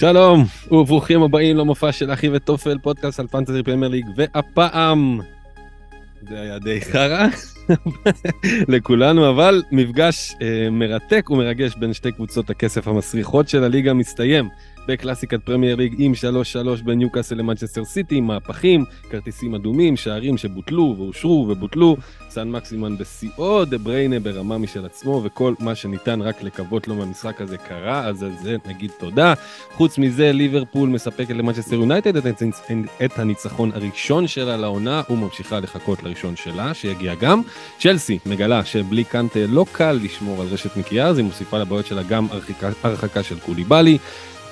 שלום וברוכים הבאים למופע של אחי וטופל פודקאסט על פנטזי פרמייר ליג והפעם זה היה די חרא לכולנו אבל מפגש אה, מרתק ומרגש בין שתי קבוצות הכסף המסריחות של הליגה מסתיים בקלאסיקת פרמייר ליג עם 3-3 בין ניוקאסל למנצ'סטר סיטי, מהפכים, כרטיסים אדומים, שערים שבוטלו ואושרו ובוטלו, סן מקסימן בשיאו, דה בריינה ברמה משל עצמו, וכל מה שניתן רק לקוות לו מהמשחק הזה קרה, אז על זה נגיד תודה. חוץ מזה, ליברפול מספקת למנצ'סטר יונייטד את הניצחון הראשון שלה לעונה, וממשיכה לחכות לראשון שלה, שיגיע גם. צ'לסי מגלה שבלי קאנטה לא קל לשמור על רשת נקייה, אז היא מוסיפה לבעיות שלה גם הרחקה, הרחקה של קוליבאלי.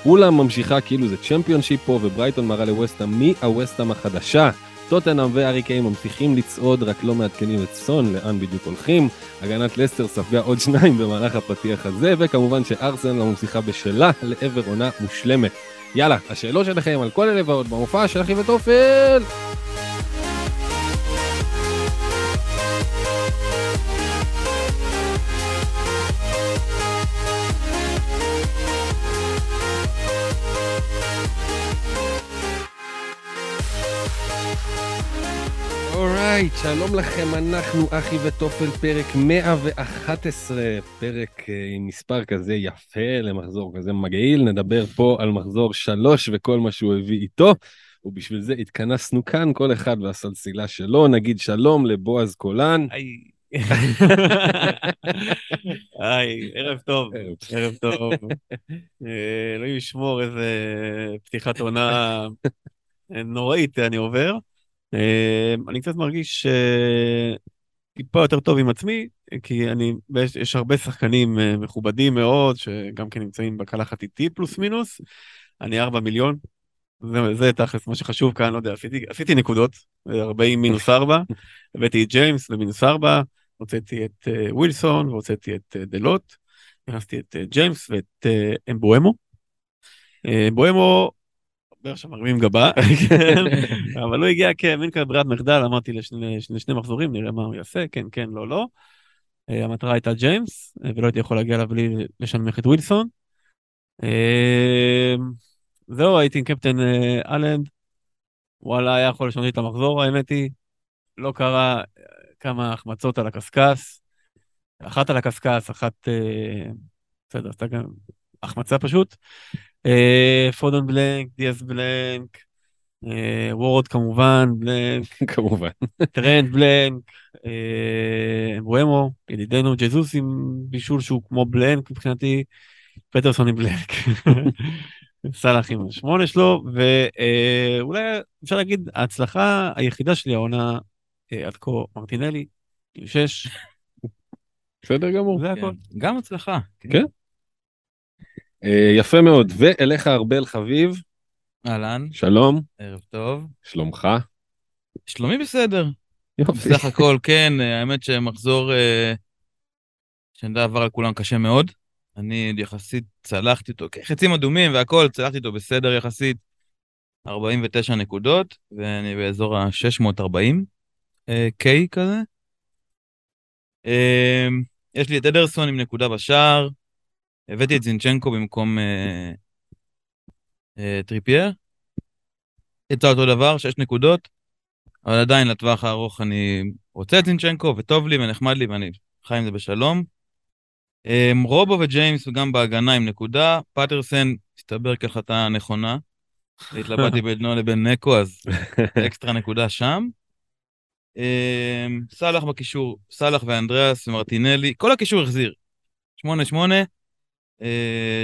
פולהאם ממשיכה כאילו זה צ'מפיונשיפ פה וברייטון מראה לווסטהאם מי הווסטהאם החדשה. טוטנאם וארי קיין ממשיכים לצעוד רק לא מעדכנים את סון לאן בדיוק הולכים. הגנת לסטר ספגה עוד שניים במהלך הפתיח הזה וכמובן שארסנל ממשיכה בשלה לעבר עונה מושלמת. יאללה, השאלות שלכם על כל אלה ועוד במופע של אחי וטופל! אורייט, שלום לכם, אנחנו אחי וטופל, פרק 111, פרק uh, עם מספר כזה יפה למחזור כזה מגעיל, נדבר פה על מחזור 3 וכל מה שהוא הביא איתו, ובשביל זה התכנסנו כאן, כל אחד והסלסילה שלו, נגיד שלום לבועז קולן. היי, ערב טוב, ערב טוב. אה, אלוהים ישמור איזה פתיחת עונה נוראית אני עובר. אמ, אני קצת מרגיש אה, טיפה יותר טוב עם עצמי, כי אני, יש הרבה שחקנים אה, מכובדים מאוד, שגם כן נמצאים בקלחת איתי פלוס מינוס. אני 4 מיליון, זה, זה תכלס מה שחשוב כאן, לא יודע, עשיתי, עשיתי נקודות, 40 מינוס 4, הבאתי את ג'יימס למינוס 4, הוצאתי את uh, ווילסון והוצאתי את דלוט, נכנסתי את ג'יימס ואת אמבואמו. אמבואמו מדבר עכשיו מרימים גבה, כן. אבל הוא הגיע כמין כזה ברירת מחדל, אמרתי לשני מחזורים, נראה מה הוא יעשה, כן, כן, לא, לא. אה, המטרה הייתה ג'יימס, אה, ולא הייתי יכול להגיע אליו בלי לשנמך את ווילסון. אה, זהו, הייתי עם קפטן אלנד, וואלה, היה יכול לשנות את המחזור, האמת היא, לא קרה כמה החמצות על הקשקש, אחת על הקשקש, אחת, בסדר, עשתה גם החמצה פשוט. אה, פודן blank, דיאס blank, אה, וורד כמובן, blank, כמובן, טרנט blank, אמבומו, ידידנו, ג'זוס עם בישול שהוא כמו blank מבחינתי, פטרסון עם blank. סאלח עם השמונה שלו, ואולי אפשר להגיד, ההצלחה היחידה שלי העונה עד כה, מרטינלי, עם שש. בסדר גמור. זה הכל. גם הצלחה. כן. אה, יפה מאוד, ואליך ארבל חביב. אהלן. שלום. ערב טוב. שלומך? שלומי בסדר. יופי. בסך הכל כן, אה, האמת שמחזור אה, שנדע עבר על כולם קשה מאוד. אני יחסית צלחתי אותו, חצים אדומים והכל, צלחתי אותו בסדר יחסית. 49 נקודות, ואני באזור ה-640 OK כזה. יש לי את אדרסון עם נקודה בשער, הבאתי את זינצ'נקו במקום אה, אה, טריפייר. יצא אותו דבר, שש נקודות, אבל עדיין לטווח הארוך אני רוצה את זינצ'נקו, וטוב לי ונחמד לי ואני חי עם זה בשלום. אה, רובו וג'יימס גם בהגנה עם נקודה, פטרסון הסתבר כהחלטה נכונה. התלבטתי בינו לבין נקו, אז אקסטרה נקודה שם. סאלח בקישור, סאלח ואנדריאס ומרטינלי, כל הקישור החזיר. שמונה שמונה, אה,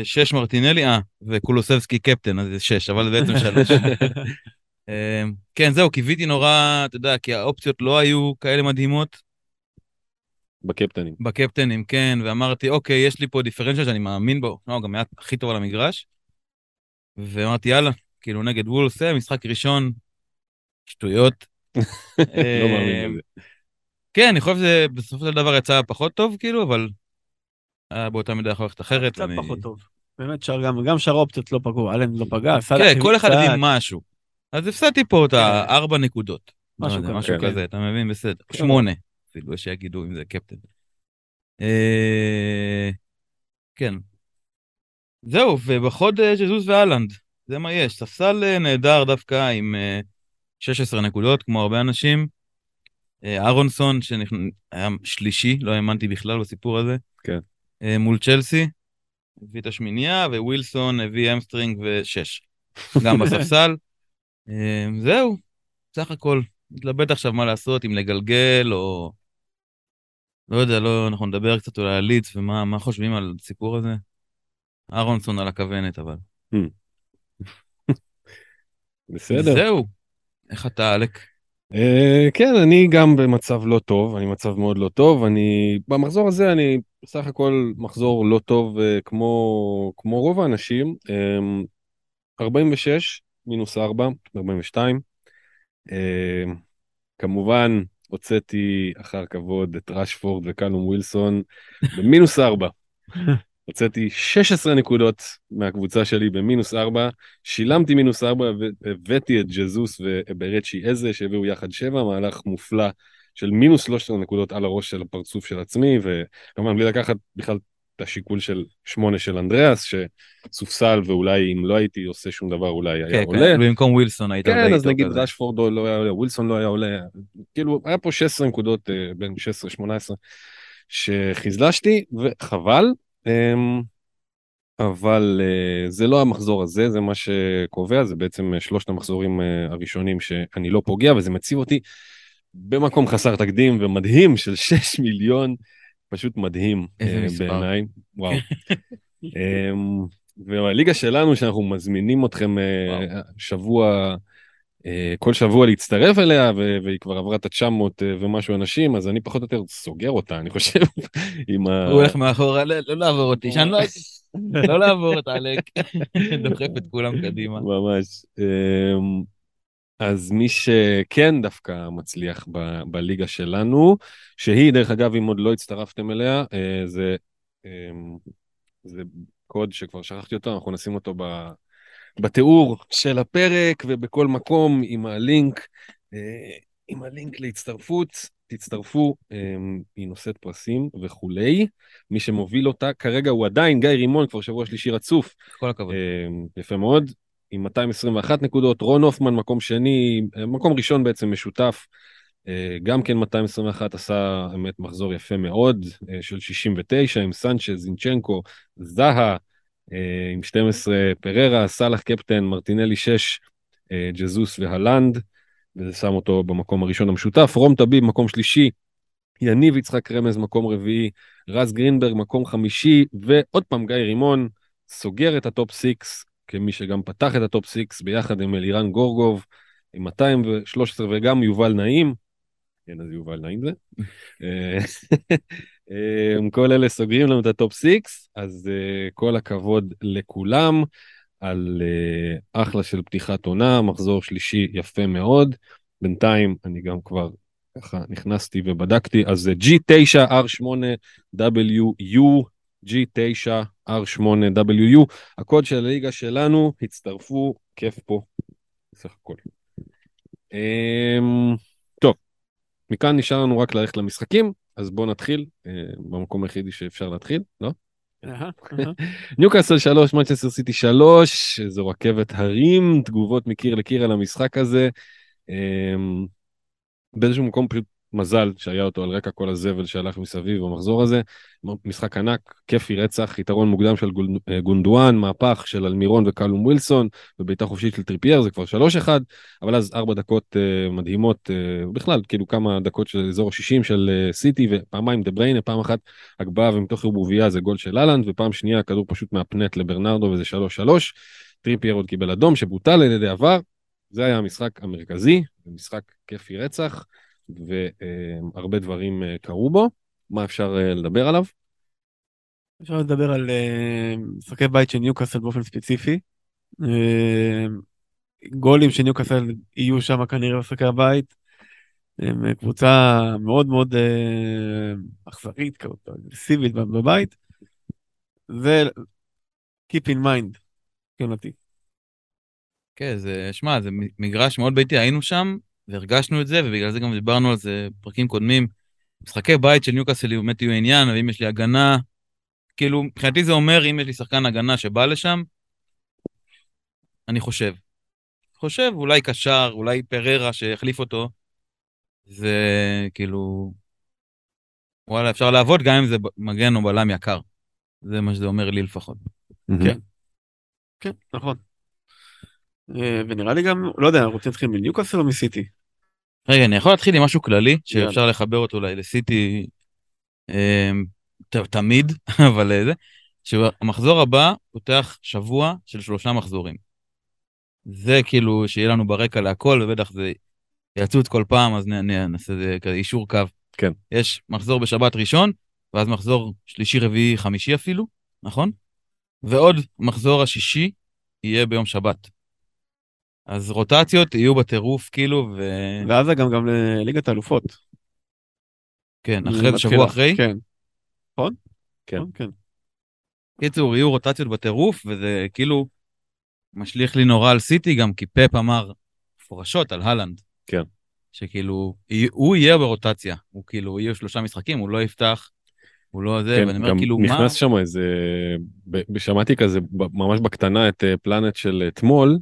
שש מרטינלי, אה, וקולוסבסקי קפטן, אז זה שש, אבל זה בעצם שלוש. אה, כן, זהו, קיוויתי נורא, אתה יודע, כי האופציות לא היו כאלה מדהימות. בקפטנים. בקפטנים, כן, ואמרתי, אוקיי, יש לי פה דיפרנציאל שאני מאמין בו, לא, גם היה הכי טוב על המגרש. ואמרתי, יאללה, כאילו נגד וולס, משחק ראשון, שטויות. לא מאמין בזה. כן, אני חושב שזה בסופו של דבר יצא פחות טוב, כאילו, אבל היה באותה מידה יכול ללכת אחרת. קצת פחות טוב. באמת, גם שאר האופציות לא פגעו, אלן לא פגע. כן, כל אחד הביא משהו. אז הפסדתי פה את כן. הארבע נקודות. משהו לא כזה. כזה, אתה מבין? בסדר. כן. שמונה, אפילו שיגידו אם זה קפטן. אה, כן. זהו, ובחוד אה, ג'זוס והאלנד, זה מה יש. ספסל אה, נהדר דווקא עם אה, 16 נקודות, כמו הרבה אנשים. אה, אהרונסון, שהיה שלישי, לא האמנתי בכלל בסיפור הזה. כן. אה, מול צ'לסי, הביא את השמינייה, ווילסון הביא hamstring ושש. גם בספסל. אה, זהו, סך הכל. מתלבט עכשיו מה לעשות, אם לגלגל או... לא יודע, לא, אנחנו נדבר קצת אולי על לידס ומה מה חושבים על הסיפור הזה. אהרונסון על הכוונת, אבל. בסדר. זהו. איך אתה, אלק? Uh, כן, אני גם במצב לא טוב, אני במצב מאוד לא טוב, אני במחזור הזה אני בסך הכל מחזור לא טוב uh, כמו, כמו רוב האנשים, um, 46 מינוס 4, 42. Uh, כמובן הוצאתי אחר כבוד את ראשפורד וקלום ווילסון במינוס 4. הוצאתי 16 נקודות מהקבוצה שלי במינוס 4, שילמתי מינוס 4 והבאתי את ג'זוס וברצ'י איזה שהביאו יחד 7, מהלך מופלא של מינוס 13 נקודות על הראש של הפרצוף של עצמי, וכמובן בלי לקחת בכלל את השיקול של 8 של אנדריאס, שסופסל ואולי אם לא הייתי עושה שום דבר אולי היה כן, עולה. כן, במקום ווילסון היית כן, עולה אז איתו נגיד. רשפורד לא היה עולה, ווילסון לא היה עולה, כאילו היה פה 16 נקודות אה, בין 16-18 שחיזלשתי, וחבל, אבל אה, זה לא המחזור הזה, זה מה שקובע, זה בעצם אה, שלושת המחזורים אה, הראשונים שאני לא פוגע, וזה מציב אותי במקום חסר תקדים ומדהים של 6 מיליון, פשוט מדהים. בעיניי, וואו. אמ, והליגה שלנו, שאנחנו מזמינים אתכם וואו. שבוע, כל שבוע להצטרף אליה, והיא כבר עברה את ה-900 ומשהו אנשים, אז אני פחות או יותר סוגר אותה, אני חושב, עם ה... הוא הולך מאחורה, לא לא לעבור אותי, שאני לא... לא לעבור את אלק. דוחף את כולם קדימה. ממש. אמ, אז מי שכן דווקא מצליח ב- בליגה שלנו, שהיא, דרך אגב, אם עוד לא הצטרפתם אליה, אה, זה, אמ, זה קוד שכבר שכחתי אותו, אנחנו נשים אותו ב- בתיאור של הפרק ובכל מקום עם הלינק, אה, עם הלינק להצטרפות. תצטרפו, אמ, היא נושאת פרסים וכולי. מי שמוביל אותה כרגע הוא עדיין גיא רימון, כבר שבוע שלישי רצוף, כל הכבוד. אה, יפה מאוד, עם 221 נקודות, רון הופמן מקום שני, אה, מקום ראשון בעצם משותף, אה, גם כן 221 עשה באמת מחזור יפה מאוד אה, של 69 עם סנצ'ז, זינצ'נקו, זהה אה, עם 12 פררה, סאלח קפטן, מרטינלי 6, אה, ג'זוס והלנד, וזה שם אותו במקום הראשון המשותף, רום טביב מקום שלישי, יניב יצחק רמז מקום רביעי, רז גרינברג מקום חמישי, ועוד פעם גיא רימון סוגר את הטופ 6, כמי שגם פתח את הטופ 6 ביחד עם אלירן גורגוב, עם 213 וגם יובל נעים. כן, אז יובל נעים זה. אה, אה, כל אלה סוגרים לנו את הטופ 6, אז אה, כל הכבוד לכולם על אחלה של פתיחת עונה, מחזור שלישי יפה מאוד. בינתיים אני גם כבר ככה נכנסתי ובדקתי, אז זה G9R8WU, G9R8WU, הקוד של הליגה שלנו, הצטרפו, כיף פה, סך הכל. מכאן נשאר לנו רק ללכת למשחקים, אז בואו נתחיל, אה, במקום היחידי שאפשר להתחיל, לא? ניוקאסל 3, מנצ'סטר סיטי 3, זו רכבת הרים, תגובות מקיר לקיר על המשחק הזה. אמ, באיזשהו מקום פשוט מזל שהיה אותו על רקע כל הזבל שהלך מסביב במחזור הזה. משחק ענק, כיפי רצח, יתרון מוקדם של אה, גונדואן, מהפך של אלמירון וקאלום ווילסון, ובעיטה חופשית של טריפייר, זה כבר 3-1, אבל אז ארבע דקות אה, מדהימות, אה, בכלל, כאילו כמה דקות של אזור ה-60 של אה, סיטי, ופעמיים דה בריינה, פעם אחת הגבהה ומתוך ערבוביה זה גול של האלנד, ופעם שנייה הכדור פשוט מהפנט לברנרדו וזה 3-3. טריפייר עוד קיבל אדום שבוטל על ידי ה-VAR, זה היה המשחק המרכזי, משחק כיפי רצח, והרבה דברים אה, קרו בו. מה אפשר אה, לדבר עליו? אפשר לדבר על אה, משחקי בית של ניוקאסל באופן ספציפי. גולים של ניוקאסל יהיו שם כנראה במשחקי הבית. הם קבוצה מאוד מאוד אכזרית, כזאת, אגרסיבית בבית. זה keep in mind, יונתי. כן, זה, שמע, זה מגרש מאוד ביתי, היינו שם והרגשנו את זה, ובגלל זה גם דיברנו על זה בפרקים קודמים. משחקי בית של ניוקאסל באמת יהיו עניין, ואם יש לי הגנה כאילו, מבחינתי זה אומר, אם יש לי שחקן הגנה שבא לשם, אני חושב. חושב, אולי קשר, אולי פררה שיחליף אותו, זה כאילו... וואלה, אפשר לעבוד גם אם זה מגן או בלם יקר. זה מה שזה אומר לי לפחות. כן. כן, נכון. אה, ונראה לי גם, לא יודע, רוצים להתחיל מניוקאסל או מסיטי? רגע, אני יכול להתחיל עם משהו כללי. שאפשר לחבר אותו אולי לסיטי אה, תמיד, אבל אה, זה, שהמחזור הבא פותח שבוע של שלושה מחזורים. זה כאילו, שיהיה לנו ברקע להכל, ובטח זה יצוץ כל פעם, אז נעשה איזה כזה אישור קו. כן. יש מחזור בשבת ראשון, ואז מחזור שלישי, רביעי, חמישי אפילו, נכון? ועוד מחזור השישי יהיה ביום שבת. אז רוטציות יהיו בטירוף, כאילו, ו... ואז זה גם גם לליגת האלופות. כן, אחרי זה. שבוע אחרי. כן. נכון? כן. נכון, כן. קיצור, יהיו רוטציות בטירוף, וזה כאילו משליך לי נורא על סיטי, גם כי פפ אמר מפורשות על הלנד. כן. שכאילו, הוא יהיה ברוטציה, הוא כאילו, יהיו שלושה משחקים, הוא לא יפתח, הוא לא זה, כן, ואני אומר, כאילו, מה... נכנס שם איזה, שמעתי כזה ממש בקטנה את אה, פלנט של אתמול,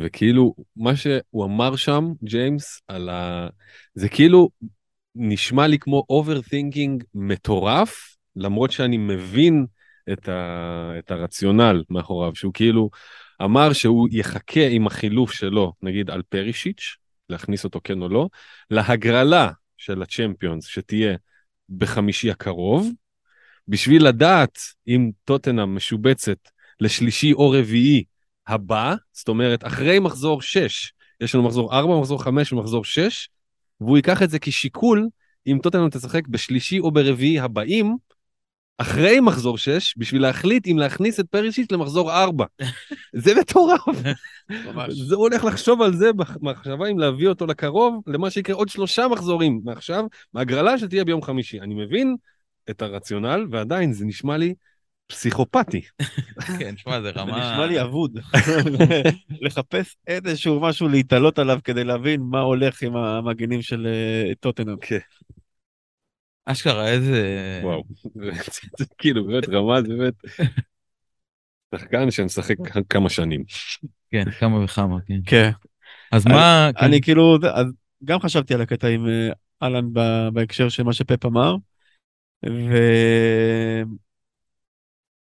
וכאילו מה שהוא אמר שם, ג'יימס, על ה... זה כאילו נשמע לי כמו overthinking מטורף, למרות שאני מבין את, ה... את הרציונל מאחוריו, שהוא כאילו אמר שהוא יחכה עם החילוף שלו, נגיד על פרישיץ', להכניס אותו כן או לא, להגרלה של הצ'מפיונס שתהיה בחמישי הקרוב, בשביל לדעת אם טוטנאם משובצת לשלישי או רביעי הבא, זאת אומרת, אחרי מחזור 6, יש לנו מחזור 4, מחזור 5 ומחזור 6, והוא ייקח את זה כשיקול אם טוטנאם תשחק בשלישי או ברביעי הבאים, אחרי מחזור 6, בשביל להחליט אם להכניס את פרישיץ' למחזור 4. זה מטורף. ממש. זה הוא הולך לחשוב על זה במחשבה אם להביא אותו לקרוב, למה שיקרה עוד שלושה מחזורים מעכשיו, מהגרלה שתהיה ביום חמישי. אני מבין את הרציונל, ועדיין זה נשמע לי פסיכופתי. כן, שמע, זה זה רמה... נשמע לי אבוד. לחפש איזשהו משהו להתעלות עליו כדי להבין מה הולך עם המגנים של אה, טוטנאם. כן. אשכרה, איזה... וואו. זה כאילו באמת רמה, זה באמת... שחקן שמשחק כמה שנים. כן, כמה וכמה, כן. כן. אז מה... אני כאילו, זה- גם חשבתי על הקטע עם אה, אהלן ב- בהקשר של מה שפפ אמר,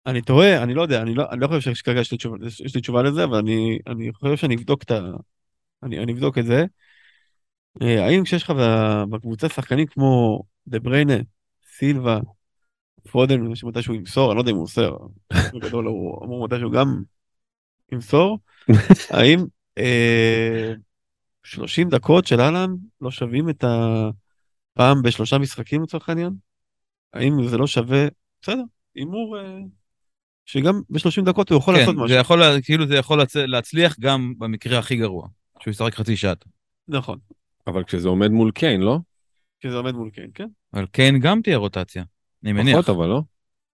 ואני תוהה, אני לא יודע, אני לא, אני לא חושב שכרגע יש לי תשובה, יש לי תשובה לזה, אבל אני, אני חושב שאני אבדוק את ה... אני, אני אבדוק את זה. אה, האם כשיש לך בקבוצה שחקנים כמו דה בריינה, סילבה, פודן, שמתישהו ימסור, אני לא יודע אם הוא מוסר, בגדול הוא אמור מתישהו גם ימסור, האם אה, 30 דקות של האלנד לא שווים את הפעם בשלושה משחקים לצורך העניין? האם זה לא שווה, בסדר, הימור אה, שגם ב-30 דקות הוא יכול כן, לעשות זה משהו. יכול, לה- כאילו זה יכול לצ- להצליח גם במקרה הכי גרוע, שהוא ישחק חצי שעת. נכון, אבל כשזה עומד מול קיין, לא? כי זה עומד מול קיין, כן? אבל קיין גם תהיה רוטציה, אני מניח. פחות אבל לא?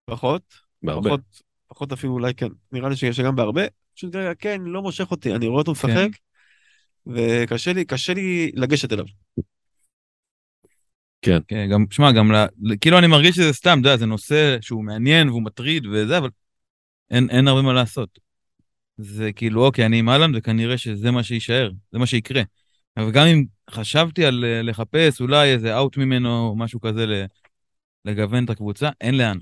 פחות, בהרבה. פחות, פחות אפילו אולי כן. נראה לי שיש גם בהרבה. פשוט כרגע כן, לא מושך אותי, אני רואה אותו כן. משחק, וקשה לי, קשה לי לגשת אליו. כן, גם, שמע, גם, ל, ל- כאילו אני מרגיש שזה סתם, אתה יודע, זה נושא שהוא מעניין והוא מטריד וזה, אבל אין, אין הרבה מה לעשות. זה כאילו, אוקיי, אני עם האלנד וכנראה שזה מה שיישאר, זה מה שיקרה. אבל גם אם חשבתי על אה, לחפש אולי איזה out ממנו או משהו כזה לגוון את הקבוצה, אין לאן.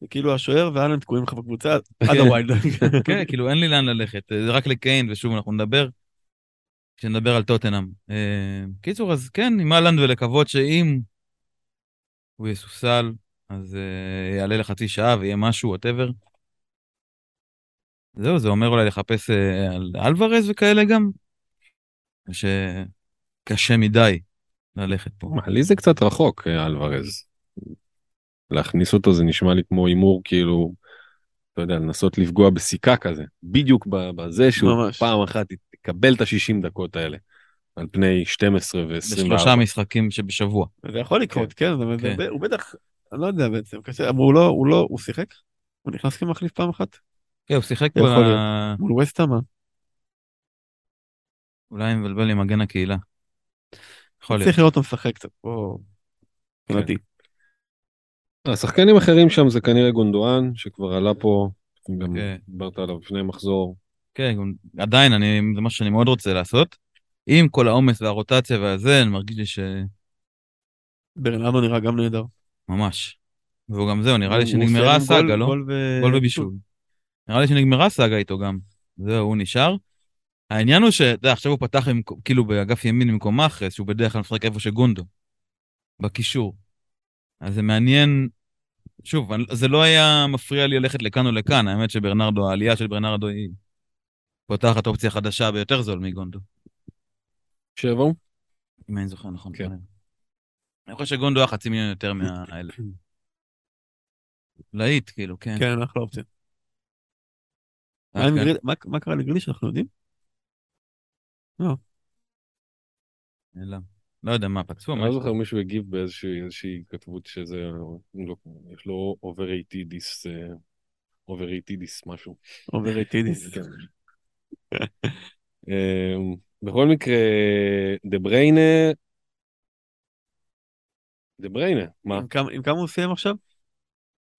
זה כאילו השוער והאלנד תקועים לך בקבוצה עד ה wild. כן, כאילו אין לי לאן ללכת, זה רק לקיין, ושוב, אנחנו נדבר, כשנדבר על טוטנאם. אה, קיצור, אז כן, עם האלנד ולקוות שאם הוא יסופסל, אז אה, יעלה לחצי שעה ויהיה משהו, whatever. זהו, זה אומר אולי לחפש אה, על אלוורז וכאלה גם? שקשה מדי ללכת פה. מה, לי זה קצת רחוק, אה, אלוורז. להכניס אותו זה נשמע לי כמו הימור כאילו, אתה יודע, לנסות לפגוע בסיכה כזה. בדיוק בזה שהוא ממש. פעם אחת יקבל את ה-60 דקות האלה. על פני 12 ו-24. בשלושה משחקים שבשבוע. זה יכול לקרות, כן, זה- כן. זה- הוא בטח, אני לא יודע בעצם, קשה, אבל הוא לא, הוא לא, הוא שיחק? הוא נכנס כמחליף פעם אחת? כן, הוא שיחק ב... מול וסטהאם? אה? אולי אני מבלבל עם מגן הקהילה. יכול להיות. צריך לראות אותו משחק קצת, פה, מבחינתי. השחקנים האחרים שם זה כנראה גונדואן, שכבר עלה פה, גם כן. דיברת עליו לפני מחזור. כן, עדיין, אני, זה מה שאני מאוד רוצה לעשות. עם כל העומס והרוטציה והזה, אני מרגיש לי ברנרדו נראה גם נהדר. שממש. והוא גם זהו, נראה לי שנגמרה הסאגה, לא? גול ובישול. נראה לי שנגמרה הסאגה איתו גם. זהו, הוא נשאר. העניין הוא שאתה יודע, עכשיו הוא פתח עם, כאילו באגף ימין במקום מאחרס, שהוא בדרך כלל משחק איפה שגונדו. בקישור. אז זה מעניין, שוב, זה לא היה מפריע לי ללכת לכאן או לכאן, האמת שברנרדו, העלייה של ברנרדו היא פותחת אופציה חדשה ביותר זול מגונדו, הוא? אם אני זוכר נכון. כן. אני חושב שגונדו היה חצי מיליון יותר מהאלה. להיט, כאילו, כן. כן, אחלה אופציה. אה, מה כן. מה- מה קרה לגריליש אנחנו יודעים? נעלם. לא יודע מה, פצוע, אני מה לא זוכר? מישהו הגיב באיזושהי איזושהי כתבות שזה, לא- יש לו overrateditis, overrateditis משהו. overrateditis. כן. אמ, בכל מקרה, דה בריינה, דה בריינה, מה? עם כמה הוא סיים עכשיו?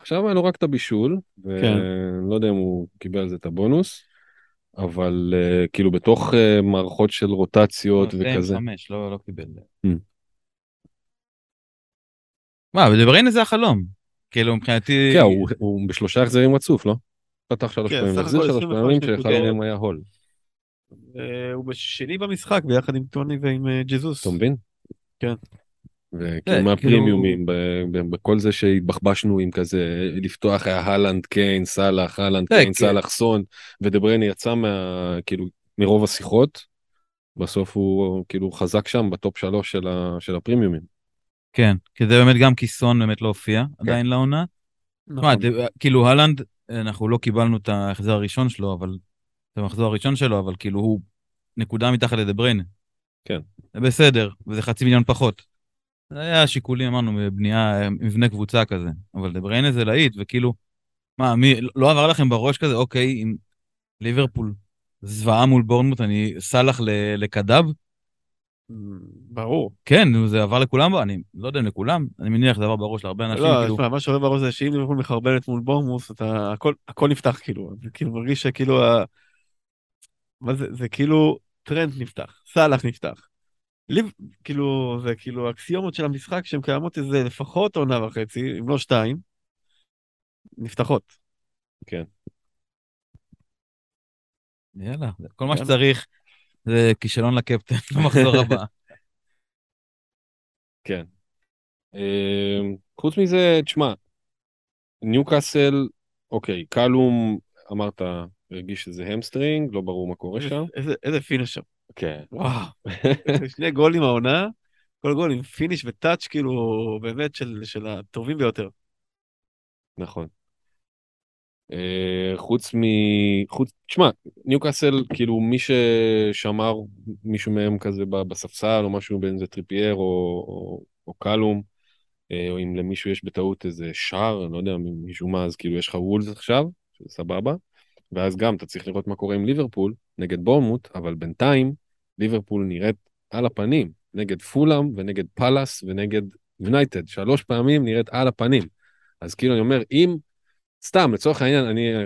עכשיו היה לו רק את הבישול, כן. ואני לא יודע אם הוא קיבל על זה את הבונוס, אבל אה, כאילו בתוך אה, מערכות של רוטציות לא, וכזה. חמש, לא לא קיבל. Mm. מה, בדבריינה זה החלום. כאילו, מבחינתי... כן, הוא- הוא בשלושה החזרים רצוף, לא? פתח שלוש כן, פעמים, החזיר שלוש 25 פעמים. שאחד מהם היה הול. אה, הוא בשני במשחק ביחד עם טוני ועם ג'זוס. אתה מבין? כן. וכאילו כן, מהפרימיומים, ב- ב- בכל זה שהתבחבשנו עם כזה, לפתוח היה הלנד, קיין, סאלח, הלנד, כן, קיין, כן. סאלח, סון, ודבריינה יצא מה... כאילו, מרוב השיחות, בסוף הוא כאילו חזק שם בטופ שלוש של ה- של הפרימיומים. כן, כי זה באמת גם כיסון באמת לא הופיע עדיין לעונה. נכון. מה, כאילו הלנד, אנחנו לא קיבלנו את ההחזר הראשון שלו, אבל... את המחזור הראשון שלו, אבל כאילו הוא נקודה מתחת לדבריינה. כן. זה בסדר, וזה חצי מיליון פחות. זה היה שיקולים, אמרנו, מבנייה, מבנה קבוצה כזה. אבל דבריינה זה להיט, וכאילו, מה, מי, לא עבר לכם בראש כזה, אוקיי, עם ליברפול זוועה מול בורנמות', אני סאלח לקדאב? ברור. כן, זה עבר לכולם, אני לא יודע אם לכולם, אני מניח שזה עבר בראש להרבה אנשים, לא, כאילו, תשמע, מה שעולה בראש זה שאם ליברפול מחרבנת מול בורנמות', אתה, הכל, הכל נפתח כאילו, כאילו מרגיש שכאילו, ה... מה זה, זה כאילו טרנד נפתח, סאלח נפתח. ליב, כאילו, זה כאילו אקסיומות של המשחק שהן קיימות איזה לפחות עונה וחצי, אם לא שתיים, נפתחות. יאללה, כל מה. שצריך זה כישלון לקפטן במחזור הבא. כן. אמ, חוץ מזה, תשמע, ניוקאסל, אוקיי, קלום, אמרת, הרגיש שזה hamstring, לא ברור מה קורה שם. איזה, איזה finish שם. כן. וואו. שני גולים העונה, כל גול עם finish ו touch כאילו באמת של, של הטובים ביותר. נכון. אה, חוץ מ... חוץ... תשמע, ניוקאסל, כאילו מי ששמר מישהו מהם כזה בספסל או משהו בין זה טריפייר או, או, או קלום, אה, או אם למישהו יש בטעות איזה שער, אני לא יודע, מישהו מה, אז כאילו יש לך וולבס עכשיו, שזה סבבה, ואז גם אתה צריך לראות מה קורה עם ליברפול נגד בורמוט, אבל בינתיים ליברפול נראית על הפנים, נגד פולאם ונגד פאלאס ונגד יונייטד, שלוש פעמים נראית על הפנים. אז כאילו אני אומר, אם סתם, לצורך העניין, אני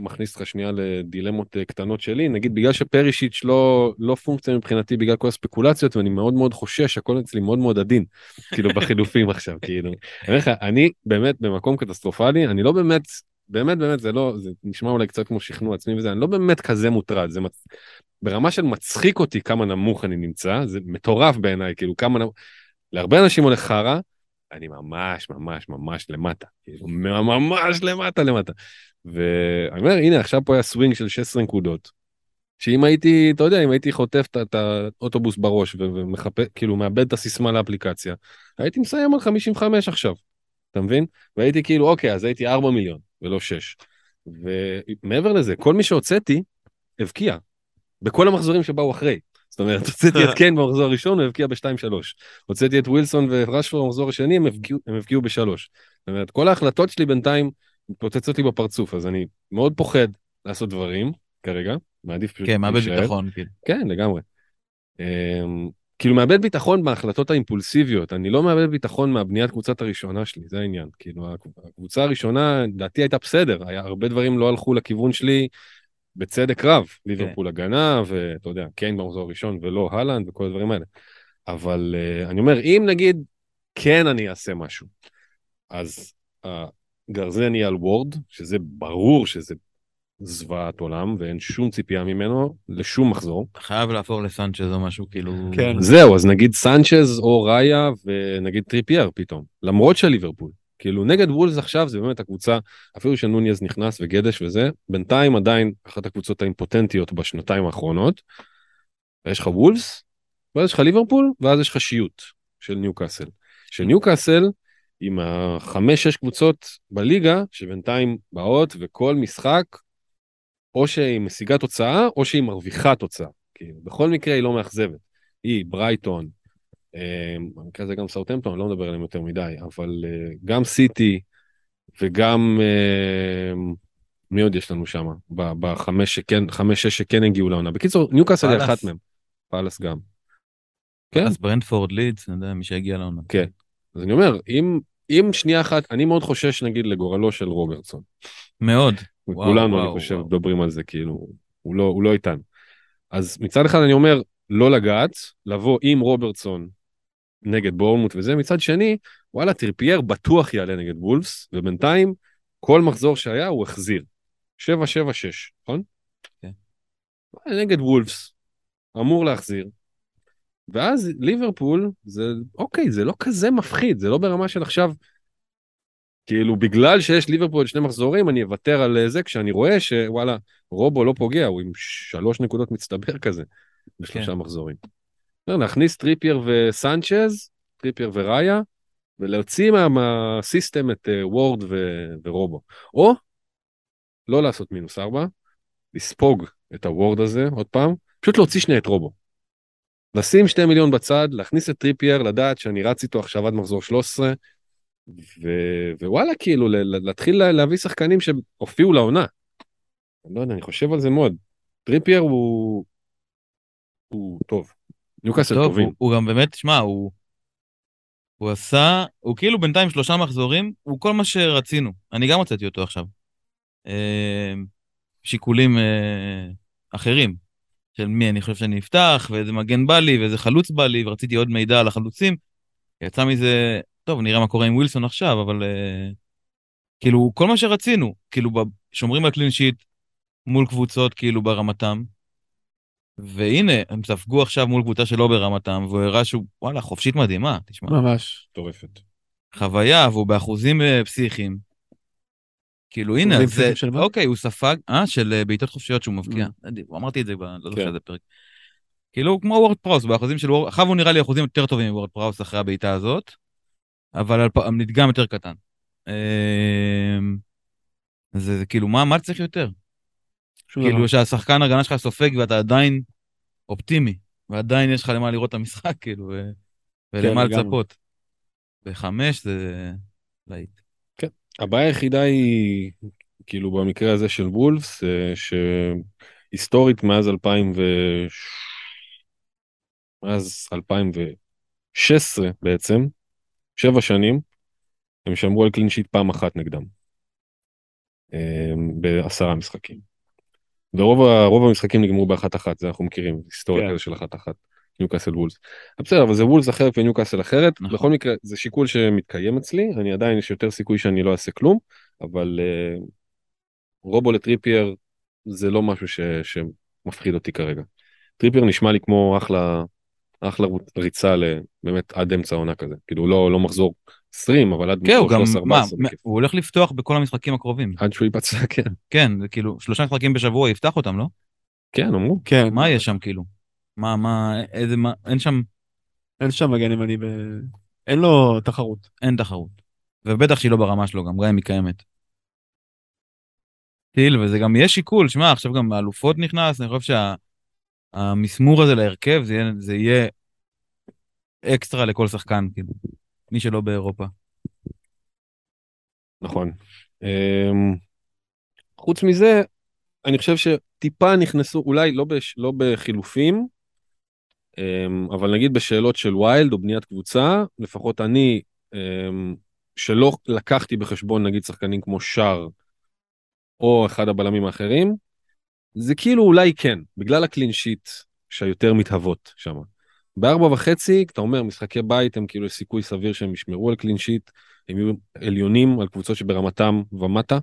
מכניס אותך שנייה לדילמות אה, קטנות שלי, נגיד בגלל שפרישיץ' לא, לא פונקציה מבחינתי בגלל כל הספקולציות, ואני מאוד מאוד חושש, הכל אצלי מאוד מאוד עדין, כאילו בחילופים עכשיו, כאילו. אני אומר לך, אני באמת במקום קטסטרופלי, אני לא באמת, באמת באמת, זה לא, זה נשמע אולי קצת כמו שכנוע עצמי וזה, אני לא באמת כזה מוטרד, זה מצ... ברמה של מצחיק אותי כמה נמוך אני נמצא, זה מטורף בעיניי, כאילו כמה נמוך, להרבה אנשים הולך חרא, אני ממש ממש ממש למטה, כאילו ממש למטה למטה. ואני אומר, הנה עכשיו פה היה סווינג של 16 נקודות, שאם הייתי, אתה יודע, אם הייתי חוטף את- האוטובוס בראש ו- ומחפש, כאילו מאבד את הסיסמה לאפליקציה, הייתי מסיים על 55 עכשיו, אתה מבין? והייתי כאילו, אוקיי, אז הייתי 4 מיליון ולא 6. ומעבר לזה, כל מי שהוצאתי, הבקיע. בכל המחזורים שבאו אחרי. זאת אומרת, הוצאתי את קיין במחזור הראשון, הוא הבקיע ב-2-3. הוצאתי את ווילסון ורשפורד במחזור השני, הם הבקיעו- הם הבקיעו בשלוש. זאת אומרת, כל ההחלטות שלי בינתיים מתפוצצות לי בפרצוף, אז אני מאוד פוחד לעשות דברים כרגע, מעדיף פשוט כן, מאבד. ביטחון, כאילו. כן, לגמרי. אמ, כאילו מאבד ביטחון בהחלטות האימפולסיביות, אני לא מאבד ביטחון מהבניית קבוצת הראשונה שלי, זה העניין. כאילו הקבוצה הראשונה, לדעתי הייתה בסדר, היה הרבה דברים לא הלכו לכיוון שלי בצדק רב, ליברפול הגנה, ואתה יודע, קיין במחזור הראשון ולא הלנד וכל הדברים האלה. אבל uh, אני אומר, אם נגיד כן אני אעשה משהו, אז הגרזן יהיה על וורד, שזה ברור שזה זוועת עולם ואין שום ציפייה ממנו לשום מחזור. חייב להפוך לסנצ'ז או משהו כאילו... כן. זהו, אז נגיד סנצ'ז או ראיה ונגיד טריפייר פתאום, למרות של ליברפול. כאילו נגד וולבס עכשיו זה באמת הקבוצה, אפילו שנונס נכנס וגדש וזה, בינתיים עדיין אחת הקבוצות האימפוטנטיות בשנתיים האחרונות. יש לך וולבס, ואז יש לך ליברפול, ואז יש לך שיוט של ניוקאסל. של ניוקאסל, עם החמש-שש קבוצות בליגה, שבינתיים באות וכל משחק או שהיא משיגה תוצאה, או שהיא מרוויחה תוצאה. כאילו, בכל מקרה היא לא מאכזבת. היא, ברייטון, במקרה הזה גם סאוטמפטון, אני לא מדבר עליהם יותר מדי, אבל אה, גם סיטי וגם, אה, מי עוד יש לנו שם? בחמש שכן, חמש, שש שכן הגיעו לעונה. בקיצור, ניוקאסל היא אחת מהם. פאלאס גם. כן. אז ברנטפורד לידס, אני יודע, מי שהגיע לעונה. כן. אז אני אומר, אם, אם שנייה אחת, אני מאוד חושש נגיד לגורלו של רוברטסון. מאוד. כולנו, אני חושב, מדברים על זה, כאילו, הוא לא, הוא לא איתנו. אז מצד אחד אני אומר, לא לגעת, לבוא עם רוברטסון נגד בורנמות' וזה, מצד שני, וואלה, טריפייר בטוח יעלה נגד וולפס, ובינתיים, כל מחזור שהיה הוא החזיר. 7-7-6, נכון? כן. נגד וולפס, אמור להחזיר. ואז ליברפול, זה אוקיי, זה לא כזה מפחיד, זה לא ברמה של עכשיו כאילו בגלל שיש ליברפול שני מחזורים אני אוותר על זה כשאני רואה שוואלה רובו לא פוגע הוא עם שלוש נקודות מצטבר כזה בשלושה כן. מחזורים. להכניס טריפייר וסנצ'ז טריפייר וראיה ולהוציא מה system את אה, וורד ורובו או לא לעשות מינוס ארבע לספוג את הוורד הזה עוד פעם פשוט להוציא שנייה את רובו. לשים שתי מיליון בצד להכניס את טריפייר לדעת שאני רץ איתו עכשיו עד מחזור 13 ו... ווואלה, כאילו, להתחיל להביא שחקנים שהופיעו לעונה. אני לא יודע, אני חושב על זה מאוד. טריפייר הוא... הוא טוב. ניוקאסל טובים. הוא, הוא גם באמת, שמע, הוא... הוא עשה, הוא כאילו בינתיים שלושה מחזורים, הוא כל מה שרצינו. אני גם הוצאתי אותו עכשיו. אה, שיקולים אה, אחרים, של מי אני חושב שאני אפתח, ואיזה מגן בא לי, ואיזה חלוץ בא לי, ורציתי עוד מידע על החלוצים. יצא מזה טוב, נראה מה קורה עם ווילסון עכשיו, אבל uh, כאילו, כל מה שרצינו, כאילו, שומרים על קלין שיט מול קבוצות כאילו ברמתם, והנה, הם ספגו עכשיו מול קבוצה שלא ברמתם, והוא הראה שהוא, וואלה, חופשית מדהימה, תשמע. ממש, מטורפת. חוויה, והוא באחוזים uh, פסיכיים. כאילו, הנה, זה, אוקיי, הוא ספג, אה, של uh, בעיטות חופשיות שהוא מבקיע. Mm. אמרתי את זה, לא זוכר כן. איזה פרק. כאילו, כמו וורד פראוס, באחוזים של וורד, עכשיו הוא נראה לי אחוזים יותר טובים מוורד פראוס אחרי הבעיטה הזאת. אבל על מדגם יותר קטן. אמ, זה, זה כאילו, מה, מה צריך יותר? כאילו דבר. שהשחקן הגנה שלך סופג ואתה עדיין אופטימי, ועדיין יש לך למה לראות את המשחק, כאילו, ו... ולמה כן, לצפות. בחמש זה להיט. כן. הבעיה היחידה היא, כאילו במקרה הזה של וולפס, אה, שהיסטורית מאז 2000 ו... מאז 2016 בעצם, שבע שנים, הם שמרו על clean sheet פעם אחת נגדם. אמ, בעשרה משחקים. ורוב המשחקים נגמרו באחת אחת, זה אנחנו מכירים, היסטוריה כן. כזה של אחת אחת, ניוקאסל וולבס. בסדר, אבל זה וולבס אחרת וניוקאסל אחרת, נכון. בכל מקרה זה שיקול שמתקיים אצלי, אני עדיין יש יותר סיכוי שאני לא אעשה כלום, אבל uh, רובו לטריפייר זה לא משהו ש, שמפחיד אותי כרגע. טריפייר נשמע לי כמו אחלה אחלה ריצה באמת עד אמצע העונה כזה כאילו לא לא מחזור 20 אבל עד כן, הוא גם מה, הוא הולך לפתוח בכל המשחקים הקרובים. עד שהוא ייפצע כן. כן זה כאילו שלושה משחקים בשבוע יפתח אותם לא? כן אמרו. כן. מה יש שם כאילו? מה מה איזה מה אין שם אין שם מגן ימני ב... אין לו תחרות. אין תחרות. ובטח שהיא לא ברמה שלו גם גם אם היא קיימת. טיל וזה גם יהיה שיקול. שמע עכשיו גם האלופות נכנס אני חושב שה... המסמור הזה להרכב זה יהיה, זה יהיה אקסטרה לכל שחקן, כאילו, מי שלא באירופה. נכון. Um, חוץ מזה, אני חושב שטיפה נכנסו, אולי לא, בש, לא בחילופים, אמ, אבל נגיד בשאלות של ויילד או בניית קבוצה, לפחות אני, אמ, שלא לקחתי בחשבון נגיד שחקנים כמו שער או אחד הבלמים האחרים, זה כאילו אולי כן, בגלל הקלין שיט שהיותר מתהוות שם. בארבע וחצי, אתה אומר משחקי בית הם כאילו סיכוי סביר שהם ישמרו על קלין שיט, הם יהיו עליונים על קבוצות שברמתם ומטה.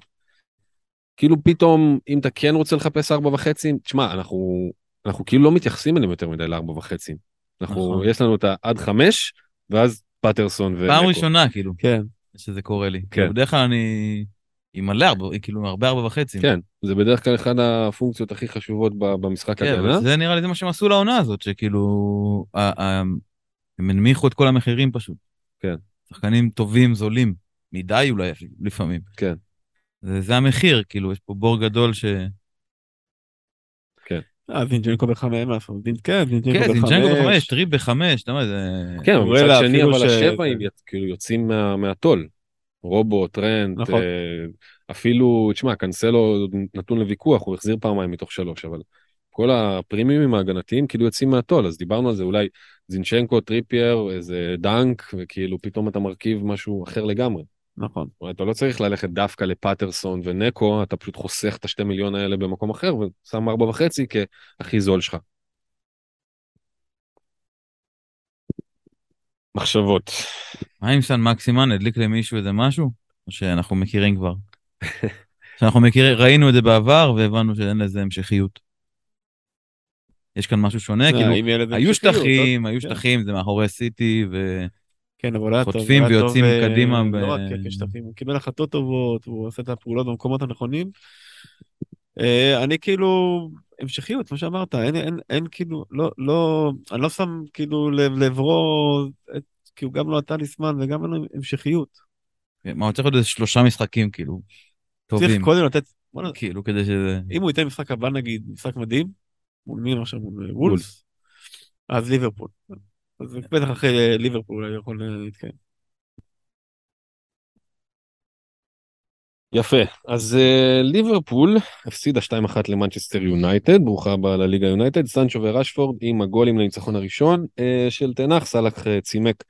כאילו פתאום אם אתה כן רוצה לחפש ארבע וחצי, תשמע אנחנו אנחנו כאילו לא מתייחסים אליהם יותר מדי לארבע וחצי. אנחנו נכון. יש לנו את העד חמש ואז פטרסון ו... פעם ראשונה, כאילו, כן. שזה קורה לי. כן. בדרך כלל אני עם מלא ארבע, כאילו, הרבה ארבע וחצי. כן, זה בדרך כלל אחד הפונקציות הכי חשובות במשחק כן, הגנה. זה נראה לי זה מה שהם עשו לעונה הזאת, שכאילו, הם הנמיכו את כל המחירים פשוט. כן. שחקנים טובים, זולים, מדי אולי לפעמים. כן. זה, זה המחיר, כאילו, יש פה בור גדול ש... אה, זינג'נקו בחמש, מה? זין- כן, זינג'נקו כן, בחמש. טריפ בחמש, אתה יודע, זה... כן, אבל מצד שני אבל השבעים כאילו יוצאים מה- מהטול. רובו, טרנט, נכון. אה, אפילו, תשמע, קנסלו נתון לוויכוח, הוא החזיר פעמיים מתוך שלוש, אבל כל הפרימיומים ההגנתיים כאילו יוצאים מהטול, אז דיברנו על זה, אולי זינצ'נקו, טריפייר, איזה דנק, וכאילו פתאום אתה מרכיב משהו אחר לגמרי. נכון. אומרת, אתה לא צריך ללכת דווקא לפטרסון ונקו, אתה פשוט חוסך את השתי מיליון האלה במקום אחר ושם ארבע וחצי כהכי זול שלך. מחשבות. מה עם סן מקסימן, הדליק למישהו איזה משהו? או שאנחנו מכירים כבר? שאנחנו מכירים, ראינו את זה בעבר והבנו שאין לזה המשכיות. יש כאן משהו שונה, אה, כאילו, היו המשכיות, שטחים, היו כן. שטחים, זה מאחורי סיטי, ו... כן, אבל הוא היה טוב. חוטפים הוא היה ויוצאים אה, קדימה לא רק כשטחים, הוא קיבל החלטות טובות, הוא עושה את הפעולות במקומות הנכונים. אה, אני כאילו, המשכיות, כמו שאמרת, אין, אין, אין כאילו, לא, לא, אני לא שם כאילו לעברו, כי הוא גם לא הטליסמן וגם אין לו המשכיות. מה, הוא צריך להיות איזה שלושה משחקים, כאילו, טובים. צריך קודם לתת, בוא נ- כאילו, כדי שזה... אם הוא ייתן משחק הבא נגיד, משחק מדהים, מול מי עכשיו, מול וולס, אז ליברפול. אז בטח אחרי ליברפול הוא יכול להתקיים. יפה, אז uh, ליברפול הפסידה 2-1 למנצ'סטר יונייטד, ברוכה הבאה לליגה יונייטד, סנצ'ו ורשפורד עם הגולים לניצחון הראשון uh, של תנח, סאלח uh, צימק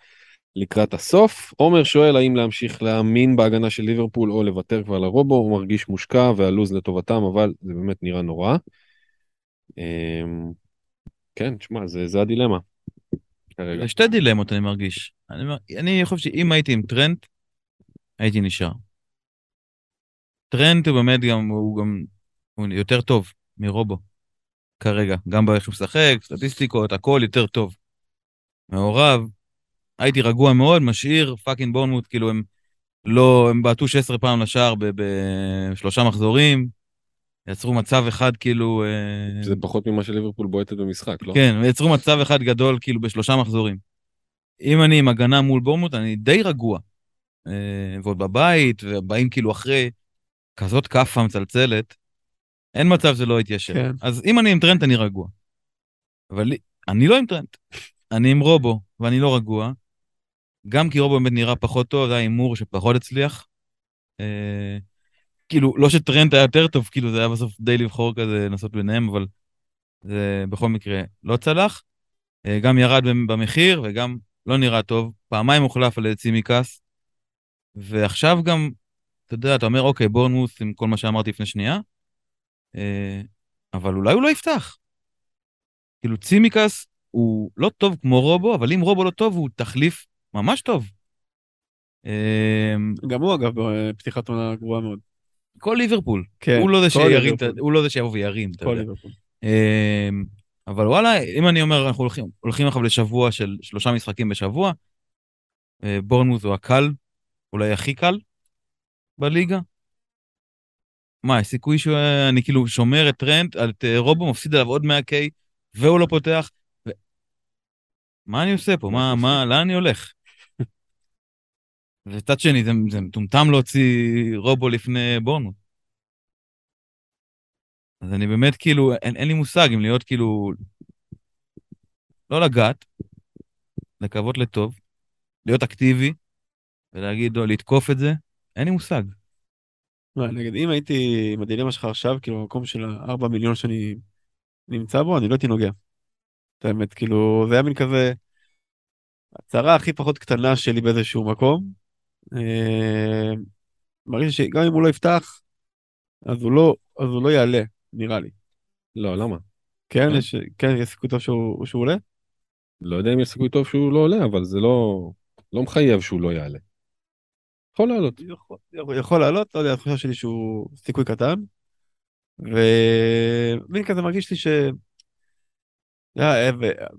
לקראת הסוף. עומר שואל האם להמשיך להאמין בהגנה של ליברפול או לוותר כבר לרובו, הוא מרגיש מושקע והלו"ז לטובתם, אבל זה באמת נראה נורא. Um, כן, תשמע, זה, זה הדילמה. כרגע. שתי דילמות אני מרגיש. אני, אני חושב שאם הייתי עם טרנט, הייתי נשאר. טרנט הוא באמת גם, הוא גם, הוא יותר טוב מרובו, כרגע. גם באיך הוא משחק, סטטיסטיקות, הכל יותר טוב. מעורב, הייתי רגוע מאוד, משאיר, fucking בורנמוט, כאילו הם לא, הם בעטו 16 פעם לשער בשלושה מחזורים, יצרו מצב אחד כאילו... אה, זה פחות ממה שליברפול בועטת במשחק, לא? כן, ויצרו מצב אחד גדול כאילו בשלושה מחזורים. אם אני עם הגנה מול בורמוט, אני די רגוע. אה, ועוד בבית, ובאים כאילו אחרי כזאת כאפה מצלצלת, אין מצב שזה לא יתיישר. כן. אז אם אני עם טרנט, אני רגוע. אבל אני לא עם טרנט. אני עם רובו, ואני לא רגוע. גם כי רובו באמת נראה פחות טוב, זה היה הימור שפחות הצליח. אה, כאילו, לא שטרנט היה יותר טוב, כאילו זה היה בסוף די לבחור כזה, לנסות ביניהם, אבל זה בכל מקרה לא צלח. אה, גם ירד במ- במחיר וגם לא נראה טוב. פעמיים הוחלף על ידי צימקס. ועכשיו גם, אתה יודע, אתה אומר, אוקיי, בורנמוס עם כל מה שאמרתי לפני שנייה, אה, אבל אולי הוא לא יפתח. כאילו, צימקס הוא לא טוב כמו רובו, אבל אם רובו לא טוב, הוא תחליף ממש טוב. אה, גם הוא אגב בפתיחת עונה גרועה מאוד. כל ליברפול. כן, הוא לא זה שירים. הוא לא זה שיבוא וירים, אתה כל יודע. ליברפול. אמ, אבל וואלה, אם אני אומר, אנחנו הולכים, הולכים עכשיו לשבוע של שלושה משחקים בשבוע, אה, בורנמוס הוא הקל, אולי הכי קל בליגה. מה, יש סיכוי שאני כאילו שומר את טרנט, את אה, רובו, מפסיד עליו עוד 100K, והוא לא פותח. ו... מה אני עושה פה? מה, מה, לאן אני הולך? וצד שני, זה, זה מטומטם להוציא רובו לפני בורנמוס. אז אני באמת כאילו, אין, אין לי מושג אם להיות כאילו... לא לגעת, לקוות לטוב, להיות אקטיבי, ולהגיד, או לתקוף את זה, אין לי מושג. מה, נגיד, אם הייתי עם הדילמה שלך עכשיו, כאילו במקום של ה-4 מיליון שאני נמצא בו, אני לא הייתי נוגע. את האמת, כאילו, זה היה מין כזה, הצהרה הכי פחות קטנה שלי באיזשהו מקום. אה, מרגיש שגם אם הוא לא יפתח, אז הוא לא, אז הוא לא יעלה, נראה לי. לא, למה? כן, כן. יש, כן, יש סיכוי טוב שהוא, שהוא עולה? לא יודע אם יש סיכוי טוב שהוא לא עולה, אבל זה לא, לא מחייב שהוא לא יעלה. יכול לעלות. יכול, יכול לעלות, לא יודע, התחושה שלי שהוא סיכוי קטן. ומין כזה מרגיש לי ש... אה,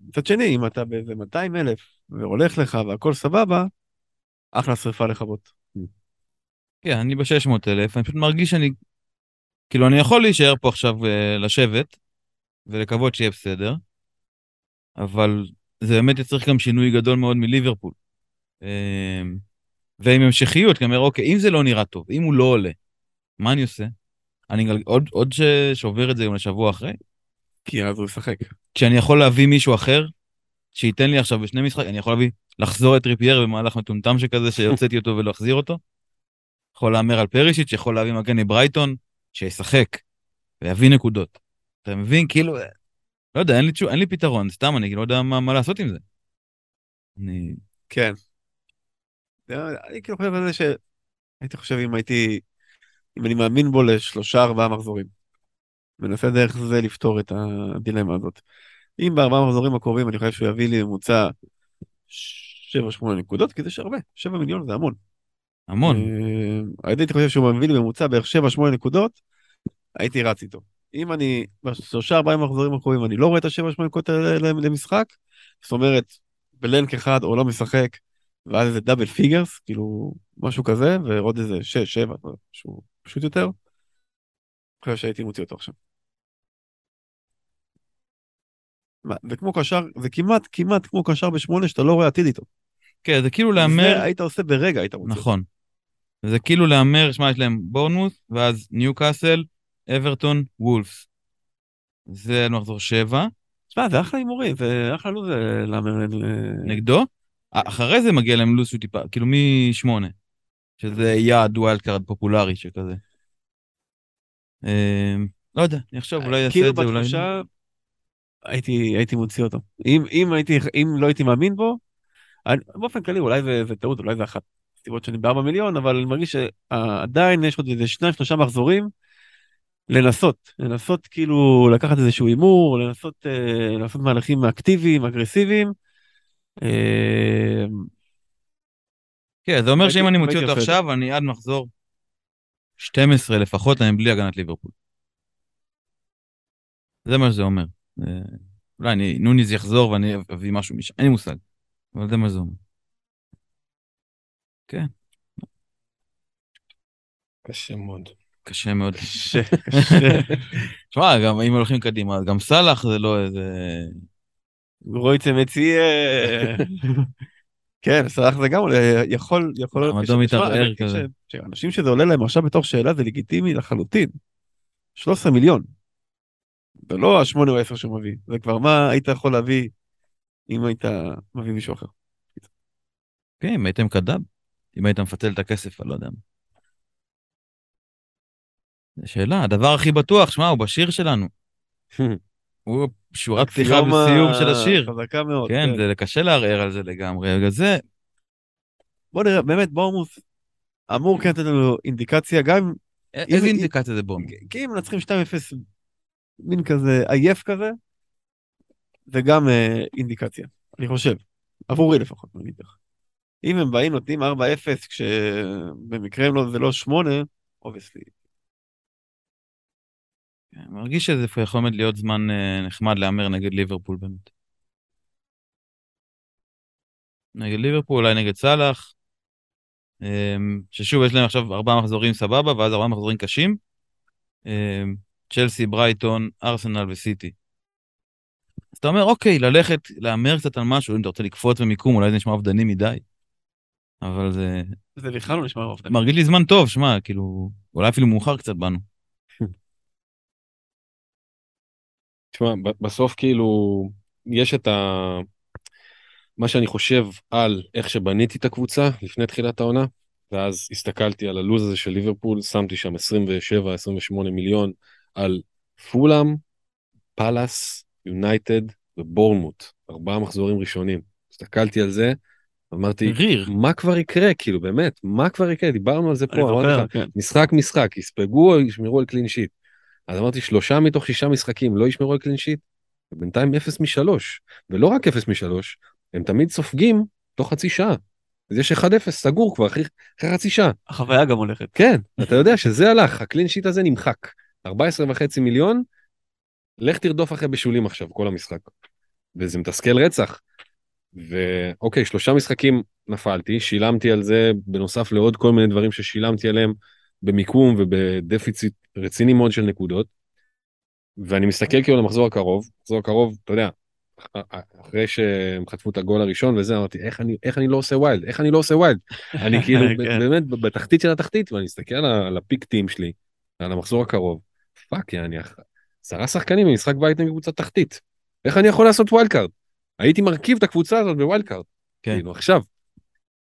מצד שני, אם אתה באיזה 200 אלף והולך לך והכל סבבה, אחלה שרפה לכבות. כן, אני ב-600 אלף, אני פשוט מרגיש שאני... כאילו, אני יכול להישאר פה עכשיו אה, לשבת, ולקוות שיהיה בסדר, אבל זה באמת יצריך גם שינוי גדול מאוד מליברפול. ועם המשכיות, כי אני אומר, אוקיי, אם זה לא נראה טוב, אם הוא לא עולה, מה אני עושה? אני. עוד, עוד ש... שובר את זה גם לשבוע אחרי? כי אז הוא ישחק. כשאני יכול להביא מישהו אחר, שייתן לי עכשיו בשני משחקים, אני יכול להביא, לחזור את טריפייר במהלך מטומטם שכזה, שהוצאתי אותו ולהחזיר אותו. יכול להמר על פרישיץ', יכול להביא מגן מברייטון, שישחק, ויביא נקודות. אתה מבין? כאילו, לא יודע, אין לי, תשובה, אין לי פתרון, סתם, אני לא יודע מה, מה לעשות עם זה. אני... כן. אני כאילו חושב על זה שהייתי חושב אם הייתי, אם אני מאמין בו לשלושה ארבעה מחזורים. מנסה דרך זה לפתור את הדילמה הזאת. אם בארבעה מחזורים הקרובים אני חושב שהוא יביא לי ממוצע 7-8 נקודות, כי זה הרבה, 7 מיליון זה המון. המון. אה, הייתי חושב שהוא מביא לי ממוצע בערך 7-8 נקודות, הייתי רץ איתו. אם אני, בשלושה ארבעה מחזורים הקרובים אני לא רואה את ה-7-8 נקודות האלה למשחק, זאת אומרת, blank אחד או לא משחק, ואז איזה double figures, כאילו משהו כזה, ועוד איזה 6-7, משהו פשוט יותר. אני חושב שהייתי מוציא אותו עכשיו. מה, זה כמו קשר, זה כמעט כמעט כמו קשר בשמונה שאתה לא רואה עתיד איתו. כן, זה כאילו להמר, היית עושה ברגע, היית מוציא. נכון. זה כאילו להמר, שמע, יש להם בורנמות', ואז ניו קאסל, אברטון, וולבס. זה מחזור שבע. תשמע, זה אחלה הימורים, זה אחלה לו"ז להמר. נגדו. אחרי זה מגיע להם לו"ז שהוא טיפה, כאילו משמונה. שזה יעד wildcard פופולרי שכזה. אה, לא יודע, אני עכשיו אולי אעשה כאילו את זה, אולי... בתחושה, הייתי, הייתי מוציא אותו. אם, אם, הייתי, אם לא הייתי מאמין בו, אני, באופן כללי אולי זה, זה טעות, אולי זה אחת הסיבות שאני בארבע מיליון, אבל אני מרגיש שעדיין יש עוד איזה שניים שלושה מחזורים לנסות, לנסות כאילו לקחת איזשהו הימור, לנסות אה, לעשות מהלכים אקטיביים, אגרסיביים. אה, כן, זה אומר שאם אני מוציא אותו עכשיו, אני עד מחזור 12 לפחות, אני בלי הגנת ליברפול. זה מה שזה אומר. אה, אולי אני, נוניז יחזור ואני אביא משהו משם, אין לי מושג. אבל זה מה שזה אומר. קשה מאוד. קשה מאוד. קשה, קשה. תשמע, גם אם הולכים קדימה, גם סאלח זה לא איזה... רויצה מציע. כן, סלח זה גם יכול, יכול להיות... תשמע, מתערער כזה. שאנשים שזה עולה להם עכשיו בתור שאלה זה לגיטימי לחלוטין. 13 מיליון. זה לא השמונה או עשר שהוא מביא, זה כבר מה היית יכול להביא אם היית מביא מישהו אחר. כן, אם הייתם קדאב, אם היית מפצל את הכסף, אני לא יודע. שאלה, הדבר הכי בטוח, שמע, הוא בשיר שלנו. הוא שורת פתיחה וסיום של השיר. חזקה מאוד. כן, זה קשה לערער על זה לגמרי. בגלל זה, בוא נראה, באמת בורמוס אמור כן לתת לנו אינדיקציה, גם אם- איזה אם- אינדיקציה זה בום? כי אם מנצחים 2-0 מין כזה עייף כזה, זה גם אה, אינדיקציה, אני חושב, עבורי לפחות, אני אגיד לך. אם הם באים נותנים 4-0 כשבמקרה הם לא, זה לא 8, obviously. אני מרגיש שזה יכול להיות זמן אה, נחמד להמר נגד ליברפול באמת. נגד ליברפול, אולי נגד סאלח. אמ, ששוב, יש להם עכשיו ארבעה מחזורים סבבה, ואז ארבעה מחזורים קשים. אמ, צ'לסי, ברייטון, ארסנל וסיטי. אז אתה אומר, אוקיי, ללכת, להמר קצת על משהו, אם אתה רוצה לקפוץ במיקום, אולי זה נשמע אובדני מדי. אבל זה זה בכלל לא נשמע אופן. מרגיש לי זמן טוב, שמע, כאילו, אולי אפילו מאוחר קצת בנו. תשמע, בסוף כאילו, יש את ה... מה שאני חושב על איך שבניתי את הקבוצה לפני תחילת העונה, ואז הסתכלתי על הלו"ז הזה של ליברפול, שמתי שם 27-28 מיליון על פולאם, פאלאס, יונייטד ובורנמוט, ארבעה מחזורים ראשונים. הסתכלתי על זה, אמרתי, ריר. מה כבר יקרה? כאילו, באמת, מה כבר יקרה? דיברנו על זה פה, אמרתי לך, כן. משחק משחק, יספגו או ישמרו על clean sheet. אז אמרתי, שלושה מתוך שישה משחקים לא ישמרו על clean sheet, ובינתיים אפס משלוש. ולא רק אפס משלוש, הם תמיד סופגים תוך חצי שעה. אז יש 1-0 סגור כבר אחרי, אחרי חצי שעה. החוויה גם הולכת. כן, אתה יודע שזה הלך, הקלין שיט הזה נמחק. 14 וחצי מיליון, לך תרדוף אחרי בישולים עכשיו, כל המשחק. וזה מתסכל רצח. ואוקיי, שלושה משחקים נפלתי, שילמתי על זה בנוסף לעוד כל מיני דברים ששילמתי עליהם במיקום ובדפיציט רציני מאוד של נקודות. ואני מסתכל כאילו על המחזור הקרוב, המחזור הקרוב, אתה יודע, אחרי שהם חטפו את הגול הראשון וזה, אמרתי, איך אני, איך אני לא עושה wild? איך אני לא עושה wild? אני כאילו כן. באמת בתחתית של התחתית, ואני מסתכל על ה pick team שלי, על המחזור הקרוב, fuck, יעני, עשרה שחקנים במשחק בית נגד קבוצת תחתית. איך אני יכול לעשות wildcard? הייתי מרכיב את הקבוצה הזאת ב wildcard. כן. כאילו עכשיו.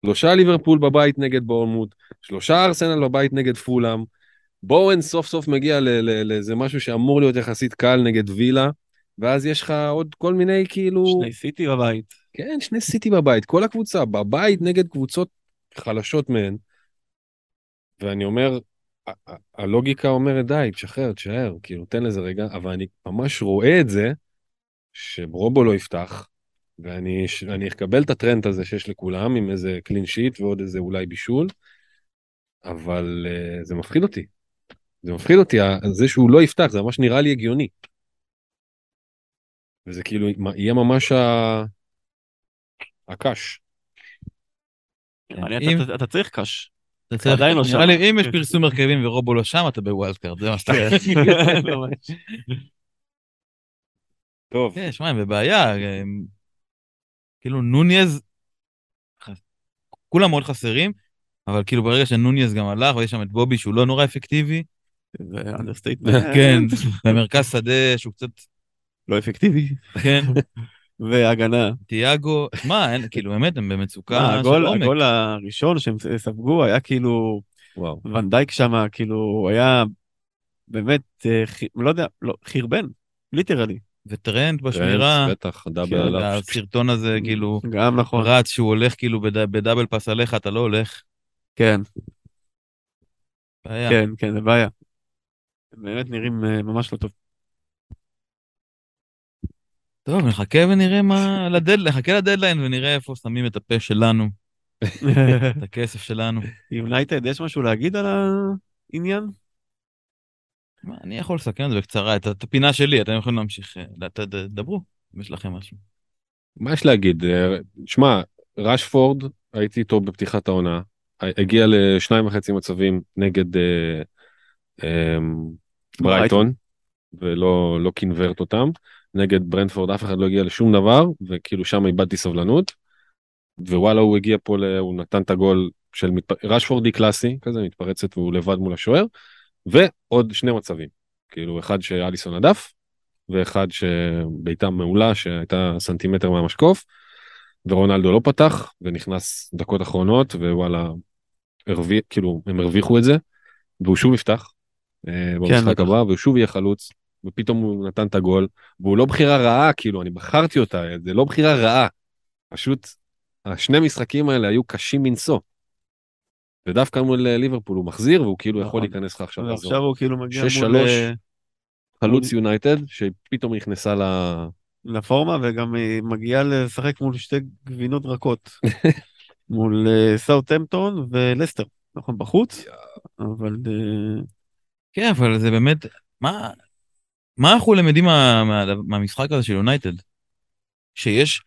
שלושה ליברפול בבית נגד בורנמוט, שלושה ארסנל בבית נגד פולאם, בורן סוף סוף מגיע לאיזה משהו שאמור להיות יחסית קל נגד וילה, ואז יש לך עוד כל מיני כאילו, שני סיטי בבית. כן, שני סיטי בבית, כל הקבוצה בבית נגד קבוצות חלשות מהן. ואני אומר, הלוגיקה אומרת די, תשחרר, תשחרר, כאילו תן לזה רגע, אבל אני ממש רואה את זה, שברובו לא יפתח, ואני אני אקבל את הטרנד הזה שיש לכולם עם איזה קלין שיט ועוד איזה אולי בישול, אבל uh, זה מפחיד אותי. זה מפחיד אותי, זה שהוא לא יפתח, זה ממש נראה לי הגיוני. וזה כאילו יהיה ממש ה... הקש. אם- אתה- צריך צריך- עדיין לא נראה שם. לי, אם יש פרסום הרכבים ורובו לא שם, אתה ב wildcard, זה מה שאתה... ממש. טוב, כן, שמע, הם בבעיה. הם- כאילו נוניז, כולם מאוד חסרים, אבל כאילו ברגע שנוניז גם הלך, ויש שם את בובי שהוא לא נורא אפקטיבי, זה understatement. כן, במרכז שדה שהוא קצת, לא אפקטיבי. כן, והגנה. תיאגו, מה, אין, כאילו באמת, הם במצוקה של עומק. הגול הראשון שהם ספגו היה כאילו, וואו. ונדייק שם, כאילו, היה באמת, אה, לא יודע, לא, חרבן, literally. וטרנט בשמירה, טרנט, בטח, double כן, עליו. הסרטון הזה כאילו גם נכון. רץ שהוא הולך כאילו בד- בדאבל פס עליך, אתה לא הולך. כן, בעיה. כן, כן, זה בעיה. הם באמת נראים אה, ממש לא טוב. טוב, נחכה ונראה מה... לדד... נחכה לדדליין ונראה איפה שמים את הפה שלנו, את הכסף שלנו. יונייטד, יש משהו להגיד על העניין? מה, אני יכול לסכם את זה בקצרה, את, את הפינה שלי, אתם יכולים להמשיך, אה, דברו, אם יש לכם משהו. מה יש להגיד? אה, שמע, רשפורד, הייתי איתו בפתיחת העונה, הגיע לשניים וחצי מצבים נגד אה, אה, ברייטון, ולא לא קינברט אותם. נגד ברנדפורד אף אחד לא הגיע לשום דבר, וכאילו שם איבדתי סבלנות. ווואלה, הוא הגיע פה. הוא נתן את הגול של מתפ... רשפורדי קלאסי, כזה מתפרצת והוא לבד מול השוער, ועוד שני מצבים. כאילו, אחד שאליסון הדף, ואחד שבעיטה מעולה שהייתה סנטימטר מהמשקוף, ורונלדו לא פתח, ונכנס דקות אחרונות, ווואלה, הרוויח, כאילו, הם הרוויחו את זה, והוא שוב יפתח אה, במשחק בטח. הבא, והוא שוב יהיה חלוץ, ופתאום הוא נתן את הגול, והוא לא בחירה רעה, כאילו, אני בחרתי אותה, זה לא בחירה רעה, פשוט השני משחקים האלה היו קשים מנשוא. ודווקא מול אה, ליברפול הוא מחזיר, והוא כאילו יכול נכון. להיכנס לך עכשיו ועכשיו. הוא כאילו מגיע מול שלוש. אה, חלוץ יונייטד, שפתאום נכנסה ל... לפורמה, וגם היא מגיעה לשחק מול שתי גבינות רכות. מול סאוטהמפטון ולסטר. נכון, בחוץ, אבל אה, כן, אבל זה באמת, מה, מה אנחנו למדים מה, מה, מהמשחק הזה של יונייטד? שיש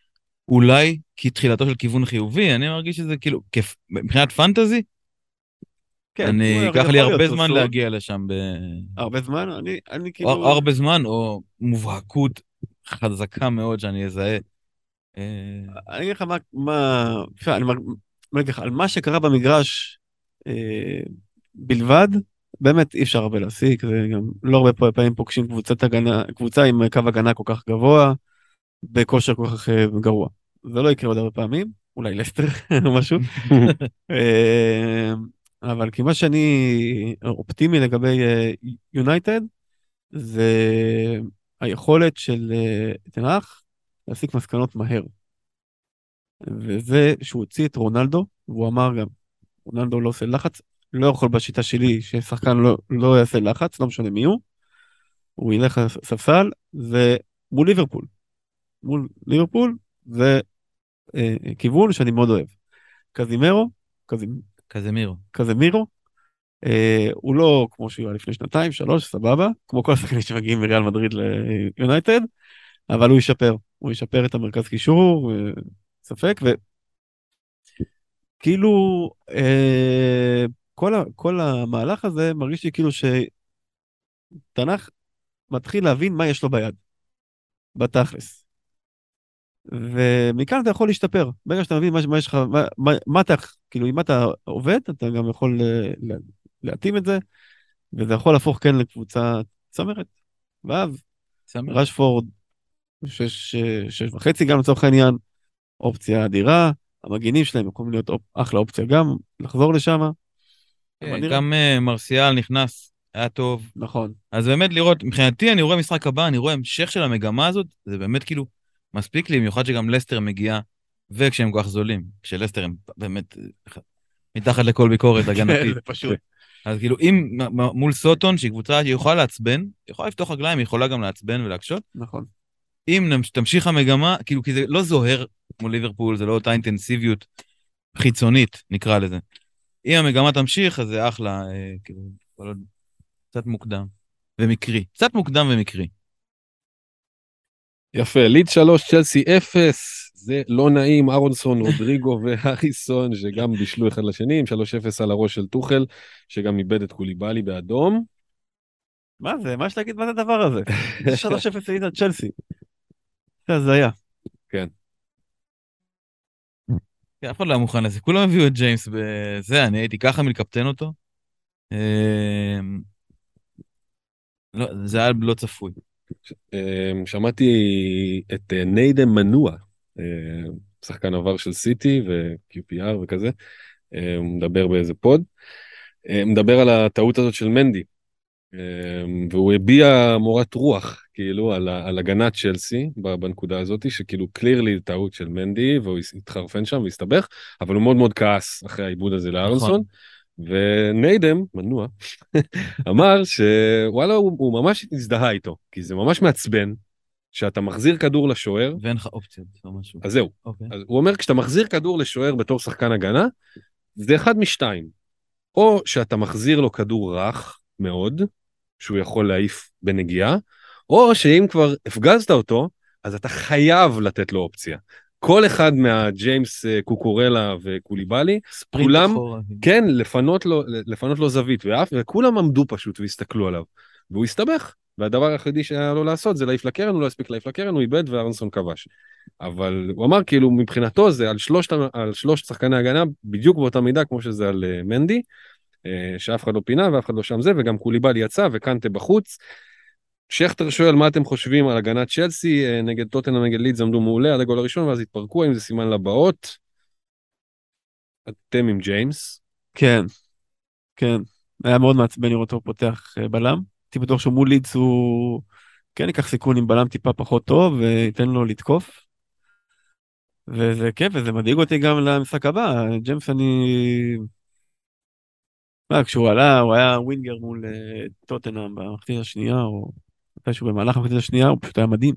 אולי כתחילתו של כיוון חיובי, אני מרגיש שזה כאילו, כיף, מבחינת פנטזי, כן, אני, ייקח לי הרבה זמן הוא- להגיע לשם, ב... הרבה זמן? אני, אני כאילו... או הרבה זמן, או מובהקות חזקה מאוד שאני אזהה. אה, אני אגיד לך מה, מה, אני אומר לך, על מה שקרה במגרש אה, בלבד, באמת אי אפשר הרבה להסיק, זה גם לא הרבה פעמים פוגשים קבוצת הגנה, קבוצה עם קו הגנה כל כך גבוה, בכושר כל כך אה, גרוע. זה לא יקרה עוד הרבה פעמים, אולי לסטר או משהו. אה, אבל כי מה שאני אופטימי לגבי אה, יונייטד, זה היכולת של אה, תנח להסיק מסקנות מהר. וזה שהוא הוציא את רונלדו, והוא אמר גם, רונלדו לא עושה לחץ, לא יכול בשיטה שלי ששחקן לא, לא יעשה לחץ, לא משנה מי הוא, הוא ילך לספסל, ומול ליברפול. מול ליברפול זה אה, כיוון שאני מאוד אוהב. קזימרו, קזימ... קזמירו. קזמירו, אה, הוא לא כמו שהוא היה לפני שנתיים, שלוש, סבבה, כמו כל השחקנים שמגיעים מריאל מדריד ליונייטד, אבל הוא ישפר, הוא ישפר את המרכז קישור, אה, ספק, וכאילו אה, כל, ה, כל המהלך הזה מרגיש לי כאילו שתנ"ך מתחיל להבין מה יש לו ביד, בתכלס. ומכאן אתה יכול להשתפר, ברגע שאתה מבין מה, מה יש לך, מה, מה, מה אתה, כאילו אם אתה עובד, אתה גם יכול להתאים את זה, וזה יכול להפוך כן לקבוצה צמרת. ואז רשפורד, שש, שש וחצי גם לצורך העניין, אופציה אדירה, המגינים שלהם יכולים להיות אופ, אחלה אופציה גם, לחזור לשם. כן, גם uh, מרסיאל נכנס, היה טוב. נכון. אז באמת לראות, מבחינתי אני רואה משחק הבא, אני רואה המשך של המגמה הזאת, זה באמת כאילו מספיק לי, במיוחד שגם לסטר מגיעה, וכשהם כל כך זולים, כשלסטר הם באמת מתחת לכל ביקורת הגנתית. כן, זה פשוט. אז כאילו, אם מול סוטון, שהיא קבוצה שיכולה לעצבן, יכולה לפתוח רגליים, היא יכולה גם לעצבן ולהקשות. נכון. אם תמשיך המגמה, כאילו, כי זה לא זוהר כמו ליברפול, זה לא אותה אינטנסיביות חיצונית, נקרא לזה. אם המגמה תמשיך, אז זה אחלה, אה, כאילו, קצת מוקדם ומקרי. קצת מוקדם ומקרי. יפה, ליד 3, צ'לסי 0, זה לא נעים, אהרונסון, רודריגו והריסון, שגם בישלו אחד לשני, עם 3-0 על הראש של טוחל, שגם איבד את קוליבאלי באדום. מה זה? מה יש להגיד מה זה הדבר הזה? 3-0 ליד על צ'לסי. זה הזיה. כן. כן. אף אחד לא היה מוכן לזה, כולם הביאו את ג'יימס בזה, אני הייתי ככה מלקפטן אותו. אמ, לא, זה היה לא צפוי. אמ, שמעתי את אה, ניידם מנוע, אה, שחקן עבר של סיטי ו-QPR וכזה, אה, הוא מדבר באיזה פוד, מדבר על הטעות הזאת של מנדי, והוא הביע מורת רוח כאילו על, על הגנת צ'לסי בנקודה הזאת שכאילו קלירלי טעות של מנדי והוא התחרפן שם והסתבך אבל הוא מאוד מאוד כעס אחרי העיבוד הזה לארנסון. נכון. וניידם, מנוע, אמר שוואלה הוא, הוא ממש הזדהה איתו, כי זה ממש מעצבן שאתה מחזיר כדור לשוער. ואין לך אופציות או משהו. אז זהו. Okay. אוקיי. אז הוא אומר כשאתה מחזיר כדור לשוער בתור שחקן הגנה, זה אחד משתיים. או שאתה מחזיר לו כדור רך מאוד, שהוא יכול להעיף בנגיעה, או שאם כבר הפגזת אותו, אז אתה חייב לתת לו אופציה. כל אחד מהג'יימס אה, קוקורלה וקוליבאלי, כולם, כן, לפנות לו, לפנות לו זווית, ואף, וכולם עמדו פשוט והסתכלו עליו. והוא הסתבך, והדבר היחידי שהיה לו לעשות זה להעיף לקרן, הוא לא הספיק להעיף לקרן, הוא איבד וארנסון כבש. אבל הוא אמר כאילו מבחינתו זה על שלושת, על שלושת שחקני הגנה בדיוק באותה מידה כמו שזה על uh, מנדי, uh, שאף אחד לא פינה ואף אחד לא שם זה, וגם קוליבאלי יצא וקנטה בחוץ. שכטר שואל מה אתם חושבים על הגנת צ'לסי אה, נגד טוטנה נגד לידס עמדו מעולה עד הגול הראשון ואז התפרקו האם זה סימן לבאות. אתם עם ג'יימס. כן, כן, היה מאוד מעצבן לראות אותו פותח אה, בלם. הייתי בטוח שמול לידס הוא כן ייקח סיכון עם בלם טיפה פחות טוב וייתן לו לתקוף. וזה כיף וזה מדאיג אותי גם למשחק הבא. ג'יימס אני... מה, כשהוא עלה הוא היה ווינגר מול אה, טוטנאם במחצית השנייה או מתישהו במהלך המחצית השנייה הוא פשוט היה מדהים.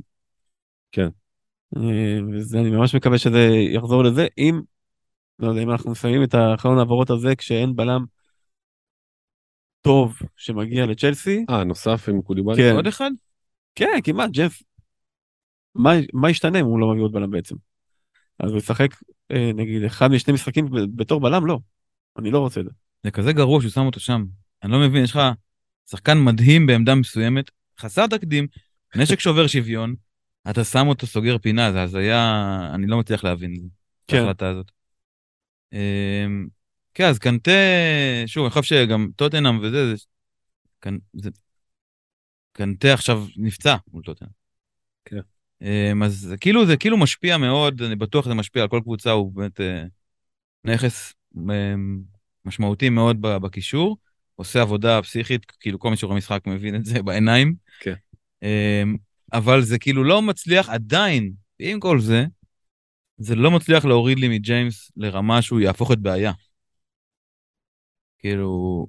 כן. אה, וזה אני ממש מקווה שזה יחזור לזה אם לא יודע אם אנחנו מסיימים את החלון העברות הזה כשאין בלם טוב שמגיע לצ'לסי. אה נוסף עם קוליבאלי? כן. עוד אחד? כן כמעט ג'ף. מה, מה ישתנה אם הוא לא מביא עוד בלם בעצם? אז הוא ישחק אה, נגיד אחד משני משחקים בתור בלם לא. אני לא רוצה את זה. זה כזה גרוע שהוא שם אותו שם. אני לא מבין יש לך שחקן מדהים בעמדה מסוימת חסר תקדים, נשק שובר שוויון, אתה שם אותו סוגר פינה, זה הזיה, אני לא מצליח להבין את כן. ההחלטה הזאת. אמ, כן, אז קנטה, שוב, אני חושב שגם טוטנאם וזה, זה, קנ, זה, קנטה עכשיו נפצע מול טוטנאם. כן. אמ, אז זה כאילו, זה כאילו משפיע מאוד, אני בטוח שזה משפיע על כל קבוצה, הוא באמת אה, נכס אמ, משמעותי מאוד בקישור. עושה עבודה פסיכית, כאילו כל מי שרואה משחק מבין את זה בעיניים. כן. אמ, אבל זה כאילו לא מצליח עדיין, עם כל זה, זה לא מצליח להוריד לי מג'יימס לרמה שהוא יהפוך את בעיה. כאילו,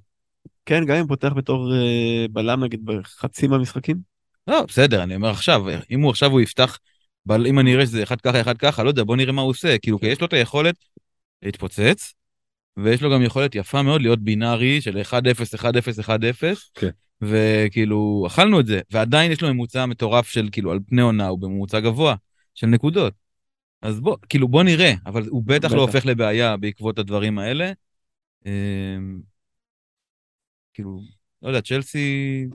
כן, גם אם פותח בתור אה, בלם נגיד בחצי מהמשחקים. לא, בסדר, אני אומר עכשיו, אם הוא עכשיו הוא יפתח, בל, אם אני אראה שזה אחד ככה, אחד ככה, לא יודע, בוא נראה מה הוא עושה. כאילו, כי יש לו את היכולת להתפוצץ, ויש לו גם יכולת יפה מאוד להיות בינארי של 1-0, 1-0, 1-0, כן. וכאילו, אכלנו את זה, ועדיין יש לו ממוצע מטורף של, כאילו, על פני עונה, הוא בממוצע גבוה של נקודות. אז בוא, כאילו, בוא נראה, אבל הוא בטח, בטח. לא הופך לבעיה בעקבות הדברים האלה. אמ, כאילו, לא יודע, צ'לסי...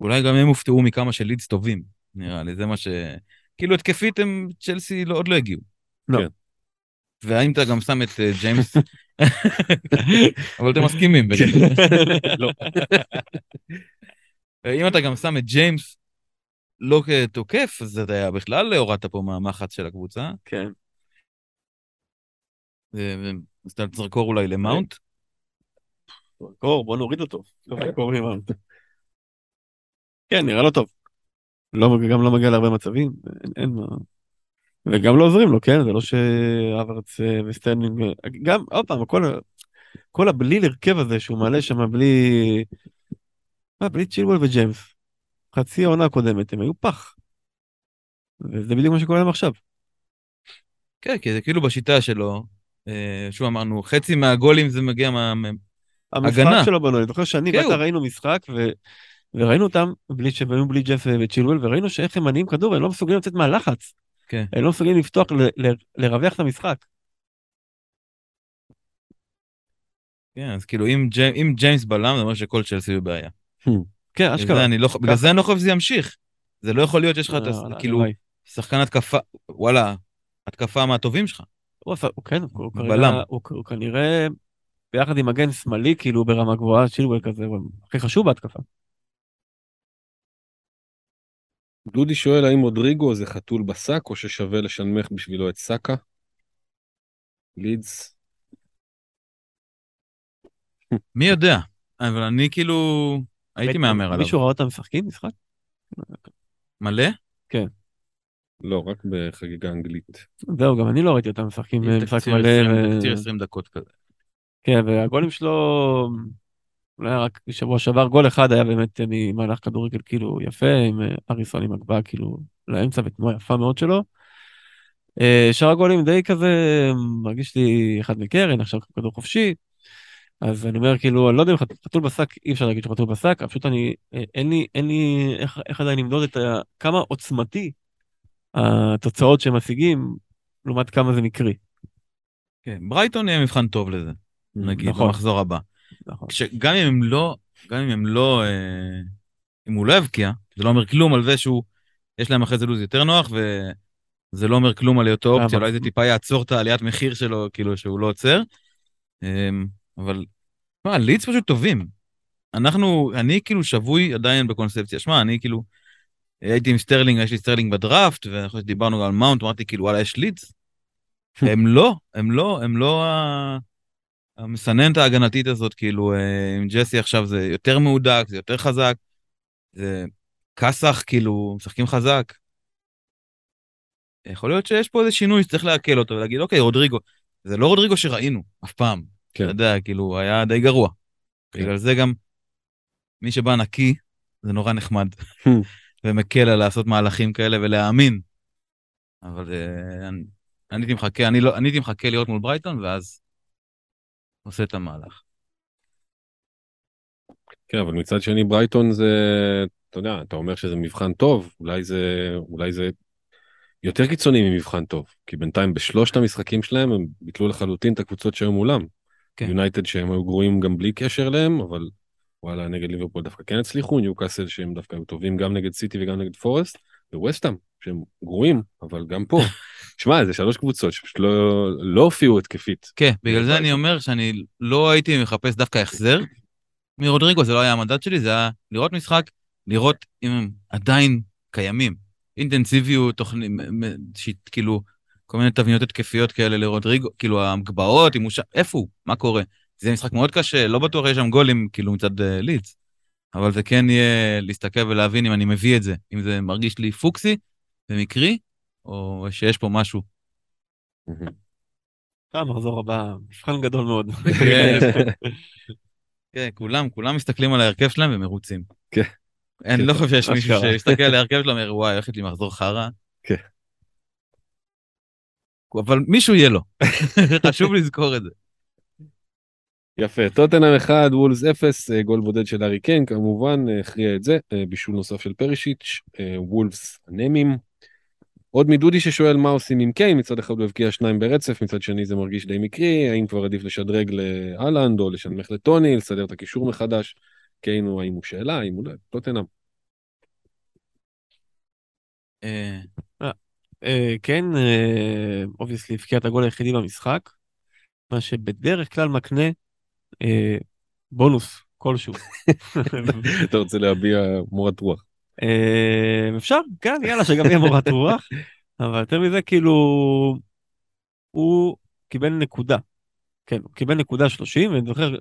אולי גם הם הופתעו מכמה של לידס טובים, נראה לי, זה מה ש... כאילו, התקפית הם, צ'לסי לא, עוד לא הגיעו. לא. כן. והאם אתה גם שם את אה, ג'יימס... אבל אתם מסכימים. בגלל. לא. אם אתה גם שם את ג'יימס לא כתוקף, אז אתה בכלל הורדת פה מהמחץ של הקבוצה. כן. ו- אז אתה זרקור אולי למאונט. קור, בוא נוריד אותו. לא. כן, נראה לו טוב. לא, גם לא מגיע להרבה מצבים, אין מה. וגם לא עוזרים לו, כן? זה לא שהאברץ אה, וסטרלינג, גם, עוד פעם, כל, כל הבליל הרכב הזה שהוא מעלה שם בלי... מה, בלי צ'ילוול וג'יימס. חצי העונה הקודמת, הם היו פח. וזה בדיוק מה שקורה להם עכשיו. כן, כי זה כאילו בשיטה שלו. אה, שוב אמרנו, חצי מהגולים זה מגיע מה... המשחק הגנה. שלו בנוי, אני זוכר שאני כן, ואתה ראינו משחק ו... וראינו אותם בלי שהם היו בלי ג'ף וצ'ילואל וראינו שאיך הם מניעים כדור הם לא מסוגלים לצאת מהלחץ. כן. הם לא מסוגלים לפתוח ל... ל... לרווח את המשחק. כן, אז כאילו אם ג'י- אם ג'יימס בלם, זה אומר שכל צ'לסי בבעיה. כן בגלל אשכרה. זה אני לא- בגלל זה אני לא חושב שזה ימשיך. זה לא יכול להיות שיש לך את ה... אה, כאילו. שחקן התקפה, וואלה, התקפה מהטובים שלך. הוא עשה- הוא כן, הוא. כנראה, הוא, הוא כנראה ביחד עם מגן שמאלי כאילו ברמה גבוהה, צ'ילואל כזה, הוא הכי חשוב בהתקפה. דודי שואל האם רודריגו זה חתול בשק או ששווה לשנמך בשבילו את סאקה? לידס. מי יודע? אבל אני כאילו, הייתי מהמר עליו. מישהו ראה אותם משחקים משחק? מלא? לא, רק בחגיגה אנגלית. זהו, גם אני לא ראיתי אותם משחקים עם משחק מלא. 20 ו- תקציר 20 דקות כזה. כן, והגולים שלו, אולי רק שבוע שעבר גול אחד היה באמת ממהלך כדורגל כאילו יפה, עם אה, אריסון עם הגבהה כאילו לאמצע ותנועה יפה מאוד שלו. אה, שאר הגולים די כזה, מרגיש לי אחד מקרן, עכשיו כדור חופשי. אז אני אומר כאילו, אני לא יודע אם חת- חתול בשק, אי אפשר להגיד שחתול בשק, פשוט אני, אה, אין לי, אין לי איך, איך עדיין למדוד את ה, כמה עוצמתי התוצאות שהם משיגים, לעומת כמה זה מקרי. כן, ברייטון יהיה מבחן טוב לזה, נגיד, נכון. במחזור הבא. נכון. גם אם הם לא, גם אם הם לא, אה, אם הוא לא יבקיע, זה לא אומר כלום על זה שהוא, יש להם אחרי זה לו"ז יותר נוח, וזה לא אומר כלום על היותו אופציה, למה? אולי זה טיפה יעצור את העליית מחיר שלו, כאילו שהוא לא עוצר. אה, אבל, מה, לידס פשוט טובים. אנחנו, אני כאילו שבוי עדיין בקונספציה. שמע, אני כאילו, הייתי עם סטרלינג, יש לי סטרלינג בדראפט, ואחרי שדיברנו על מאונט, אמרתי כאילו, וואלה, יש לידס. הם לא, הם לא, הם לא ה- המסננת ההגנתית הזאת, כאילו, אה, עם ג'סי עכשיו זה יותר מהודק, זה יותר חזק, זה כסח, כאילו, משחקים חזק. יכול להיות שיש פה איזה שינוי שצריך לעכל אותו ולהגיד, אוקיי, רודריגו, זה לא רודריגו שראינו, אף פעם. כן. אתה יודע, כאילו, היה די גרוע. כן. בגלל זה גם, מי שבא נקי, זה נורא נחמד. ומקל על לעשות מהלכים כאלה ולהאמין. אבל אה, אני הייתי מחכה, אני לא, אני הייתי מחכה לראות מול ברייטון, ואז עושה את המהלך. כן, אבל מצד שני ברייטון זה, אתה יודע, אתה אומר שזה מבחן טוב, אולי זה, אולי זה יותר קיצוני ממבחן טוב, כי בינתיים בשלושת המשחקים שלהם הם ביטלו לחלוטין את הקבוצות שהיו מולם. כן. יונייטד שהם היו גרועים גם בלי קשר אליהם, אבל וואלה, נגד ליברפול דווקא כן הצליחו, ניוקאסל שהם דווקא היו טובים גם נגד סיטי וגם נגד פורסט, וווסטאם שהם גרועים, אבל גם פה. שמע, זה שלוש קבוצות שפשוט לא, לא הופיעו התקפית. כן, בגלל זה ברייטון. אני אומר שאני לא הייתי מחפש דווקא החזר מרודריגו, זה לא היה המדד שלי, זה היה לראות משחק, לראות אם הם עדיין קיימים. אינטנסיביות, תוכנית, כאילו, כל מיני תבניות התקפיות כאלה לרודריגו, כאילו הגבעות, אם הוא שם, איפה הוא? מה קורה? זה משחק מאוד קשה, לא בטוח יש שם גולים, כאילו, מצד uh, לידס. אבל זה כן יהיה להסתכל ולהבין אם אני מביא את זה, אם זה מרגיש לי פוקסי, במקרי, או שיש פה משהו? המחזור הבא, מבחן גדול מאוד. כן. כן, כולם, כולם מסתכלים על ההרכב שלהם ומרוצים. כן. אני לא חושב שיש מישהו. שיסתכל על ההרכב שלו ואומר, וואי, הולכת לי מחזור חרא. כן. אבל מישהו יהיה לו. חשוב לזכור את זה. יפה, טוטנאם 1, וולס 0, אה, גול בודד של ארי קיין, כמובן, אה, הכריע את זה, אה, בישול נוסף של פרישיץ', אה, וולפס אנמים. עוד מדודי ששואל מה עושים עם קיין, מצד אחד הוא הבקיע שניים ברצף, מצד שני זה מרגיש די מקרי, האם כבר עדיף לשדרג לאלנד או לשנמך לטוני, לסדר את הקישור מחדש, קיין הוא האם הוא שאלה, האם הוא לא, טוטנאם. אה, אה, כן, obviously הבקיע את הגול היחידי במשחק, מה שבדרך כלל מקנה אה, בונוס כלשהו. אתה רוצה להביע מורת רוח. אה, אפשר, כן, יאללה, שגם יהיה מורת רוח, אבל יותר מזה, כאילו, הוא קיבל נקודה. כן, הוא קיבל נקודה 30, ואני זוכר,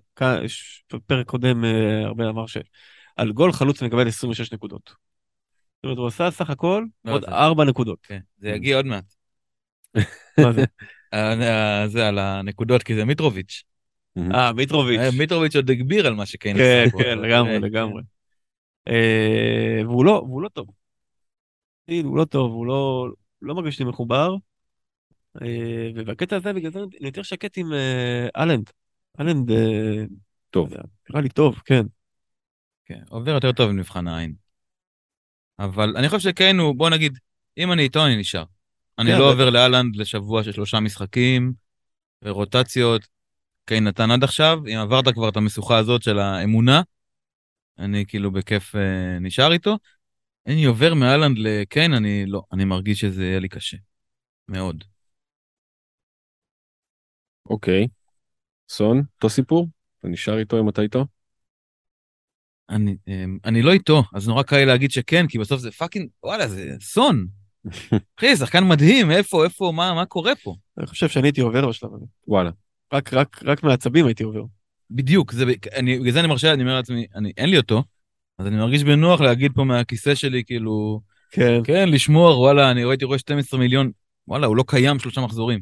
פרק קודם, אה, ארבל אמר שעל גול חלוץ מקבל 26 נקודות. זאת אומרת, הוא עשה סך הכל לא, עוד זה- 4 נקודות. כן, זה יגיע עוד מעט. מה זה? אה, זה על הנקודות, כי זה מיטרוביץ'. אה, מיטרוביץ'. מיטרוביץ' עוד הגביר על מה שקיין כן, עשה פה. כן, לגמרי, אה, לגמרי. אה, והוא לא, והוא לא טוב. הוא לא טוב, הוא לא, לא מרגיש לי מחובר. אה, ובקטע הזה, בגלל זה אני יותר שקט עם אה, אלנד. אלנד, טוב. נראה לי טוב, כן. כן, עובר יותר טוב ממבחן העין. אבל אני חושב שקיין הוא, בוא נגיד, אם אני איתו, אני נשאר. אני כן, לא עובר לאלנד לשבוע של שלושה משחקים ורוטציות. קיין נתן עד עכשיו, אם עברת כבר את המשוכה הזאת של האמונה, אני כאילו בכיף אה, נשאר איתו. אני עובר מאלנד לקיין, אני לא, אני מרגיש שזה יהיה לי קשה. מאוד. אוקיי. סון, אותו סיפור? אתה נשאר איתו אם אתה איתו? אני, אמ, אני לא איתו, אז נורא קל לי להגיד שכן, כי בסוף זה fucking, וואלה, זה סון. אחי, שחקן מדהים, איפה, איפה, מה, מה קורה פה? אני חושב שאני הייתי עובר בשלב הזה. וואלה. רק, רק, רק מעצבים הייתי עובר. בדיוק, זה, אני, בגלל זה אני מרשה, אני אומר לעצמי, אני, אין לי אותו, אז אני מרגיש בנוח להגיד פה מהכיסא שלי, כאילו, כן. כן, לשמור, וואלה, אני הייתי רואה 12 מיליון, וואלה, הוא לא קיים שלושה מחזורים.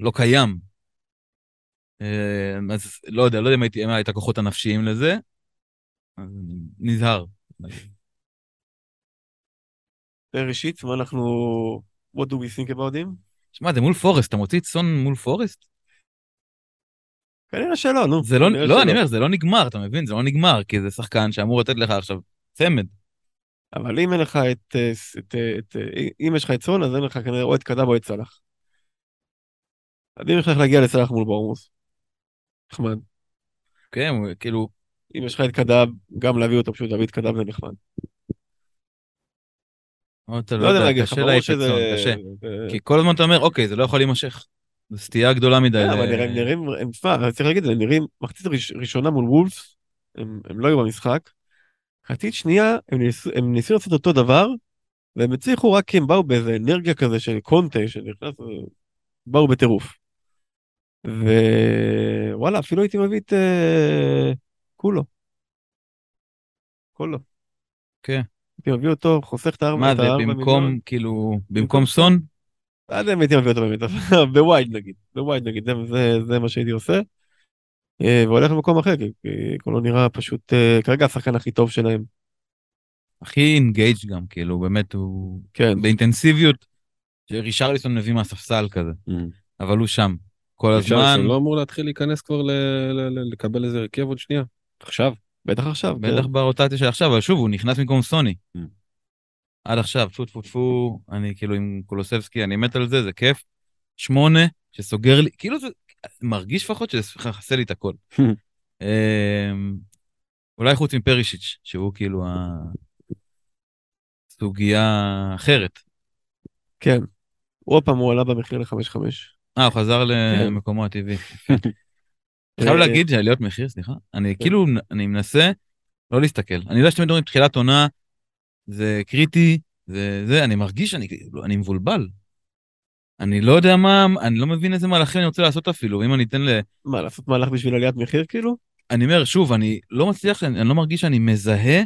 לא קיים. אה, אז לא יודע, לא יודע אם הייתי, אם את הכוחות הנפשיים לזה, אז נזהר. ראשית, מה אנחנו... What do we think about him? שמע, זה מול פורסט, אתה מוציא את סון מול פורסט? כנראה שלא, נו. זה לא, לא. אני אומר, זה לא נגמר, אתה מבין? זה לא נגמר, כי זה שחקן שאמור לתת לך עכשיו צמד. אבל אם אין לך את... אה, את, אה, את אה, אם יש לך את סון, אז אין לך כנראה או את קדאב או את אם יש לך להגיע לסאלח מול בורמוס, נחמד. כן, כאילו, אם יש לך את קדאב, גם להביא אותו, פשוט להביא את קדאב זה נחמד. אתה לא יודע להגיד לך, ברור את שזה... קשה. כי כל הזמן אתה אומר, אוקיי, זה לא יכול להימשך. זו סטייה גדולה מדי. כן, אבל נראים, נראים, הם, תשמע, צריך להגיד את זה, הם נראים, מחצית ראש- ראשונה מול וולפס, הם, הם לא היו במשחק. מחצית שנייה, הם ניסו, הם לעשות אותו דבר, והם הצליחו רק כי הם באו באיזה אנרגיה כזה של קונטה, שנכנס, באו בטירוף. ווואלה, אפילו הייתי מביא את אה, קולו. קולו. כן. הייתי מביא אותו, חוסך את הארבע מה את זה, הארבע במקום, מיליון. כאילו, במקום במקום סון? לא יודע אם הייתי מביא אותו באמת, ב wild נגיד, ב wild נגיד, זה, זה, זה מה שהייתי עושה. אה, והולך למקום אחר, כי כי קולו נראה פשוט, אה, כרגע השחקן הכי טוב שלהם. הכי engaged גם, כאילו, באמת הוא... כן, באינטנסיביות, שרישרליסון מביא מהספסל כזה, אבל הוא שם. כל הזמן, ריצ'רלסון לא אמור להתחיל להיכנס כבר ל- ל- ל- לקבל איזה הרכב עוד שנייה? עכשיו. בטח עכשיו. בטח כן. ברוטציה של עכשיו, אבל שוב, הוא נכנס במקום סוני. עד עכשיו, טפו טפו טפו, אני כאילו עם קולוסבסקי, אני מת על זה, זה כיף. שמונה, שסוגר לי, כאילו זה מרגיש לפחות שזה מכסה לי את הכל. אמ, אולי חוץ מפרישיץ', שהוא כאילו הסוגיה אחרת. כן. עוד פעם הוא עלה במחיר ל-5-5. אה, הוא חזר כן. למקומו הטבעי. חייב אה, להגיד שעליות מחיר, סליחה, אני כאילו, אני מנסה לא להסתכל. אני יודע שאתם מדברים תחילת עונה, זה קריטי, זה, זה, אני מרגיש שאני כאילו, אני מבולבל. אני לא יודע מה, אני לא מבין איזה מהלכים אני רוצה לעשות אפילו, אם אני אתן ל... מה, לעשות מהלך בשביל עליית מחיר כאילו? אני אומר, שוב, אני לא מצליח, אני, אני לא מרגיש שאני מזהה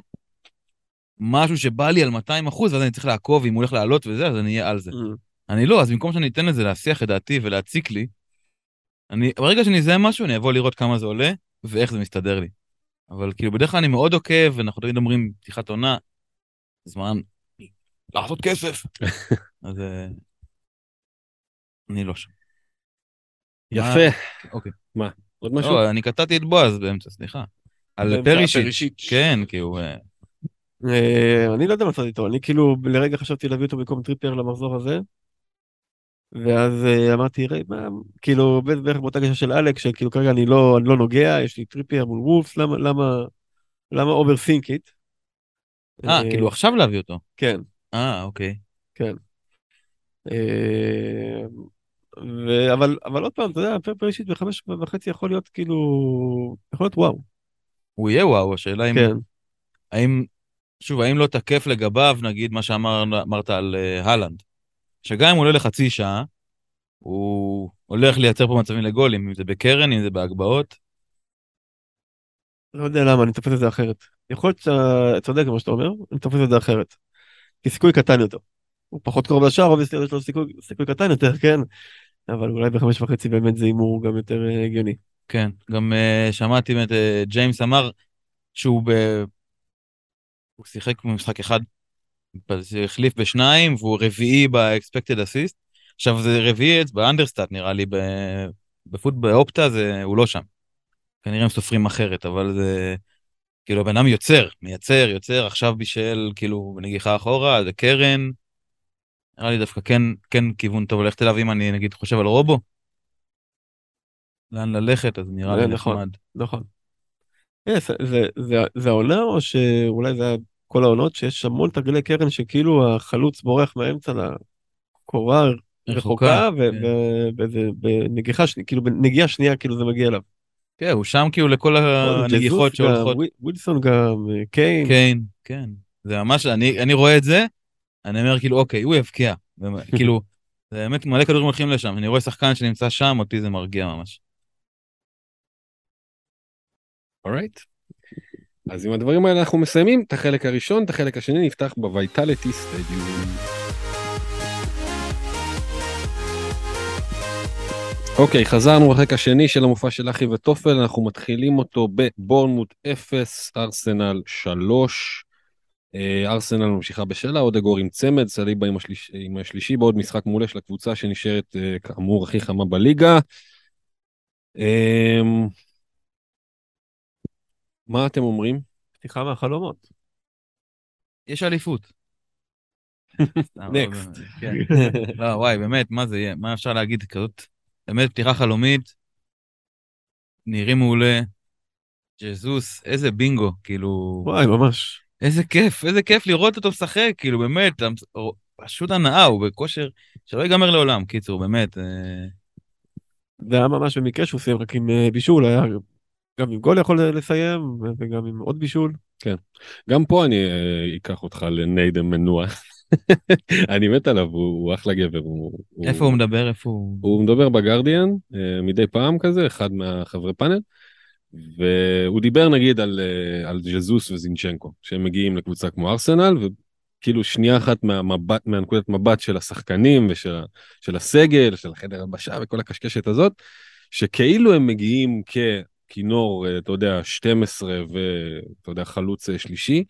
משהו שבא לי על 200 אחוז, ואז אני צריך לעקוב אם הוא הולך לעלות וזה, אז אני אהיה על זה. Mm. אני לא, אז במקום שאני אתן לזה להסיח את דעתי ולהציק לי, אני, ברגע שאני אזהה משהו, אני אבוא לראות כמה זה עולה ואיך זה מסתדר לי. אבל כאילו, בדרך כלל אני מאוד עוקב, ואנחנו תמיד אומרים, פתיחת עונה, זמן לעשות כסף. אז אה, אני לא שם. יפה. אוקיי. מה, עוד משהו? לא, אני קטעתי את בועז באמצע, סליחה. על. פרישיץ'. כן, כי הוא... אה, אה, אני לא יודע מה לעשות איתו, אני כאילו לרגע חשבתי להביא אותו במקום טריפייר למחזור הזה. ואז אמרתי, אחי, מה, כאילו בערך באותה גישה של אלכס, שכאילו כרגע אני לא, אני לא נוגע, יש לי טריפייר מול וולפס, למה, למה, למה overthink it? אה, כאילו עכשיו להביא אותו. כן, אה, אוקיי. כן. אה, ו- אבל, אבל עוד פעם, אתה יודע, פר פרישיץ' בחמש וחצי יכול להיות כאילו, יכול להיות וואו. הוא יהיה וואו, השאלה אם... כן, האם... שוב, האם לא תקף לגביו, נגיד, מה שאמרת על אה, הלנד? שגם אם הוא עולה לחצי שעה, הוא הולך לייצר פה מצבים לגולים, אם זה בקרן, אם זה בהגבהות. לא יודע למה, אני תופס את זה אחרת. יכול להיות שאתה צודק במה שאתה אומר, אני תופס את זה אחרת. כי סיכוי קטן יותר. הוא פחות קרוב לשער, אובייסטי יש לו סיכוי, סיכוי קטן יותר, כן? אבל אולי בחמש וחצי באמת זה הימור גם יותר אה, הגיוני. כן, גם uh, שמעתי באמת, uh, ג'יימס אמר שהוא ב... הוא שיחק במשחק אחד, החליף בשניים, והוא רביעי ב-expected assist. עכשיו זה רביעי באנדרסטאט נראה לי, בפוט באופטה זה, הוא לא שם. כנראה הם סופרים אחרת, אבל זה... כאילו הבן אדם יוצר, מייצר, יוצר, עכשיו בישל, כאילו, בנגיחה אחורה, זה קרן. נראה לי דווקא כן, כן כיוון טוב ללכת אליו, אם אני נגיד חושב על רובו. לאן ללכת, אז נראה לי נכון. נחמד. נכון. אה, זה, זה, זה, זה העונה או שאולי זה כל העונות שיש המון תרגילי קרן שכאילו החלוץ בורח מהאמצע לקורה רחוקה ו- כן. ו- באיזה- בנגיחה כאילו בנגיעה שנייה כאילו זה מגיע אליו. כן, הוא שם כאילו לכל הנגיחות ג'זוס גם, שהולכות. וויל- ווילסון גם, אה, קיין. כן, כן. זה ממש, אני, אני רואה את זה, אני אומר כאילו, אוקיי, הוא יבקיע. כאילו, זה באמת מלא כדורים הולכים לשם. אני רואה שחקן שנמצא שם, אותי זה מרגיע ממש. אורייט. אז עם הדברים האלה אנחנו מסיימים את החלק הראשון, את החלק השני נפתח בוויטליטי סטדיום. אוקיי, חזרנו לחלק השני של המופע של אחי וטופל, אנחנו מתחילים אותו בבורנמוט 0, ארסנל 3. אה, ארסנל ממשיכה בשלה, אודגור עם צמד, סליבה עם, השליש, עם השלישי בעוד משחק מעולה של הקבוצה שנשארת אה, כאמור הכי חמה בליגה. אמ, מה אתם אומרים? פתיחה מהחלומות. יש אליפות. Next. אבל, כן. לא, וואי, באמת, מה זה יהיה? מה אפשר להגיד? כזאת, באמת פתיחה חלומית, נראים מעולה. ג'זוס, איזה בינגו, כאילו, וואי ממש. איזה כיף, איזה כיף לראות אותו משחק, כאילו, באמת, פשוט הנאה, הוא בכושר שלא ייגמר לעולם, קיצור, באמת. אה, זה היה ממש במקרה שהוא סיים רק עם אה, בישול, היה גם עם גול יכול לסיים וגם עם עוד בישול. גם פה אני אה, אקח אותך לניידם מנוע. אני מת עליו, הוא, הוא אחלה גבר. הוא, איפה הוא מדבר? איפה הוא? הוא מדבר בגרדיאן אה, מדי פעם כזה, אחד מהחברי פאנל, והוא דיבר נגיד על, אה, על ג'זוס וזינצ'נקו, שהם מגיעים לקבוצה כמו ארסנל, וכאילו שנייה אחת מהמבט, מהנקודת מבט של השחקנים ושל של הסגל, של החדר הלבשה וכל הקשקשת הזאת, שכאילו הם מגיעים ככינור, אה, אתה יודע, 12 ואתה יודע, חלוץ שלישי,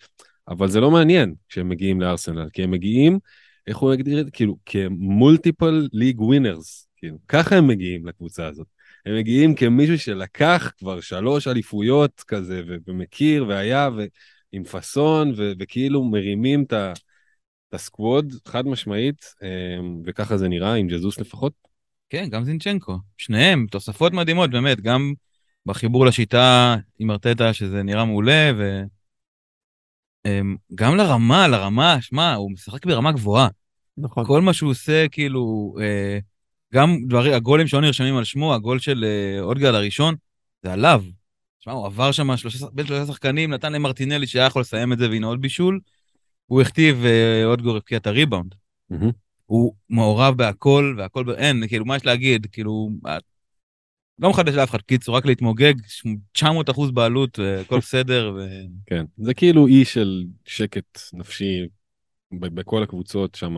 אבל זה לא מעניין כשהם מגיעים לארסנל, כי הם מגיעים, איך הוא יגדיר את זה? כאילו, כמולטיפל ליג ווינרס, כאילו, ככה הם מגיעים לקבוצה הזאת. הם מגיעים כמישהו שלקח כבר שלוש אליפויות כזה, ו- ומכיר, והיה, ועם פאסון, ו- וכאילו מרימים את הסקווד, חד משמעית, אמ, וככה זה נראה, עם ג'זוס לפחות. כן, גם זינצ'נקו. שניהם, תוספות מדהימות, באמת, גם בחיבור לשיטה עם ארטטה, שזה נראה מעולה, ו... אמ, גם לרמה, לרמה, שמע, הוא משחק ברמה גבוהה. נכון. כל מה שהוא עושה, כאילו, אה, גם דברים, הגולים שלא נרשמים על שמו, הגול של אה, אודגרד הראשון, זה עליו. שמע, הוא עבר שם בין שלושה שחקנים, נתן למרטינלי שהיה יכול לסיים את זה, והנה עוד בישול. הוא הכתיב, אה, אודגור הבקיע את הריבאונד. הוא מעורב בהכל, והכל, אין, כאילו, מה יש להגיד? כאילו, לא מחדש לאף אחד, קיצור, רק להתמוגג, 900 אחוז בעלות, אה, הכל בסדר, ו... כן, זה כאילו אי של שקט נפשי ב- בכל הקבוצות שם.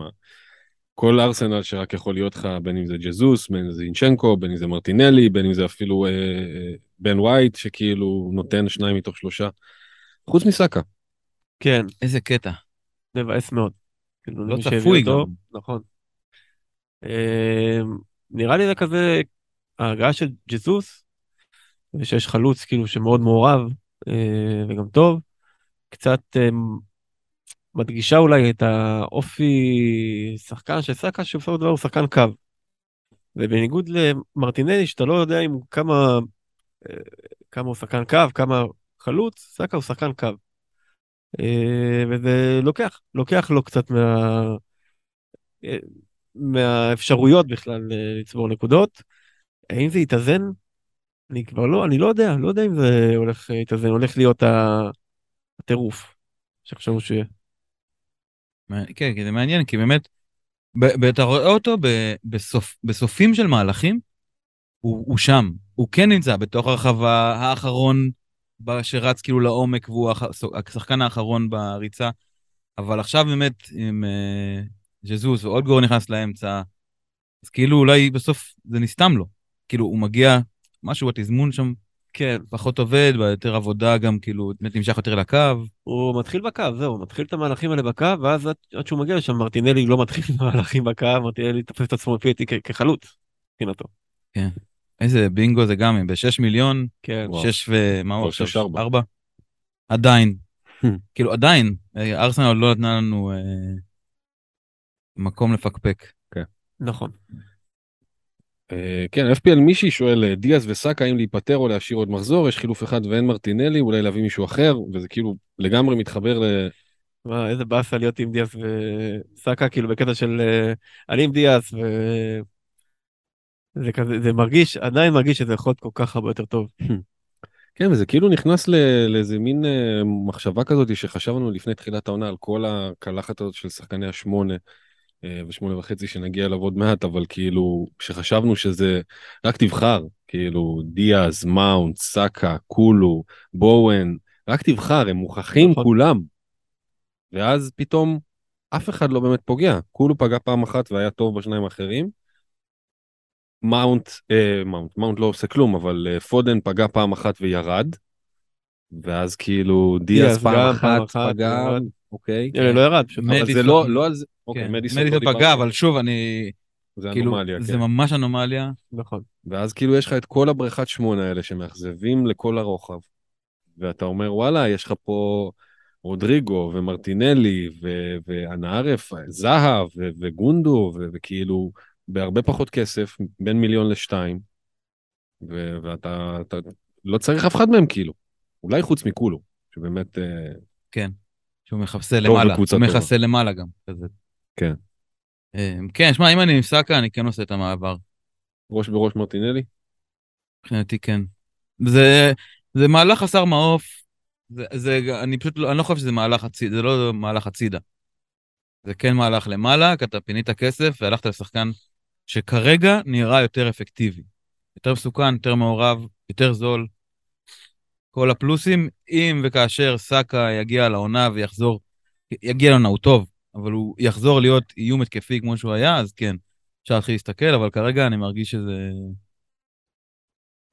כל ארסנל שרק יכול להיות לך, בין אם זה ג'זוס, בין אם זה אינצ'נקו, בין אם זה מרטינלי, בין אם זה אפילו אה, אה, בן ווייט, שכאילו נותן שניים מתוך שלושה. חוץ מסאקה. כן, איזה קטע. מבאס מאוד. כאילו, לא צפוי גם. נכון. אמ, נראה לי זה כזה ההגעה של ג'זוס, ושיש חלוץ כאילו שמאוד מעורב אה, וגם טוב, קצת אמ, מדגישה אולי את האופי שחקן של סאקה, שבסופו של דבר הוא שחקן קו. ובניגוד למרטינלי, שאתה לא יודע אם כמה, אה, כמה הוא שחקן קו, כמה חלוץ, סאקה הוא שחקן קו. אה, וזה לוקח, לוקח לו קצת מה... אה, מהאפשרויות בכלל אה, לצבור נקודות. האם זה יתאזן? אני כבר לא, אני לא יודע, לא יודע אם זה הולך אה, להתאזן, הולך להיות הטירוף שחשבנו שיהיה. כן, כי זה מעניין, כי באמת, אתה רואה אותו ב- בסוף, בסופים של מהלכים, הוא, הוא שם. הוא כן נמצא בתוך הרחבה האחרון שרץ כאילו לעומק, והוא השחקן האחרון בריצה. אבל עכשיו באמת, עם אה, ז'זוס ועוד גור נכנס לאמצע, אז כאילו אולי בסוף זה נסתם לו. כאילו, הוא מגיע, משהו בתזמון שם כן, פחות עובד, יותר עבודה גם, כאילו, באמת נמשך יותר לקו. הוא מתחיל בקו, זהו, הוא מתחיל את המהלכים האלה בקו, ואז עד, עד שהוא מגיע לשם, מרטינלי לא מתחיל את המהלכים בקו, מרטינלי תופס את עצמו לפי דעתי כ- כחלוץ, מבחינתו. איזה בינגו זה גם, ב-6 מיליון, כן, וואו. שש ומה הוא עכשיו? שש ארבע. ארבע? עדיין. Hmm. כאילו עדיין, אה, ארסנל לא נתנה לנו אה, מקום לפקפק. נכון. אה, כן, FPL מישהי שואל, אה, דיאז וסאקה אם להיפטר או להשאיר עוד מחזור, יש חילוף אחד ואין מרטינלי, אולי להביא מישהו אחר, וזה כאילו לגמרי מתחבר ל... מה, איזה באסה להיות עם דיאס וסאקה, כאילו בקטע של אה, אני עם דיאס, ו... זה כזה, זה מרגיש, עדיין מרגיש שזה יכול להיות כל כך הרבה יותר טוב. כן, וזה כאילו נכנס לאיזה מין מחשבה כזאת שחשבנו לפני תחילת העונה על כל הקלחת הזאת של שחקני השמונה ושמונה וחצי שנגיע אליו עוד מעט, אבל כאילו, שחשבנו שזה, רק תבחר, כאילו, דיאז, מאונט, סאקה, קולו, בואן, רק תבחר, הם מוכחים נכון. כולם. ואז פתאום אף אחד לא באמת פוגע. קולו פגע פעם אחת והיה טוב בשניים האחרים. מאונט, אה, מאונט, מאונט לא עושה כלום, אבל אה, פודן פגע פעם אחת וירד. ואז כאילו דיאז פעם אחת פעם אחת פגע. אוקיי. אלה לא ירד. אבל זה מדיסון- לא, לא על זה, אוקיי, כן, מדיסון לא מדיסון דיברנו פגע. אבל שוב, אני... זה כאילו, אנומליה, זה כן. ממש אנומליה. נכון. ואז כאילו יש לך את כל הבריכת שמונה האלה שמאכזבים לכל הרוחב. ואתה אומר, וואלה, יש לך פה רודריגו ומרטינלי ו- ואנה ערף, זהב וגונדו, וכאילו בהרבה פחות כסף, בין מיליון לשתיים. ואתה אתה, לא צריך אף אחד מהם כאילו. אולי חוץ מכולו, שבאמת... אה, שהוא מכסה למעלה. הוא. מכסה למעלה גם. כזה. כן. אה, כן, שמע, אם אני עם סאקה, אני כן עושה את המעבר. ראש בראש מרטינלי? מבחינתי כן. זה, זה מהלך חסר מעוף. זה, זה, אני פשוט לא, אני לא חושב שזה מהלך הצידה, זה לא מהלך הצידה. זה כן מהלך למעלה, כי אתה פינית כסף והלכת לשחקן שכרגע נראה יותר אפקטיבי. יותר מסוכן, יותר מעורב, יותר זול. כל הפלוסים, אם וכאשר סאקה יגיע לעונה ויחזור, יגיע לעונה, הוא טוב, אבל הוא יחזור להיות איום התקפי כמו שהוא היה, אז כן, אפשר להתחיל להסתכל, אבל כרגע אני מרגיש שזה...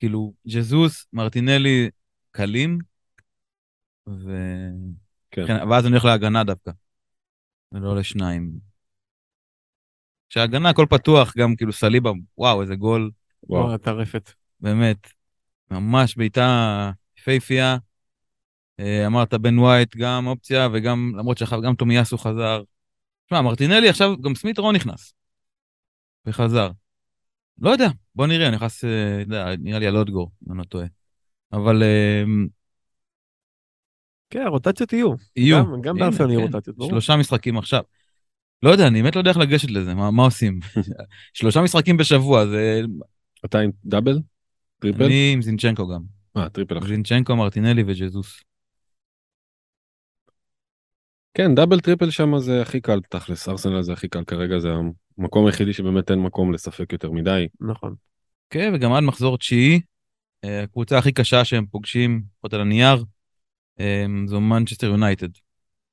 כאילו, ג'זוס, מרטינלי קלים, ו... כן. כן, ואז אני הולך להגנה דווקא, ולא לשניים. כשהגנה הכל פתוח, גם כאילו סליבה, וואו, איזה גול, וואו. וואו, טרפת. באמת, ממש בעיטה יפהפייה. אה, אמרת בן ווייט גם אופציה, וגם, למרות שעכשיו גם תומיאסו חזר. תשמע, מרטינלי עכשיו, גם סמית רו נכנס. וחזר. לא יודע, בוא נראה, נכנס, אה, יודע, נראה לי על אודגור, אם אני לא טועה. אבל אה, כן, הרוטציות יהיו. יהיו. גם- גם בארסנל יהיו כן. רוטציות, ברור. שלושה משחקים עכשיו. לא יודע, אני באמת לא יודע איך לגשת לזה, מה, מה עושים? שלושה משחקים בשבוע, זה... אתה עם double? triple? אני עם זינצ'נקו גם. אה, triple אחי. זינצ'נקו, מרטינלי וג'זוס. כן, double triple שם זה הכי קל תכלס, ארסנל זה הכי קל כרגע, זה המקום היחידי שבאמת אין מקום לשחק יותר מדי. נכון. כן, וגם עד מחזור תשיעי, אה, הקבוצה הכי קשה שהם פוגשים, לפחות על הנייר, אה, זו מנצ'סטר יונייטד.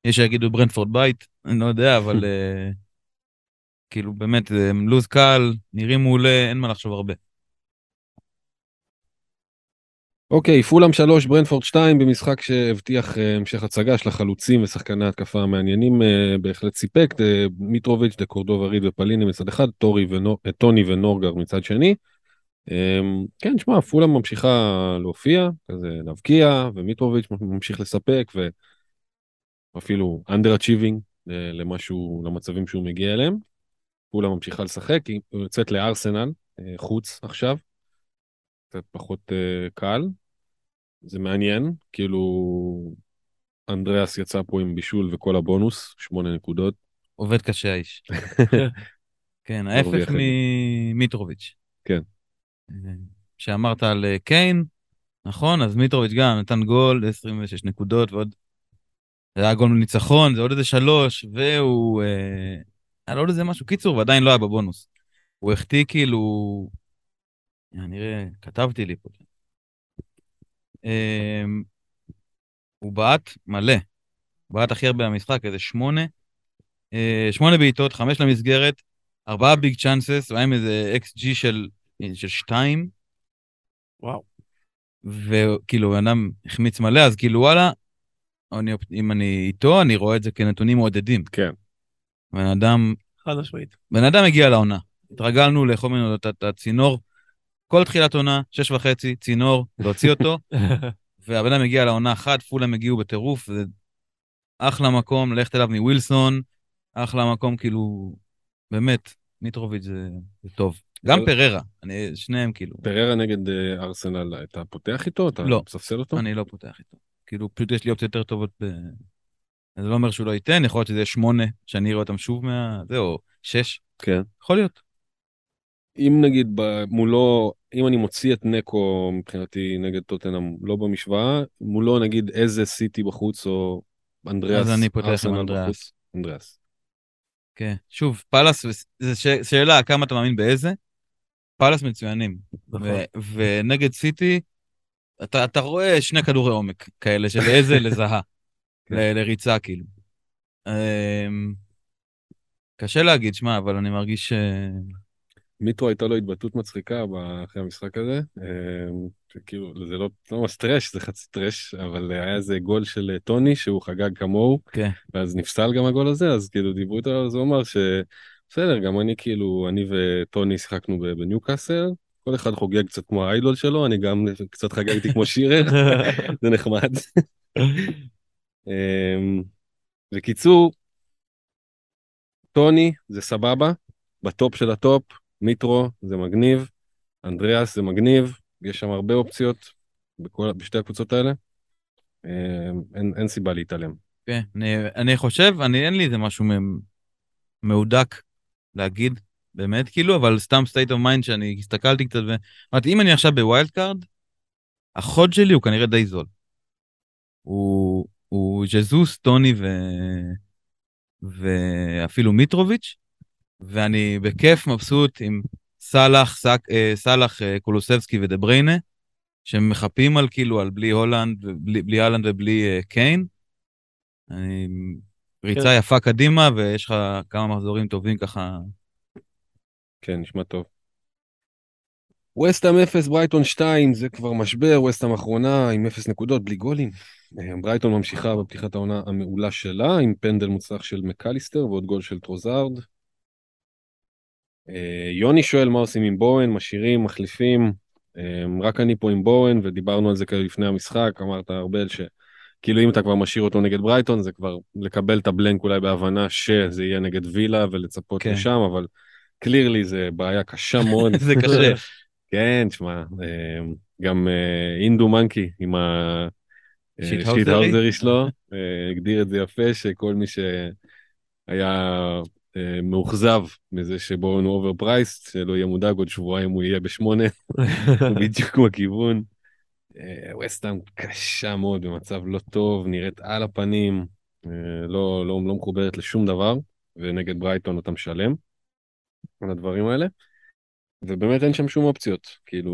יש שיגידו ברנטפורד בייט, אני לא יודע, אבל אה, כאילו באמת, לו"ז קל, נראים מעולה, אין מה לחשוב הרבה. אוקיי, פולאם 3, ברנפורד 2, במשחק שהבטיח אה, המשך הצגה של החלוצים ושחקני התקפה המעניינים, אה, בהחלט סיפק, אה, מיטרוביץ', דקורדובה ריד ופליני מצד אחד, טורי ונור, טוני ונורגר מצד שני. כן, שמע, פולאם ממשיכה להופיע, כזה להבקיע, ומיטרוביץ' ממשיך לספק, ואפילו under achieving למשהו, למצבים שהוא מגיע אליהם. פולאם ממשיכה לשחק, היא יוצאת לארסנל, חוץ עכשיו. קצת פחות uh, קל. זה מעניין, כאילו אנדריאס יצא פה עם בישול וכל הבונוס, שמונה נקודות. עובד קשה האיש. כן, ההפך ממיטרוביץ'. כן. אה, שאמרת על אה, קיין, נכון, אז מיטרוביץ' גם נתן גול, 26 נקודות ועוד... זה היה גול ניצחון, זה עוד איזה שלוש, והוא... אה, היה לו עוד איזה משהו, קיצור, ועדיין לא היה בבונוס. הוא החטיא כאילו נראה, כתבתי לי פה. אמ, הוא בעט מלא. בעט הכי הרבה במשחק, איזה שמונה. אה, שמונה בעיטות, חמש למסגרת, ארבעה ביג צ'אנסס, והיה עם איזה אקס ג'י של, של שתיים. וואו. וכאילו, בן אדם החמיץ מלא, אז כאילו, וואלה, אני, אם אני איתו, אני רואה את זה כנתונים מעודדים. כן. בן אדם... חד משמעית. בן אדם הגיע לעונה. התרגלנו לאכול ממנו את הצינור. כל תחילת עונה, שש וחצי, צינור, להוציא אותו, והבן אדם מגיע לעונה אחת, פולאם הגיעו בטירוף, זה אחלה מקום, ללכת אליו מווילסון, אחלה מקום, כאילו, באמת, מיטרוביץ' זה, זה טוב. גם פררה, אני, שניהם כאילו. פררה נגד אה, ארסנל, אתה פותח איתו? אתה לא, מספסל אותו? אני לא פותח איתו. כאילו, פשוט יש לי אופציות יותר טובות ב... זה לא אומר שהוא לא ייתן, יכול להיות שזה יהיה שמונה, שאני אראה אותם שוב מה... זה, או שש. כן. יכול להיות. אם נגיד מולו, אם אני מוציא את נקו מבחינתי נגד טוטנאם לא במשוואה, מולו נגיד איזה סיטי בחוץ או אנדריאס, אז אני פותח עם אנדריאס. אנדריאס. כן, שוב, פאלאס, זו שאלה כמה אתה מאמין באיזה, פאלאס מצוינים. נכון. ונגד סיטי, אתה, אתה רואה שני כדורי עומק כאלה של איזה לזאהה, כן. לריצה כאילו. אמ, קשה להגיד, שמע, אבל אני מרגיש ש... מיטרו הייתה לו התבטאות מצחיקה אחרי המשחק הזה, כאילו זה לא, לא ממש טרש, זה חצי טרש, אבל היה איזה גול של אה, טוני שהוא חגג כמוהו, okay. כן. ואז נפסל גם הגול הזה, אז כאילו דיברו איתו, אז הוא אמר שבסדר, גם אני כאילו, אני וטוני שיחקנו בניוקאסל, כל אחד חוגג קצת כמו האיידול שלו, אני גם קצת חגגתי כמו שירר, זה נחמד. אמ, בקיצור, טוני זה סבבה, בטופ של הטופ, מיטרו זה מגניב, אנדריאס זה מגניב, יש שם הרבה אופציות בכל, בשתי הקבוצות האלה. אה, אין, אין סיבה להתעלם. כן, אני, אני חושב, אני אין לי איזה משהו מהודק להגיד, באמת כאילו, אבל סתם state of mind שאני הסתכלתי קצת ואמרתי, אם אני עכשיו ב wild card, החוד שלי הוא כנראה די זול. הוא, הוא ז'זוס, טוני ו... ואפילו מיטרוביץ', ואני בכיף מבסוט עם סאלח, סק, אה, סאלח אה, קולוסבסקי ודה בריינה, שמחפים על כאילו, על בלי הולנד, בלי, בלי הולנד ובלי אה, קיין. אני, ריצה כן. יפה קדימה, ויש לך כמה מחזורים טובים ככה. כן, נשמע טוב. וסטאם 0, ברייטון 2, זה כבר משבר, וסטאם אחרונה עם 0 נקודות, בלי גולים. ברייטון ממשיכה בפתיחת העונה המעולה שלה, עם פנדל מוצלח של מקליסטר ועוד גול של טרוזארד. אה, יוני שואל מה עושים עם בואן, משאירים, מחליפים, אה, רק אני פה עם בואן ודיברנו על זה כאלה לפני המשחק, אמרת ארבל שכאילו אם אתה כבר משאיר אותו נגד ברייטון זה כבר לקבל את ה blank אולי בהבנה שזה יהיה נגד וילה ולצפות כן. לשם, אבל קלירלי זה בעיה קשה מאוד. זה קשה. כן, שמע, אה, גם אינדו מנקי עם השיט האוזרי שלו, הגדיר את זה יפה שכל מי שהיה מאוכזב מזה שבורן הוא אובר פרייסט, שלא יהיה מודאג עוד שבועיים הוא יהיה בשמונה, בדיוק בכיוון. ווסטהאם אה, קשה מאוד במצב לא טוב, נראית על הפנים, אה, לא, לא, לא מחוברת לשום דבר, ונגד ברייטון אתה משלם על הדברים האלה. ובאמת אין שם שום אופציות, כאילו,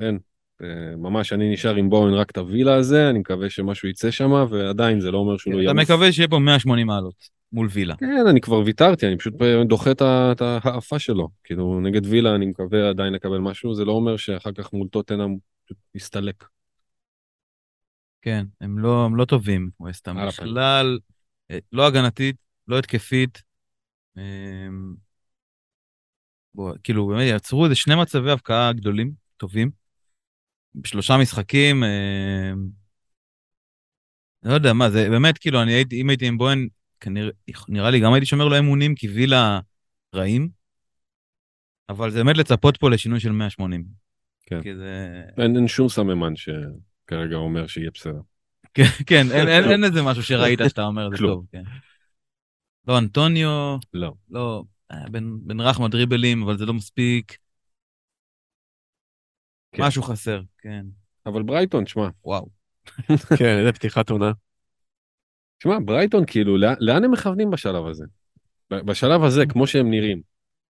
אין. אה, ממש אני נשאר עם בואוין רק את הווילה הזה, אני מקווה שמשהו יצא שם, ועדיין זה לא אומר שהוא לא אתה יעמיס. מקווה שיהיה פה 180 מעלות מול וילה. כן, אני כבר ויתרתי, אני פשוט דוחה את ה- את ההאפה שלו. כאילו, נגד וילה אני מקווה עדיין לקבל משהו, זה לא אומר שאחר כך מול טוטנאם פשוט יסתלק. כן, הם לא, הם לא טובים, ווסטהאם. בכלל, אה, לא הגנתית, לא התקפית. אמ, בוא, כאילו, באמת יצרו איזה שני מצבי הבקעה גדולים, טובים. בשלושה משחקים, אמ, לא יודע מה, זה באמת, כאילו, אני הייתי, אם הייתי עם בוהן, כנראה, נראה לי גם הייתי שומר לו אמונים, כי וילה רעים. אבל זה באמת לצפות פה לשינוי של 180. כן. כי זה... אין, אין שום סממן שכרגע אומר שיהיה בסדר. כן, כן, אין, אין, אין איזה משהו שראית שאתה אומר, זה. טוב, כן. לא, אנטוניו, לא. לא, היה בין, בין רחמה דריבלים, אבל זה לא מספיק. כן. משהו חסר, כן. אבל ברייטון, שמע, וואו. כן, איזה פתיחת עונה. שמע, ברייטון, כאילו, לאן, לאן הם מכוונים בשלב הזה? בשלב הזה, כמו שהם נראים,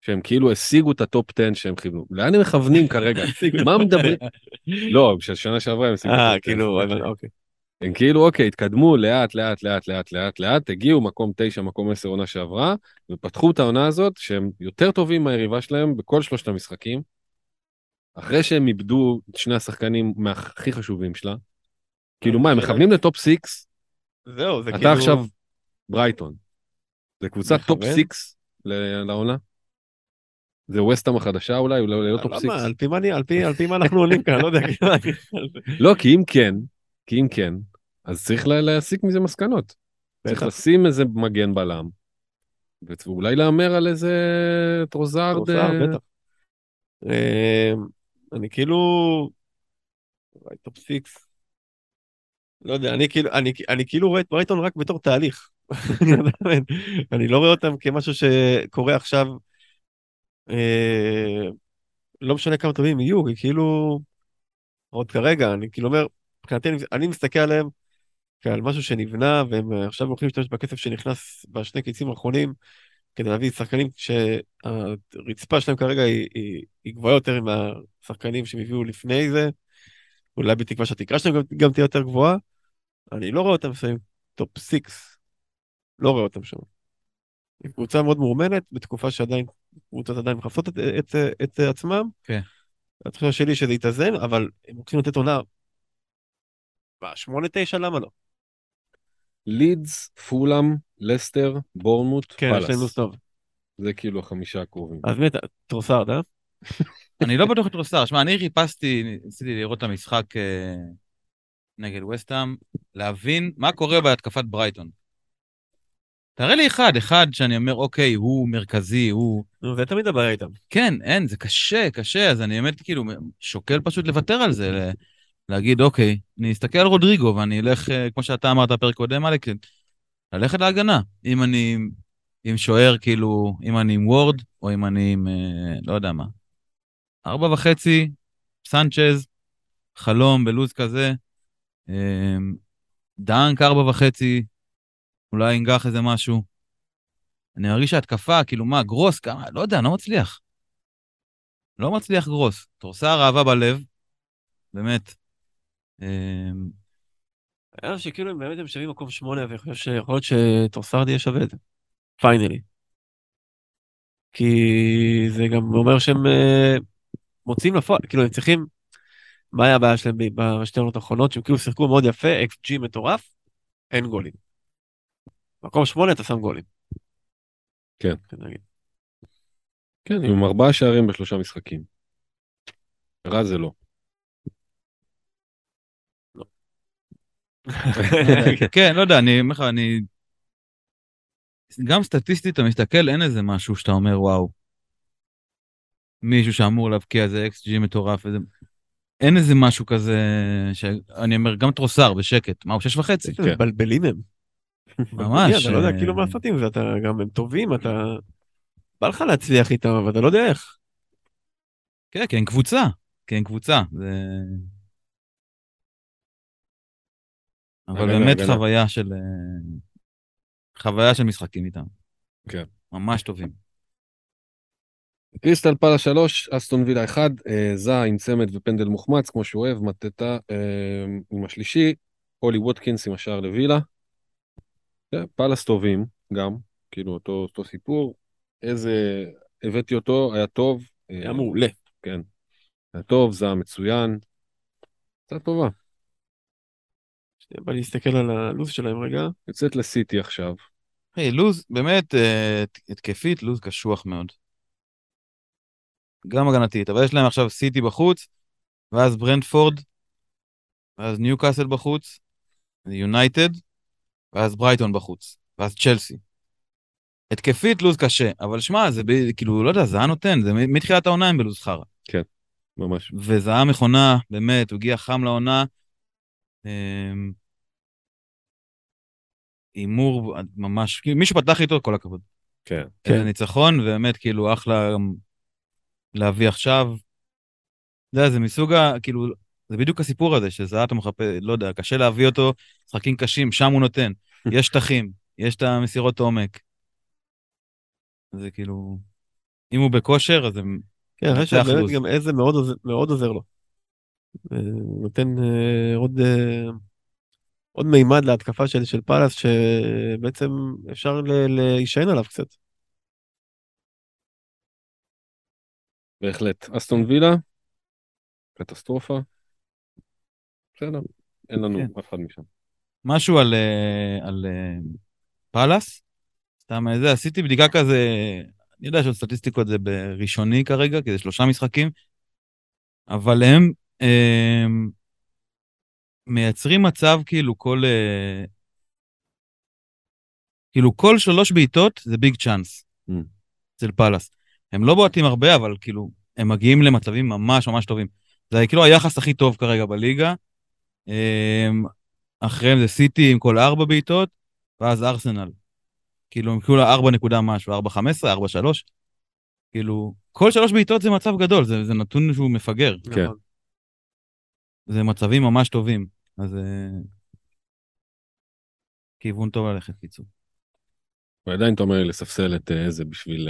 שהם כאילו השיגו את ה top 10 שהם כיוונו, לאן הם מכוונים כרגע? מה מדברים? לא, של שנה שעברה הם השיגו את אה, ה top 10. כאילו, אבל אוקיי. הם כאילו, אוקיי, התקדמו לאט, לאט, לאט, לאט, לאט, לאט, הגיעו מקום 9, מקום 10 עונה שעברה, ופתחו את העונה הזאת שהם יותר טובים מהיריבה שלהם בכל שלושת המשחקים. אחרי שהם איבדו את שני השחקנים הכי חשובים שלהם. כאילו מה, הם מכוונים ל top 6, זהו, זה כאילו... אתה עכשיו ברייטון. זה קבוצת top מכוון? 6 ל- לעונה? זה ווסטהאם החדשה אולי, אולי לא top 6? למה? על פי מה אנחנו עולים כאן, לא יודע. כאילו, לא, כי אם כן, כי אם כן, אז צריך לה- להסיק מזה מסקנות. צריך. לשים איזה מגן בלם, ואולי להמר על איזה טרוסארד. טרוסארד, אה, בטח. אמ, אני כאילו... top six. לא יודע, אני כאילו, אני, אני כאילו רואה את ברייטון רק בתור תהליך. אני לא רואה אותם כמשהו שקורה עכשיו, אה, לא משנה כמה טובים יהיו, כי כאילו, עוד כרגע, אני כאילו אומר, מבחינתי, אני, אני מסתכל עליהם כעל משהו שנבנה, והם עכשיו הולכים להשתמש בכסף שנכנס בשני קיצים האחרונים, כדי להביא שחקנים שהרצפה שלהם כרגע היא, היא, היא גבוהה יותר מהשחקנים שהם הביאו לפני זה, אולי בתקווה שהתקרה שלהם גם, גם תהיה יותר גבוהה. אני לא רואה אותם מסיימים top six, לא רואה אותם שם. היא קבוצה מאוד מאומנת, בתקופה שעדיין, קבוצות עדיין מחפשות את, את, את, את עצמם. כן. התחושה שלי שזה יתאזן, אבל הם רוצים לתת עונה, מה, שמונה, תשע, למה לא? לידס, פולאם, לסטר, בורנמוט, כן, יש להם לו"ז פאלאס. טוב. זה כאילו החמישה הקרובים. אז באמת, טרוסארד, אה? אני לא בטוח את רוסר. שמע, אני חיפשתי, ניסיתי לראות את המשחק אה, נגד וסטהאם, להבין מה קורה בהתקפת ברייטון. תראה לי אחד, אחד שאני אומר, אוקיי, הוא מרכזי, הוא... נו, זה תמיד הבעיה איתם. כן, אין, זה קשה, קשה, אז אני באמת כאילו שוקל פשוט לוותר על זה, להגיד, אוקיי, אני אסתכל על רודריגו ואני אלך, אה, כמו שאתה אמרת בפרק קודם, אלק, ללכת להגנה. אם אני עם שוער, כאילו, אם אני עם וורד, או אם אני עם, אה, לא יודע מה. ארבע וחצי, סנצ'ז, חלום בלוז כזה, דנק ארבע וחצי, אולי ינגח איזה משהו. אני מרגיש שההתקפה, כאילו מה, גרוס, כמה, לא יודע, לא מצליח. לא מצליח גרוס. תורסר אהבה בלב, באמת. אמ, היה שכאילו הם באמת הם שווים מקום שמונה, ואני חושב שיכול להיות שטרוסארד יהיה שווה את זה. finally. כי זה גם אומר שהם אה, מוציאים לפועל, כאילו הם צריכים, מה היה הבעיה שלהם בשתי עונות האחרונות? שהם כאילו שיחקו מאוד יפה, xG מטורף, אין גולים. מקום שמונה אתה שם גולים. כן. כן, נגיד. כן, עם ארבעה שערים בשלושה משחקים. רע זה לא. כן, לא יודע, אני אומר לך, אני... גם סטטיסטית אתה מסתכל, אין איזה משהו שאתה אומר, וואו. מישהו שאמור להבקיע איזה אקס ג'י מטורף, איזה... אין איזה משהו כזה, שאני אומר, גם טרוסר בשקט, מה הוא שש וחצי? איזה מבלבלים הם. ממש, אתה לא יודע אה, כאילו מה לעשות עם זה, אתה גם הם טובים, אתה... בא לך להצליח איתם, אבל אתה לא יודע איך. כן, כי הם קבוצה, כי הם קבוצה. זה... אבל באמת. חוויה של... אה, חוויה של משחקים איתם. כן. ממש טובים. קריסטל פאלה 3, אסטון וילה 1, אה, זע עם צמד ופנדל מוחמץ, כמו שהוא אוהב, מטטה אה, עם השלישי, הולי ווטקינס עם השער לווילה. כן, פאלאס טובים גם, כאילו אותו, אותו סיפור. איזה, הבאתי אותו, היה טוב. אה, היה מעולה. כן. היה טוב, זע מצוין. קצת טובה. שנייה, בא להסתכל על הלו"ז שלהם רגע. יוצאת לסיטי עכשיו. היי, לוז, באמת, התקפית, לוז קשוח מאוד. גם הגנתית, אבל יש להם עכשיו סיטי בחוץ, ואז ברנדפורד, ואז ניו קאסל בחוץ, יונייטד, ואז ברייטון בחוץ, ואז צ'לסי. התקפית לוז קשה, אבל שמע, זה ב, כאילו, לא יודע, זה היה נותן, זה מתחילת העונה הם בלוז חרא. ממש. וזה היה מכונה, באמת, הוא הגיע חם לעונה. אמ, הימור ממש, כאילו, מי שפתח איתו, כל הכבוד. כן. איזה ניצחון, ובאמת, כאילו, אחלה גם להביא עכשיו. אתה יודע, זה מסוג ה... כאילו, זה בדיוק הסיפור הזה, שזה אתה מחפש, לא יודע, קשה להביא אותו, משחקים קשים, שם הוא נותן. יש שטחים, יש את המסירות עומק. זה כאילו... אם הוא בכושר, אז הם... כן, אחרי מנצח שבאמת. גם איזה מאוד עוזר- מאוד עוזר לו. אה, נותן אה, עוד אה, עוד מימד להתקפה של של פאלאס, שבעצם אפשר להישען עליו קצת. בהחלט. אסטון וילה, קטסטרופה. בסדר, אין לנו כן. אף אחד משם. משהו על, אה, על אה, פאלאס. סתם אה, זה, עשיתי בדיקה כזה, אני יודע שעוד סטטיסטיקות זה בראשוני כרגע, כי זה שלושה משחקים, אבל הם אה, מייצרים מצב כאילו כל... כאילו כל שלוש בעיטות זה ביג צ'אנס Mm. אצל פאלאס. הם לא בועטים הרבה, אבל כאילו, הם מגיעים למצבים ממש ממש טובים. זה כאילו היחס הכי טוב כרגע בליגה. אה, אחריהם זה סיטי עם כל ארבע בעיטות, ואז ארסנל. כאילו, הם כאילו ארבע נקודה משהו, ארבע חמש עשרה, ארבע שלוש. כאילו, כל שלוש בעיטות זה מצב גדול, זה, זה נתון שהוא מפגר. כן. נכון. זה מצבים ממש טובים. אז אה, כיוון טוב ללכת, קיצור. ועדיין אתה אומר לי לספסל את אה, איזה בשביל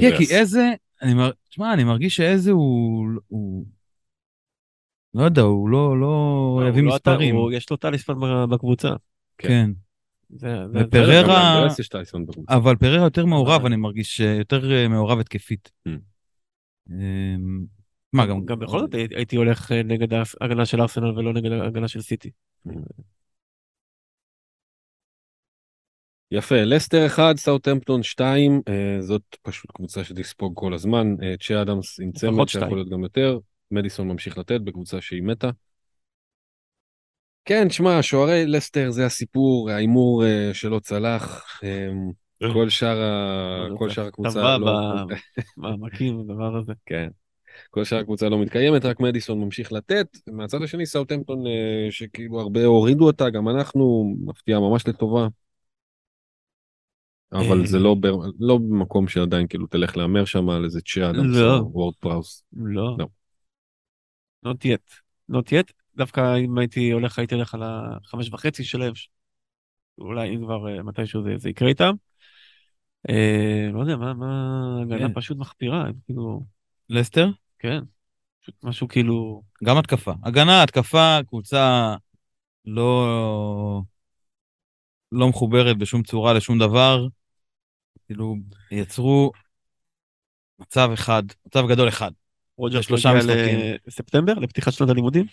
כן. כי איזה, אני מר... תשמע, אני מרגיש שאיזה הוא, הוא... לא יודע, הוא לא, לא יביא הוא לא אתה, מספרים. הוא- יש לו טליסמן ב- בקבוצה. כן. זה- ופררה-. אבל פררה יותר מעורב. אני מרגיש אה, יותר מעורב התקפית. Mm. אמ, מה, גם... גם בכל זאת הייתי- הולך נגד ההגנה של ארסנל ולא נגד ההגנה של סיטי. יפה, לסטר 1, סאוטהמפטון 2, אה, זאת פשוט קבוצה שתספוג כל הזמן. אה, צ'ה אדמס עם צמד שיכול. להיות גם יותר, מדיסון ממשיך לתת בקבוצה שהיא מתה. כן, שמע, שוערי לסטר זה הסיפור, ההימור אה, שלא צלח. אה, כל שאר ה- כל שאר הקבוצה לא... במעמקים, הדבר הזה. כן. כל שאר הקבוצה לא מתקיימת, רק מדיסון ממשיך לתת. מהצד השני סאוטהמפטון, אה, שכאילו הרבה הורידו אותה, גם אנחנו, מפתיעה ממש לטובה. אבל אה. זה לא, ב- לא במקום שעדיין כאילו תלך להמר שם על איזה צ'ה אדמס לא. או וורד פראוס. לא. לא. not yet. not yet. דווקא אם הייתי הולך, הייתי הולך על החמש וחצי שלהם. ש- אולי אם כבר אה, מתישהו זה, זה יקרה איתם. אה, לא יודע, מה, מה, הגנה כן. פשוט מחפירה, כאילו, לסטר? כן. פשוט משהו כאילו, גם התקפה. הגנה, התקפה, קבוצה לא... לא מחוברת בשום צורה לשום דבר. כאילו, יצרו מצב אחד, מצב גדול אחד. רוג'רס שלושה משחקים. לספטמבר, לפתיחת שנת הלימודים?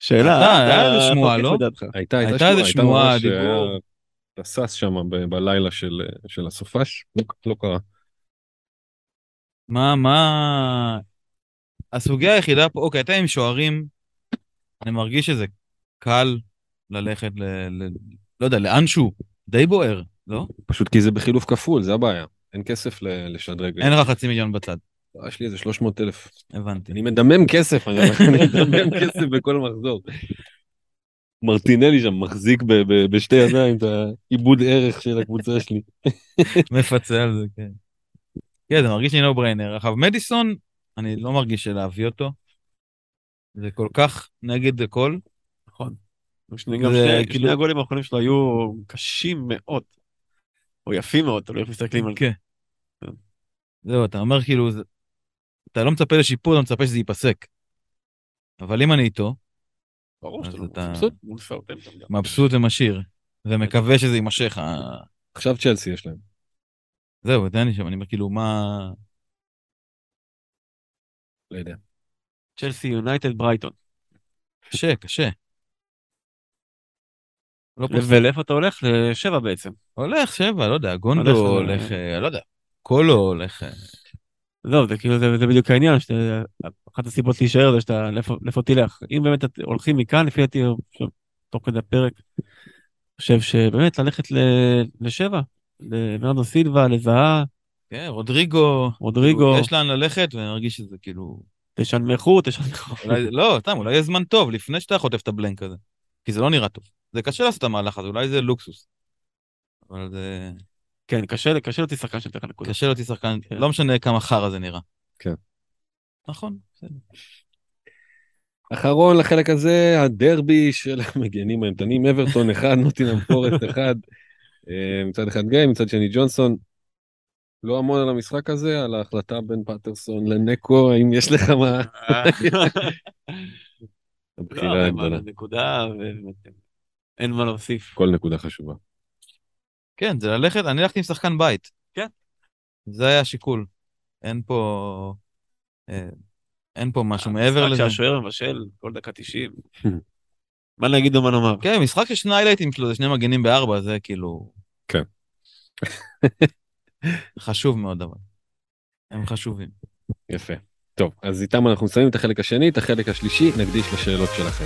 שאלה, הייתה- אה? היה איזה שמועה, לא? הייתה, הייתה איזה שמועה, דיבור. טסס שם ב- בלילה של, של הסופש, לא, לא קרה. מה, מה... הסוגיה היחידה פה, אוקיי, אתה עם שוערים, אני מרגיש שזה קל ללכת ל... ל... לא יודע, לאנשהו, די בוער, לא? פשוט כי זה בחילוף כפול, זה הבעיה. אין כסף לשדרג. אין לך חצי מיליון בצד, יש לי איזה 300 אלף. הבנתי. אני מדמם כסף, אני מדמם כסף בכל מחזור. מרטינלי שם מחזיק ב- ב- בשתי ידיים את העיבוד ערך של הקבוצה שלי. מפצה על זה, כן. כן, זה מרגיש לי נו בריינר. עכשיו, מדיסון, אני לא מרגיש שלהביא אותו. זה כל כך נגד הכל. נכון. שני, גם זה שני, כאילו- שני הגולים האחרונים שלו היו קשים מאוד. או יפים מאוד, תלוי איך מסתכלים על זה. כן. זהו, אתה אומר כאילו, אתה לא מצפה לשיפור, אתה מצפה שזה ייפסק. אבל אם אני איתו, ברור אז שאתה לא אתה- מבסוט מול סאוטהמפטון גם. מבסוט ומשאיר, ומקווה שזה יימשך. עכשיו צ'לסי יש להם. זהו, זה אני שם, אני אומר כאילו, מה... לא יודע. צ'לסי יונייטד ברייטון. קשה, קשה. לא. ולאיפה אתה הולך? לשבע בעצם. הולך שבע, לא יודע, גונדו הולך, הולך, אה, לא יודע, קולו הולך... אה, לא, זה כאילו, זה, זה בדיוק העניין, אחת הסיבות להישאר זה שאתה, לאיפה, תלך. אם באמת הולכים מכאן, לפי דעתי, תוך כדי הפרק, חושב שבאמת ללכת ל, לשבע, לברנדו סילבה, לזהה, כן, רודריגו, רודריגו, יש לאן ללכת, ואני מרגיש שזה כאילו... תשנמכו, תשנמכו. לא, סתם, אולי יהיה זמן טוב לפני שאתה חוטף את הבלנק הזה. כי זה לא נראה טוב. זה קשה לעשות את המהלך הזה, אולי זה לוקסוס. אבל זה... כן, קשה, קשה להוציא שחקן שנותן לך נקודה. קשה להוציא שחקן, כן. לא משנה כמה חרא זה נראה. כן. נכון, בסדר. אחרון לחלק הזה, הדרבי של המגנים האימתנים, אברטון 1, נוטינם פורסט 1. אה, מצד אחד גיי, מצד שני ג'ונסון. לא המון על המשחק הזה, על ההחלטה בין פטרסון לנקו, האם יש לך מה? הבחירה לא, הגדולה. נקודה, ובאמת, אין מה להוסיף. כל נקודה חשובה. כן, זה ללכת, אני הלכתי עם שחקן בית. כן. זה היה השיקול. אין פה... אה, אין פה משהו מעבר המשחק לזה. שהשוער מבשל כל דקה 90. מה נגיד ומה נאמר. כן, משחק ששני היילייטים שלו זה שני מגנים בארבע, זה כאילו... כן. חשוב מאוד אבל. הם חשובים. יפה. טוב, אז איתם אנחנו מסיימים את החלק השני, את החלק השלישי נקדיש לשאלות שלכם.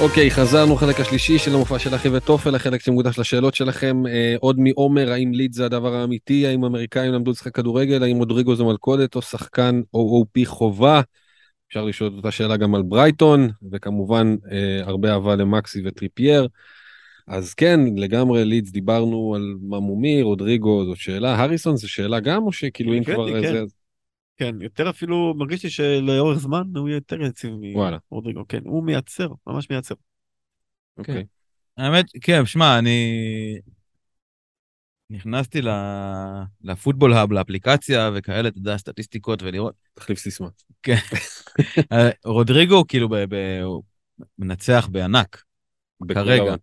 אוקיי, חזרנו לחלק השלישי של המופע של אחי ותופל, החלק שמוקדש לשאלות שלכם. אה, עוד מעומר, האם לידס זה הדבר האמיתי? האם האמריקאים למדו לשחק כדורגל? האם רודריגו זה מלכודת או שחקן OOP חובה? אפשר לשאול את אותה שאלה גם על ברייטון, וכמובן אה, הרבה אהבה למקסי וטריפייר. אז כן, לגמרי לידס דיברנו על ממומי, רודריגו זאת שאלה, הריסון זו שאלה גם, או שכאילו אם כן, כבר כן. זה... כן, יותר אפילו, מרגיש לי שלאורך זמן הוא יהיה יותר יציב. מרודריגו. כן, הוא מייצר, ממש מייצר. אוקיי. האמת, כן, שמע, אני... נכנסתי ל... לפוטבול האב, לאפליקציה וכאלה, אתה יודע, סטטיסטיקות ולראות. תחליף סיסמה. אה, רודריגו כאילו ב... ב... הוא מנצח בענק. כרגע.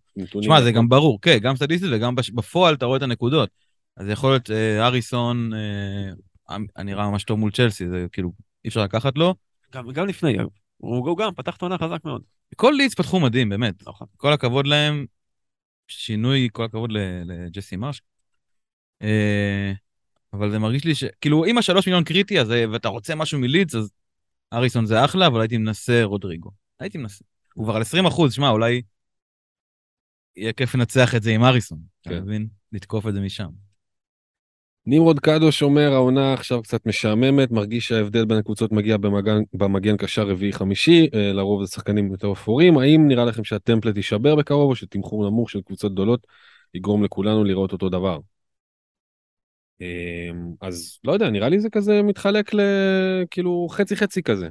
שמע, זה גם ברור, כן, גם סטטיסטית וגם בפועל אתה רואה את הנקודות. אז יכול להיות אה, אריסון, אה, נראה ממש טוב מול צ'לסי, זה כאילו, אי אפשר לקחת לו. גם, גם לפני, הוא, הוא גם פתח את העונה חזק מאוד. כל לידס פתחו מדהים, באמת. נכון. כל הכבוד להם, שינוי, כל הכבוד לג'סי מרש. אה, אבל זה מרגיש לי ש... כאילו, אם השלוש מיליון קריטי, אז, אה, ואתה רוצה משהו מלידס, אז אריסון זה אחלה, אבל הייתי מנסה רודריגו. הייתי מנסה. הוא כבר על 20 אחוז, שמע, אולי יהיה כיף לנצח את זה עם אריסון. אתה כן. מבין? לתקוף את זה משם. נמרוד קדוש אומר, העונה עכשיו קצת משעממת, מרגיש שההבדל בין הקבוצות מגיע במגן, במגן קשר רביעי-חמישי, אה, לרוב זה שחקנים יותר אפורים. האם נראה לכם שהטמפלט יישבר בקרוב, או שתמחור נמוך של קבוצות גדולות יגרום לכולנו לראות אותו דבר? אה, אז לא יודע, נראה לי זה כזה מתחלק לכאילו חצי-חצי כזה.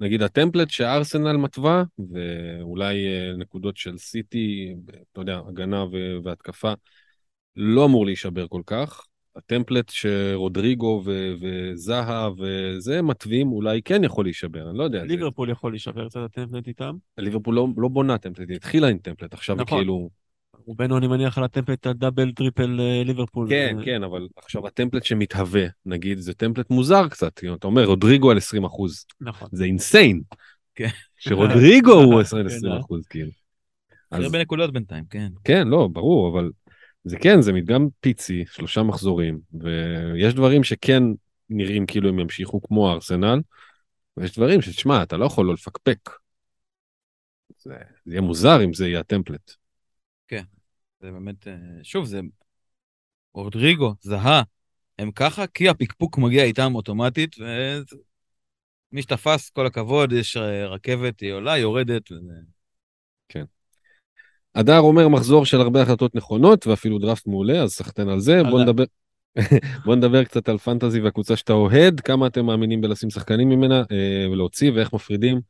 נגיד הטמפלט שארסנל מתווה, ואולי אה, נקודות של סיטי, אתה יודע, הגנה והתקפה, לא אמור להישבר כל כך. הטמפלט שרודריגו ו- וזהה וזה מתווים, אולי כן יכול להישבר, אני לא יודע. זה- ליברפול יכול להישבר קצת הטמפלט איתם. ליברפול לא, לא בונה טמפלט, היא התחילה עם טמפלט, עכשיו נכון. כאילו... רובנו אני מניח על ה template ה double triple אה, ליברפול. כן, כן, אבל עכשיו ה template שמתהווה, נגיד, זה template מוזר קצת, כאילו, אתה אומר, רודריגו על 20 אחוז, נכון. זה insane. כן. שרודריגו הוא 20 כן, אה. אחוז, כאילו. אז הרבה נקודות בינתיים, כן. כן, לא, ברור, אבל זה כן, זה מדגם פיצי, שלושה מחזורים, ויש דברים שכן נראים כאילו הם ימשיכו כמו ארסנל, ויש דברים שתשמע, אתה לא יכול לא לפקפק. זה, זה יהיה מוזר אם זה יהיה הטמפלט. זה באמת, אה, שוב, זה רודריגו, זהה, הם ככה, כי הפקפוק מגיע איתם אוטומטית, ומי שתפס, כל הכבוד, יש אה, רכבת, היא עולה, יורדת, וזה... הדר אומר מחזור של הרבה החלטות נכונות ואפילו דראפט מעולה, אז סחטיין על זה. בוא. נדבר, בוא נדבר קצת על פנטזי והקבוצה שאתה אוהד, כמה אתם מאמינים בלשים שחקנים ממנה אה, ולהוציא ואיך מפרידים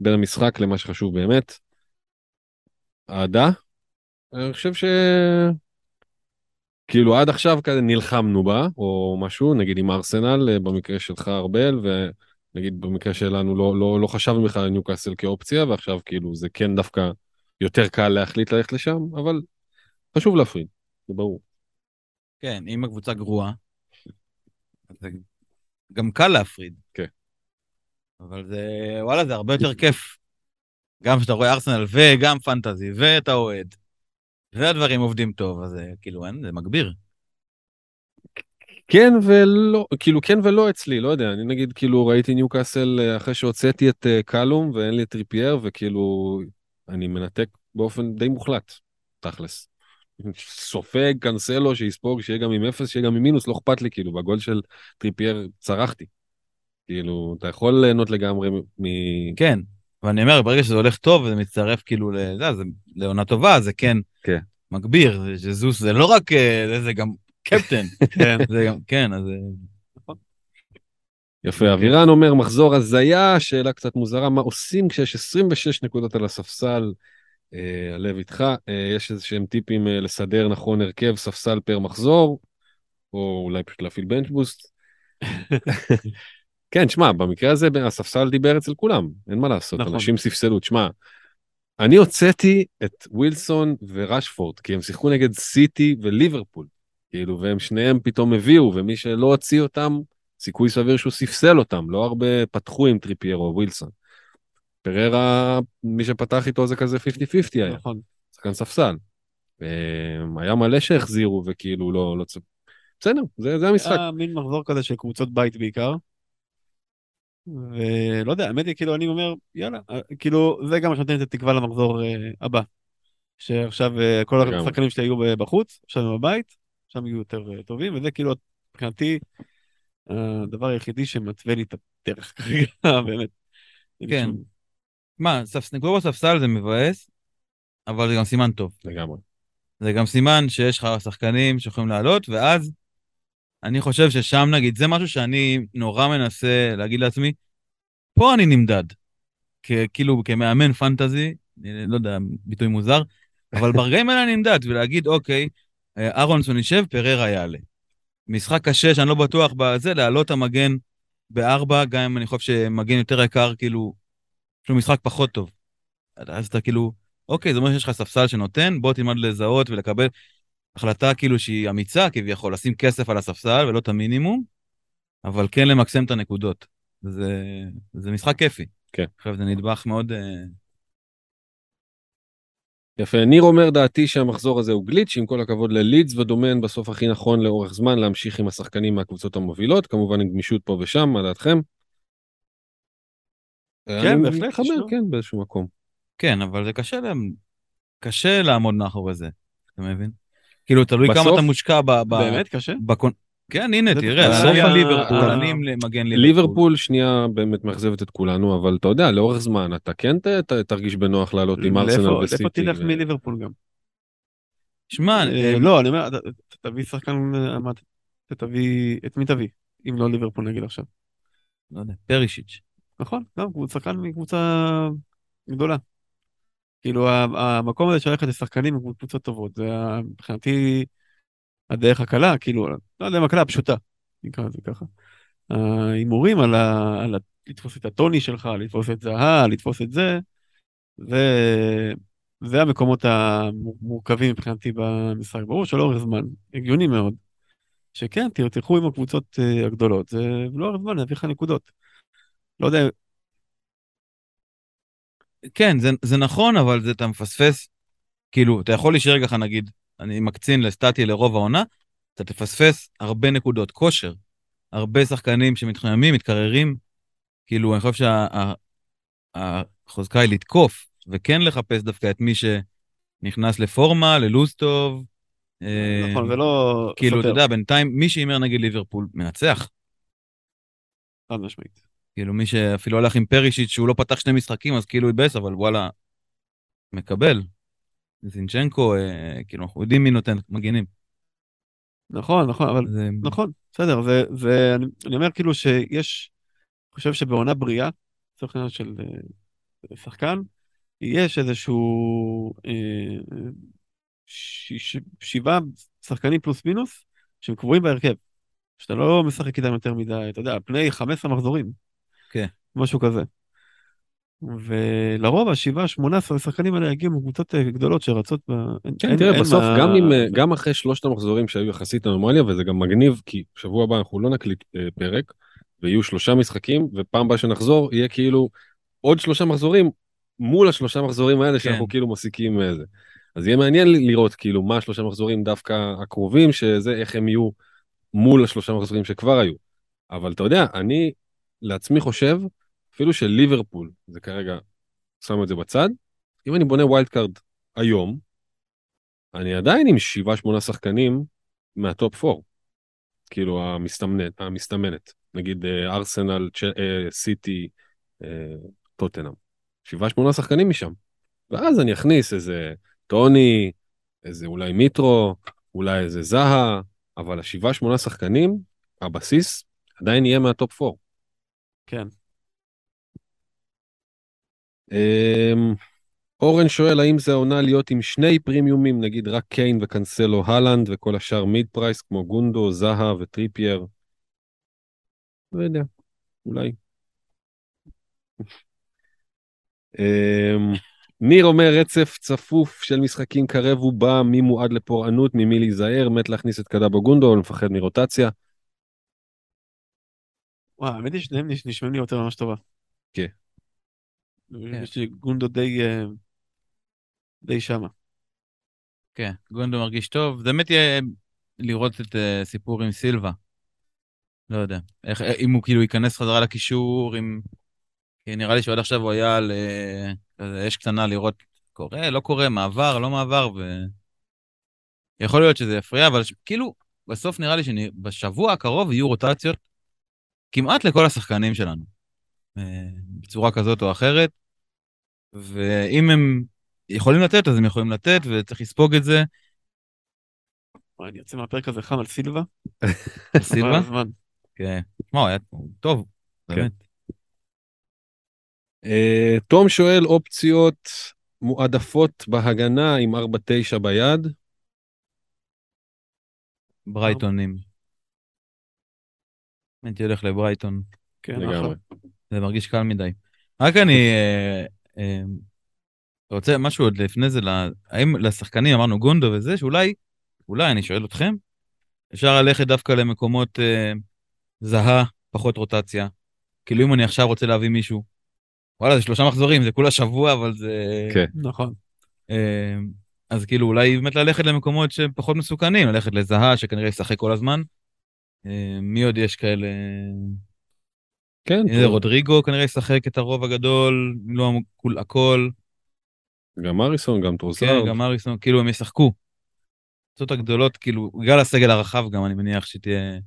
בין המשחק למה שחשוב באמת. אהדה? אני חושב ש... כאילו עד עכשיו כזה נלחמנו בה, או משהו, נגיד עם ארסנל, אה, במקרה שלך ארבל, ונגיד במקרה שלנו לא, לא, לא חשבנו בכלל על ניוקאסל כאופציה, ועכשיו כאילו זה כן דווקא יותר קל להחליט ללכת לשם, אבל חשוב להפריד, זה ברור. כן, אם הקבוצה גרועה, זה גם קל להפריד. כן. אבל זה, וואלה, זה הרבה יותר כיף. גם כשאתה רואה ארסנל וגם fantasy, ואתה אוהד, והדברים עובדים טוב, אז זה כאילו, אין, זה מגביר. כן ולא, כאילו כן ולא אצלי, לא יודע, אני נגיד כאילו ראיתי ניוקאסל אה, אחרי שהוצאתי את אה, קלום ואין לי את טריפייר, וכאילו אני מנתק באופן די מוחלט, תכלס. סופג, קנסלו, שיספוג, שיהיה גם עם אפס, שיהיה גם עם מינוס, לא אכפת לי, כאילו, בגול של טריפייר צרחתי. כאילו, אתה יכול ליהנות לגמרי מ... כן, ואני אומר, ברגע שזה הולך טוב וזה מצטרף כאילו לזה, זה לעונה טובה, זה כן, כן. מגביר. ז'סוס זה לא רק, אה, זה, זה גם קפטן. כן. זה גם, כן, אז... אה, יפה, אבירן אומר, מחזור הזיה, שאלה קצת מוזרה, מה עושים כשיש 26 נקודות על הספסל? אה, הלב איתך, אה, יש איזה שהם טיפים אה, לסדר נכון הרכב ספסל פר מחזור, או אולי פשוט להפעיל bench boost. כן, שמע, במקרה הזה הספסל דיבר אצל כולם, אין מה לעשות, נכון. אנשים ספסלו. תשמע, אני הוצאתי את ווילסון ורשפורד, כי הם שיחקו נגד סיטי וליברפול, כאילו, והם שניהם פתאום הביאו, ומי שלא הוציא אותם, סיכוי סביר שהוא ספסל אותם, לא הרבה פתחו עם טריפייר או ווילסון. פריירה, מי שפתח איתו זה כזה 50-50 היה, נכון. שחקן ספסל. היה מלא שהחזירו וכאילו לא, לא צ... בסדר, זה, זה המשחק. היה מין מחזור כזה של קבוצות בית בעיקר. ולא יודע, האמת היא, כאילו, אני אומר, יאללה, אה, כאילו, זה גם מה שנותן את התקווה למחזור אה, הבא. שעכשיו אה, כל. השחקנים שלי היו בחוץ, עכשיו הם בבית, שם יהיו יותר אה, טובים, וזה כאילו, מבחינתי, הדבר היחידי שמתווה לי את הדרך כרגע, באמת. כן. מה, ספס- נקודות בספסל זה מבאס, אבל זה גם סימן טוב. לגמרי. זה גם סימן שיש לך שחקנים שיכולים לעלות, ואז אני חושב ששם נגיד, זה משהו שאני נורא מנסה להגיד לעצמי, פה אני נמדד. כאילו כמאמן פנטזי, אני לא יודע, ביטוי מוזר, אבל ברגעים האלה אני נמדד, ולהגיד, אוקיי, אה, אהרונסון יישב, פררה יעלה. משחק קשה שאני לא בטוח בזה, להעלות המגן בארבע, גם אם אני חושב שמגן יותר יקר, כאילו, יש לו משחק פחות טוב. אז אתה כאילו, אוקיי, זה אומר שיש לך ספסל שנותן, בוא תלמד לזהות ולקבל החלטה כאילו שהיא אמיצה כביכול, לשים כסף על הספסל ולא את המינימום, אבל כן למקסם את הנקודות. זה, זה משחק כיפי. כן. עכשיו זה נדבך מאוד... אה, יפה, ניר אומר דעתי שהמחזור הזה הוא גליץ', עם כל הכבוד ללידס ודומיין בסוף הכי נכון לאורך זמן להמשיך עם השחקנים מהקבוצות המובילות, כמובן עם גמישות פה ושם, מה דעתכם? כן, בהחלט, מתחבר, לו. כן, באיזשהו מקום. כן, אבל זה קשה להם, קשה לעמוד מאחורי זה, אתה מבין? כאילו, תלוי כמה בסוף- אתה מושקע ב... ב- באמת קשה? בקונ... כן, הנה, תראה, בסוף עליהם ה- ליברפול, ה- אני עם מגן ליברפול. ליברפול שנייה באמת מאכזבת את כולנו, אבל אתה יודע, לאורך זמן אתה כן ת- ת- תרגיש בנוח לעלות עם ארסנל וסיטי. לאיפה תלך ו- מליברפול גם? שמע, אה, אה, לא, אני אומר, תביא שחקן, תביא, את מי תביא? אם לא ליברפול נגיד עכשיו. לא יודע, פרישיץ'. נכון, גם הוא שחקן מקבוצה גדולה. כאילו המקום הזה של ללכת לשחקנים מקבוצות טובות, זה מבחינתי הדרך הקלה, כאילו, לא יודע אם הקלה, הפשוטה, נקרא לזה ככה. ההימורים על, ה, על ה, לתפוס את הטוני שלך, לתפוס את זהה, לתפוס את זה, זה, זה המקומות המורכבים מבחינתי במשחק. ברור שלאורך זמן, הגיוני מאוד, שכן, תלכו עם הקבוצות אה, הגדולות, זה לאורך זמן יביא לך נקודות. לא יודע, כן, זה, זה נכון, אבל זה אתה מפספס, כאילו, אתה יכול להישאר ככה, נגיד, אני מקצין לסטטי לרוב העונה, אתה תפספס הרבה נקודות כושר, הרבה שחקנים שמתחממים, מתקררים, כאילו, אני חושב שהחוזקה היא לתקוף, וכן לחפש דווקא את מי שנכנס לפורמה, ללוז טוב. אה, נכון, זה לא כאילו, אתה יודע, בינתיים, מי שהימר נגד ליברפול מנצח. חד משמעית. כאילו, מי שאפילו הלך עם פרישיץ' שהוא לא פתח שני משחקים, אז כאילו התבאס, אבל וואלה, מקבל. זינצ'נקו, אה, כאילו, אנחנו יודעים מי נותן מגנים. נכון, נכון, אבל זה... נכון, בסדר, זה, זה, אני, אני אומר כאילו שיש, אני חושב שבעונה בריאה, לצורך העניין של אה, שחקן, יש איזשהו אה, ש, ש, שבעה שחקנים פלוס מינוס, שהם קבועים בהרכב. שאתה לא משחק איתם יותר מדי, אתה יודע, על פני 15 מחזורים. כן. משהו כזה. ולרוב השבעה, שמונה עשרה השחקנים האלה יגיעו מקבוצות אה, גדולות שרצות ב... כן, אין- תראה, אין בסוף מה- גם אם, אה, גם אחרי שלושת המחזורים שהיו יחסית אנומליה, וזה גם מגניב, כי שבוע הבא אנחנו לא נקליט אה, פרק, ויהיו שלושה משחקים, ופעם הבאה שנחזור יהיה כאילו עוד שלושה מחזורים מול השלושה מחזורים האלה שאנחנו כאילו מסיקים מזה. אז יהיה מעניין לראות כאילו מה השלושה מחזורים דווקא הקרובים, שזה איך הם יהיו מול השלושה מחזורים שכבר היו. אבל אתה יודע, אני לעצמי חושב, אפילו של ליברפול, זה כרגע, שם את זה בצד, אם אני בונה wild card היום, אני עדיין עם 7-8 שחקנים מה top 4. כאילו המסתמנת, המסתמנת. נגיד אה, ארסנל, אה, סיטי, אה, טוטנאם. 7-8 שחקנים משם. ואז אני אכניס איזה טוני, איזה אולי מיטרו, אולי איזה זהה, אבל השבעה שמונה שחקנים, הבסיס, עדיין יהיה מה top 4. כן. אמ, אורן שואל האם זה העונה להיות עם שני פרימיומים, נגיד רק קיין וקנסלו הלנד וכל השאר mid price כמו גונדו, זהה וטריפייר. לא יודע, אולי. אמ, ניר אומר רצף צפוף של משחקים קרב ובא, מי מועד לפורענות, ממי להיזהר, מת להכניס את קדאבו גונדו או לפחד מרוטציה. וואו, האמת היא שניהם נש- נשמעים לי יותר ממש טובה. כן. יש לי גונדו די... אה, די שמה. כן, גונדו מרגיש טוב. זה באמת יהיה לראות את אה, סיפור עם סילבה. לא יודע. איך, אה, אם הוא כאילו ייכנס חזרה לקישור, אם... כי נראה לי שעד עכשיו הוא היה על אה, כזה אש קטנה לראות קורה, לא קורה, מעבר, לא מעבר, ו... יכול להיות שזה יפריע, אבל ש- כאילו, בסוף נראה לי שבשבוע הקרוב יהיו רוטציות כמעט לכל השחקנים שלנו. אה, בצורה כזאת או אחרת. ואם הם יכולים לתת, אז הם יכולים לתת, וצריך לספוג את זה. אני יוצא מהפרק הזה חם על סילבה. סילבה? כן. מה, הוא היה טוב, כן. באמת. אה, תום שואל אופציות מועדפות בהגנה עם 4-9 ביד. ברייטונים. הייתי הולך לברייטון, כן, לגמרי. אחלה. זה מרגיש קל מדי. רק אני אה, אה, רוצה משהו עוד לפני זה, האם לשחקנים אמרנו גונדו וזה, שאולי, אולי, אני שואל אתכם, אפשר ללכת דווקא למקומות אה, זהה, פחות רוטציה. כאילו אם אני עכשיו רוצה להביא מישהו, וואלה, זה שלושה מחזורים, זה כולה שבוע, אבל זה... כן. נכון. אז כאילו אולי באמת ללכת למקומות שהם פחות מסוכנים, ללכת לזהה שכנראה ישחק כל הזמן. אה, מי עוד יש כאלה? כן, הנה. רודריגו כנראה ישחק את הרוב הגדול, לא כול- הכל. גם אריסון, גם טרוסארד. כן, גם אריסון, כאילו הם ישחקו. הקבוצות הגדולות, כאילו, בגלל הסגל הרחב גם, אני מניח שתהיה...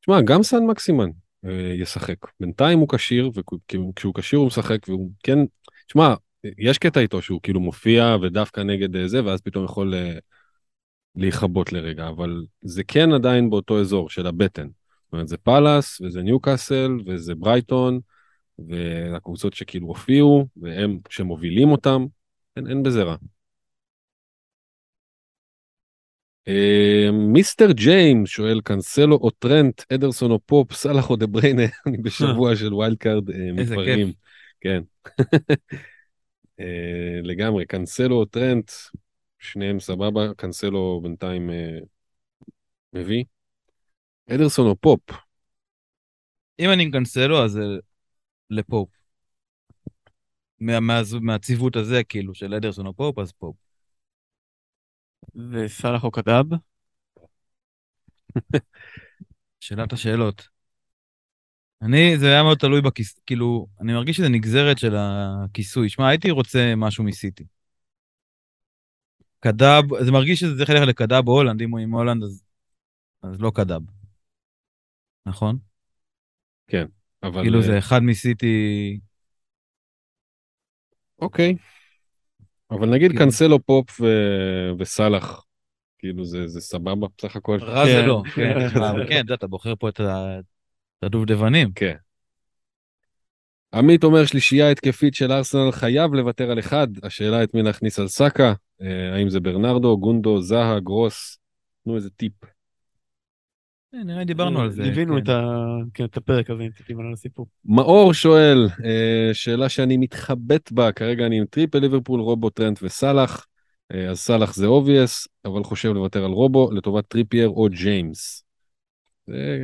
תשמע, גם סן מקסימן אה, ישחק. בינתיים הוא כשיר, וכשהוא כשיר הוא משחק, והוא כן, תשמע, יש קטע איתו שהוא כאילו מופיע ודווקא נגד אה, זה, ואז פתאום יכול אה, להיכבות לרגע, אבל זה כן עדיין באותו אזור של הבטן. זאת אומרת, זה פאלאס, וזה ניוקאסל, וזה ברייטון, והקבוצות שכאילו הופיעו, והם שמובילים אותם, אין, אין בזה רע. אה, מיסטר ג'יימס שואל קנסלו או טרנט, אדרסון או פופ, סאלח או דה בריינה, אני בשבוע של wild card אה, מתפרעים. כן. אה, לגמרי, קנסלו או טרנט, שניהם סבבה, קנסלו בינתיים אה, מביא. אדרסון או פופ, אם אני מקנסלו, אז זה לפופ. מה, מה, מהציוות הזה, כאילו, של אדרסון או פופ, אז פופ. וסאלח או KDB? שאלת השאלות. אני, זה היה מאוד תלוי בכיס... כאילו, אני מרגיש שזה נגזרת של הכיסוי. שמע, הייתי רוצה משהו מסיטי. קדאב, זה מרגיש שזה צריך ללכת לקדאב או הולנד, אם הוא עם הולנד, אז, אז לא קדאב. נכון? אבל... כאילו אה, זה אחד מסיטי... אוקיי. אבל נגיד כאילו- קנסלו פופ ו... וסאלח, כאילו זה, זה סבבה בסך הכל. רע זה כן. לא. כן, אבל כן, אתה בוחר פה את ה- את הדובדבנים. כן. עמית אומר שלישייה התקפית של ארסנל חייב לוותר על אחד, השאלה את מי להכניס על סאקה, האם זה ברנרדו, גונדו, זהה, גרוס, תנו איזה טיפ. אה, נראה לי דיברנו על זה. ליווינו כן. את כן, את הפרק הזה עם טיפים על הסיפור. מאור שואל, אה, שאלה שאני מתחבט בה, כרגע אני עם triple ליברפול, רובו, טרנט וסאלח. אה, אז סאלח זה obvious, אבל חושב לוותר על רובו לטובת טריפייר או ג'יימס.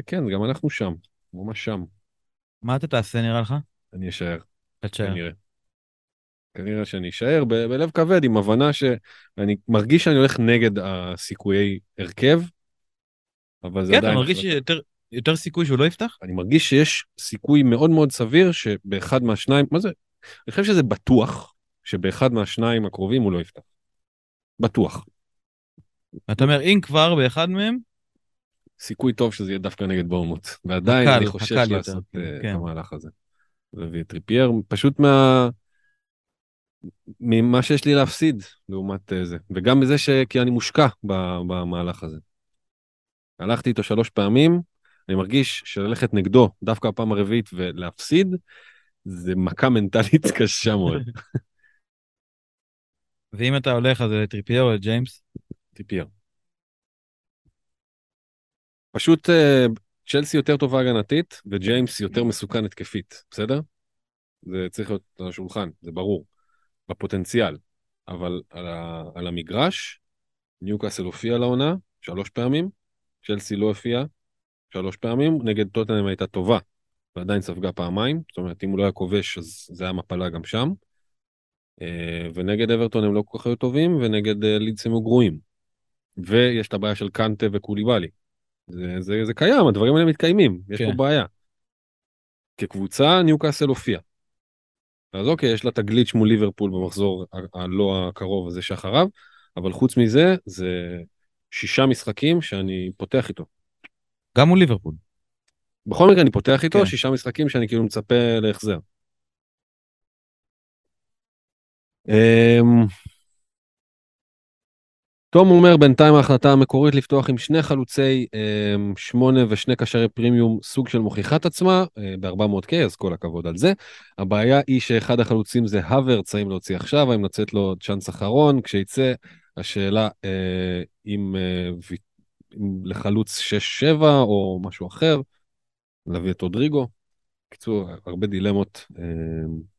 כן, גם אנחנו שם, ממש שם. מה אתה תעשה נראה לך? אני אשאר, תשאר. כנראה. שאני אשאר ב- בלב כבד, עם הבנה שאני מרגיש שאני הולך נגד הסיכויי הרכב, אבל זה כן, אתה עדיין... מרגיש החלטה. שיותר יותר סיכוי שהוא לא יפתח? אני מרגיש שיש סיכוי מאוד מאוד סביר שבאחד מהשניים, מה זה? אני חושב שזה בטוח שבאחד מהשניים הקרובים הוא לא יפתח. בטוח. אתה אומר, אם כבר באחד מהם, סיכוי טוב שזה יהיה דווקא נגד בורמוט. ועדיין הקל, אני חושש הקל יותר, לעשות אה, את כן. המהלך הזה. להביא את טריפייר, פשוט מה... ממה שיש לי להפסיד לעומת אה, זה. וגם בזה ש... כי אני מושקע במהלך הזה. הלכתי איתו שלוש פעמים, אני מרגיש שללכת נגדו דווקא הפעם הרביעית ולהפסיד, זה מכה מנטלית קשה מאוד. ואם אתה הולך אז לטריפייר או לג'יימס, טריפייר. פשוט אה, צ'לסי יותר טובה הגנתית וג'יימס יותר מסוכן התקפית, בסדר? זה צריך להיות על השולחן, זה ברור, בפוטנציאל. אבל על, ה, על המגרש, ניוקאסל הופיע לעונה שלוש פעמים, צ'לסי לא הופיע שלוש פעמים, נגד טוטנאם הייתה טובה, ועדיין ספגה פעמיים, זאת אומרת אם הוא לא היה כובש אז זה היה מפלה גם שם. אה, ונגד אברטון הם לא כל כך היו טובים, ונגד אה, לידס הם היו גרועים. ויש את הבעיה של קנטה וקוליבאלי. זה, זה, זה קיים, הדברים האלה מתקיימים, יש כן. פה בעיה. כקבוצה, ניוקאסל הופיע. אז אוקיי, יש לה תגלית מול ליברפול במחזור הלא הקרוב הזה שאחריו, אבל חוץ מזה, זה שישה משחקים שאני פותח איתו. גם מול ליברפול. בכל מקרה אני פותח איתו כן. שישה משחקים שאני כאילו מצפה להחזר. אמ, תום אומר בינתיים ההחלטה המקורית לפתוח עם שני חלוצי אמ, שמונה ושני קשרי פרימיום סוג של מוכיחת עצמה אה, ב-400K אז כל הכבוד על זה. הבעיה היא שאחד החלוצים זה הוורץ האם להוציא עכשיו האם לתת לו צ'אנס אחרון כשיצא השאלה אה, אם, אה, אם לחלוץ 6-7 או משהו אחר. להביא את רודריגו. קיצור, הרבה דילמות.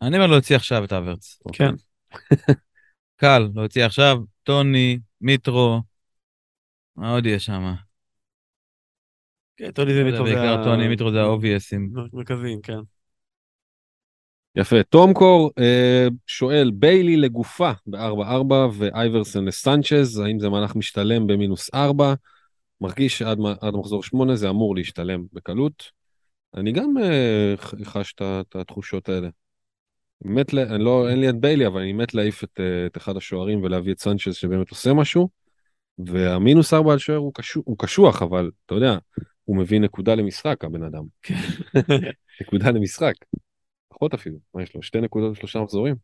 אני אומר להוציא עכשיו את האברץ. כן. קל, להוציא עכשיו, טוני, מיטרו, מה עוד יש שם? כן, טוני זה מיטרו זה בעיקר טוני, מיטרו זה האובייסים. מרכזיים, כן. יפה. תום קור אה, שואל, ביילי לגופה ב-4-4 ואייברסון לסנצ'ז, האם זה מהלך משתלם במינוס 4? מרגיש שעד עד מחזור 8 זה אמור להשתלם בקלות. אני גם אה, חש את התחושות האלה. מת, ל... אני לא, אין לי את ביילי, אבל אני מת להעיף את, אה, את אחד השוערים ולהביא את סנצ'ז שבאמת עושה משהו. והמינוס 4 על שוער הוא, קשוח, הוא קשוח, אבל אתה יודע, הוא מביא נקודה למשחק, הבן אדם. נקודה למשחק. פחות אפילו, מה יש לו? שתי נקודות ושלושה מחזורים?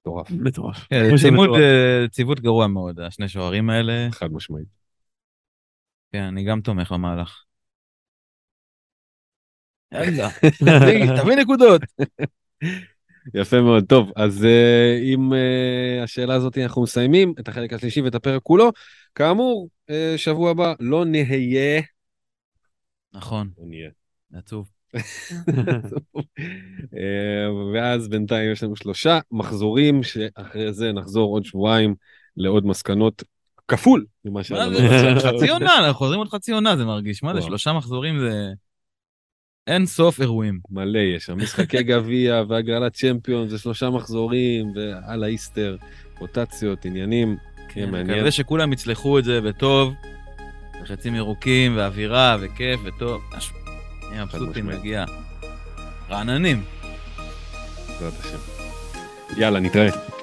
מטורף, מטורף. כן. אה, ציוות גרוע מאוד, השני שוערים האלה. חד משמעית. כן, אני גם תומך במהלך. יאללה, תביא נקודות. יפה מאוד. טוב, אז uh, עם uh, השאלה הזאת אנחנו מסיימים את החלק השלישי ואת הפרק כולו. כאמור, uh, שבוע הבא לא נהיה. נכון, לא נהיה. עצוב. אה, ואז בינתיים יש לנו שלושה מחזורים שאחרי זה נחזור עוד שבועיים לעוד מסקנות כפול ממה מה שהיה לנו. חצי עונה, אנחנו חוזרים עוד חצי עונה, זה מרגיש. מה זה. שלושה מחזורים זה... אין סוף אירועים. מלא יש שם, משחקי גביע והגרלת צ'מפיון זה שלושה מחזורים ועל האיסטר, רוטציות, עניינים, כן, מעניין. מקווה שכולם יצלחו את זה בטוב, וחצים ירוקים, ואווירה, וכיף, וטוב. נהיה מבסוטים, משמעית. נגיע. רעננים. בעזרת השם. יאללה, נתראה.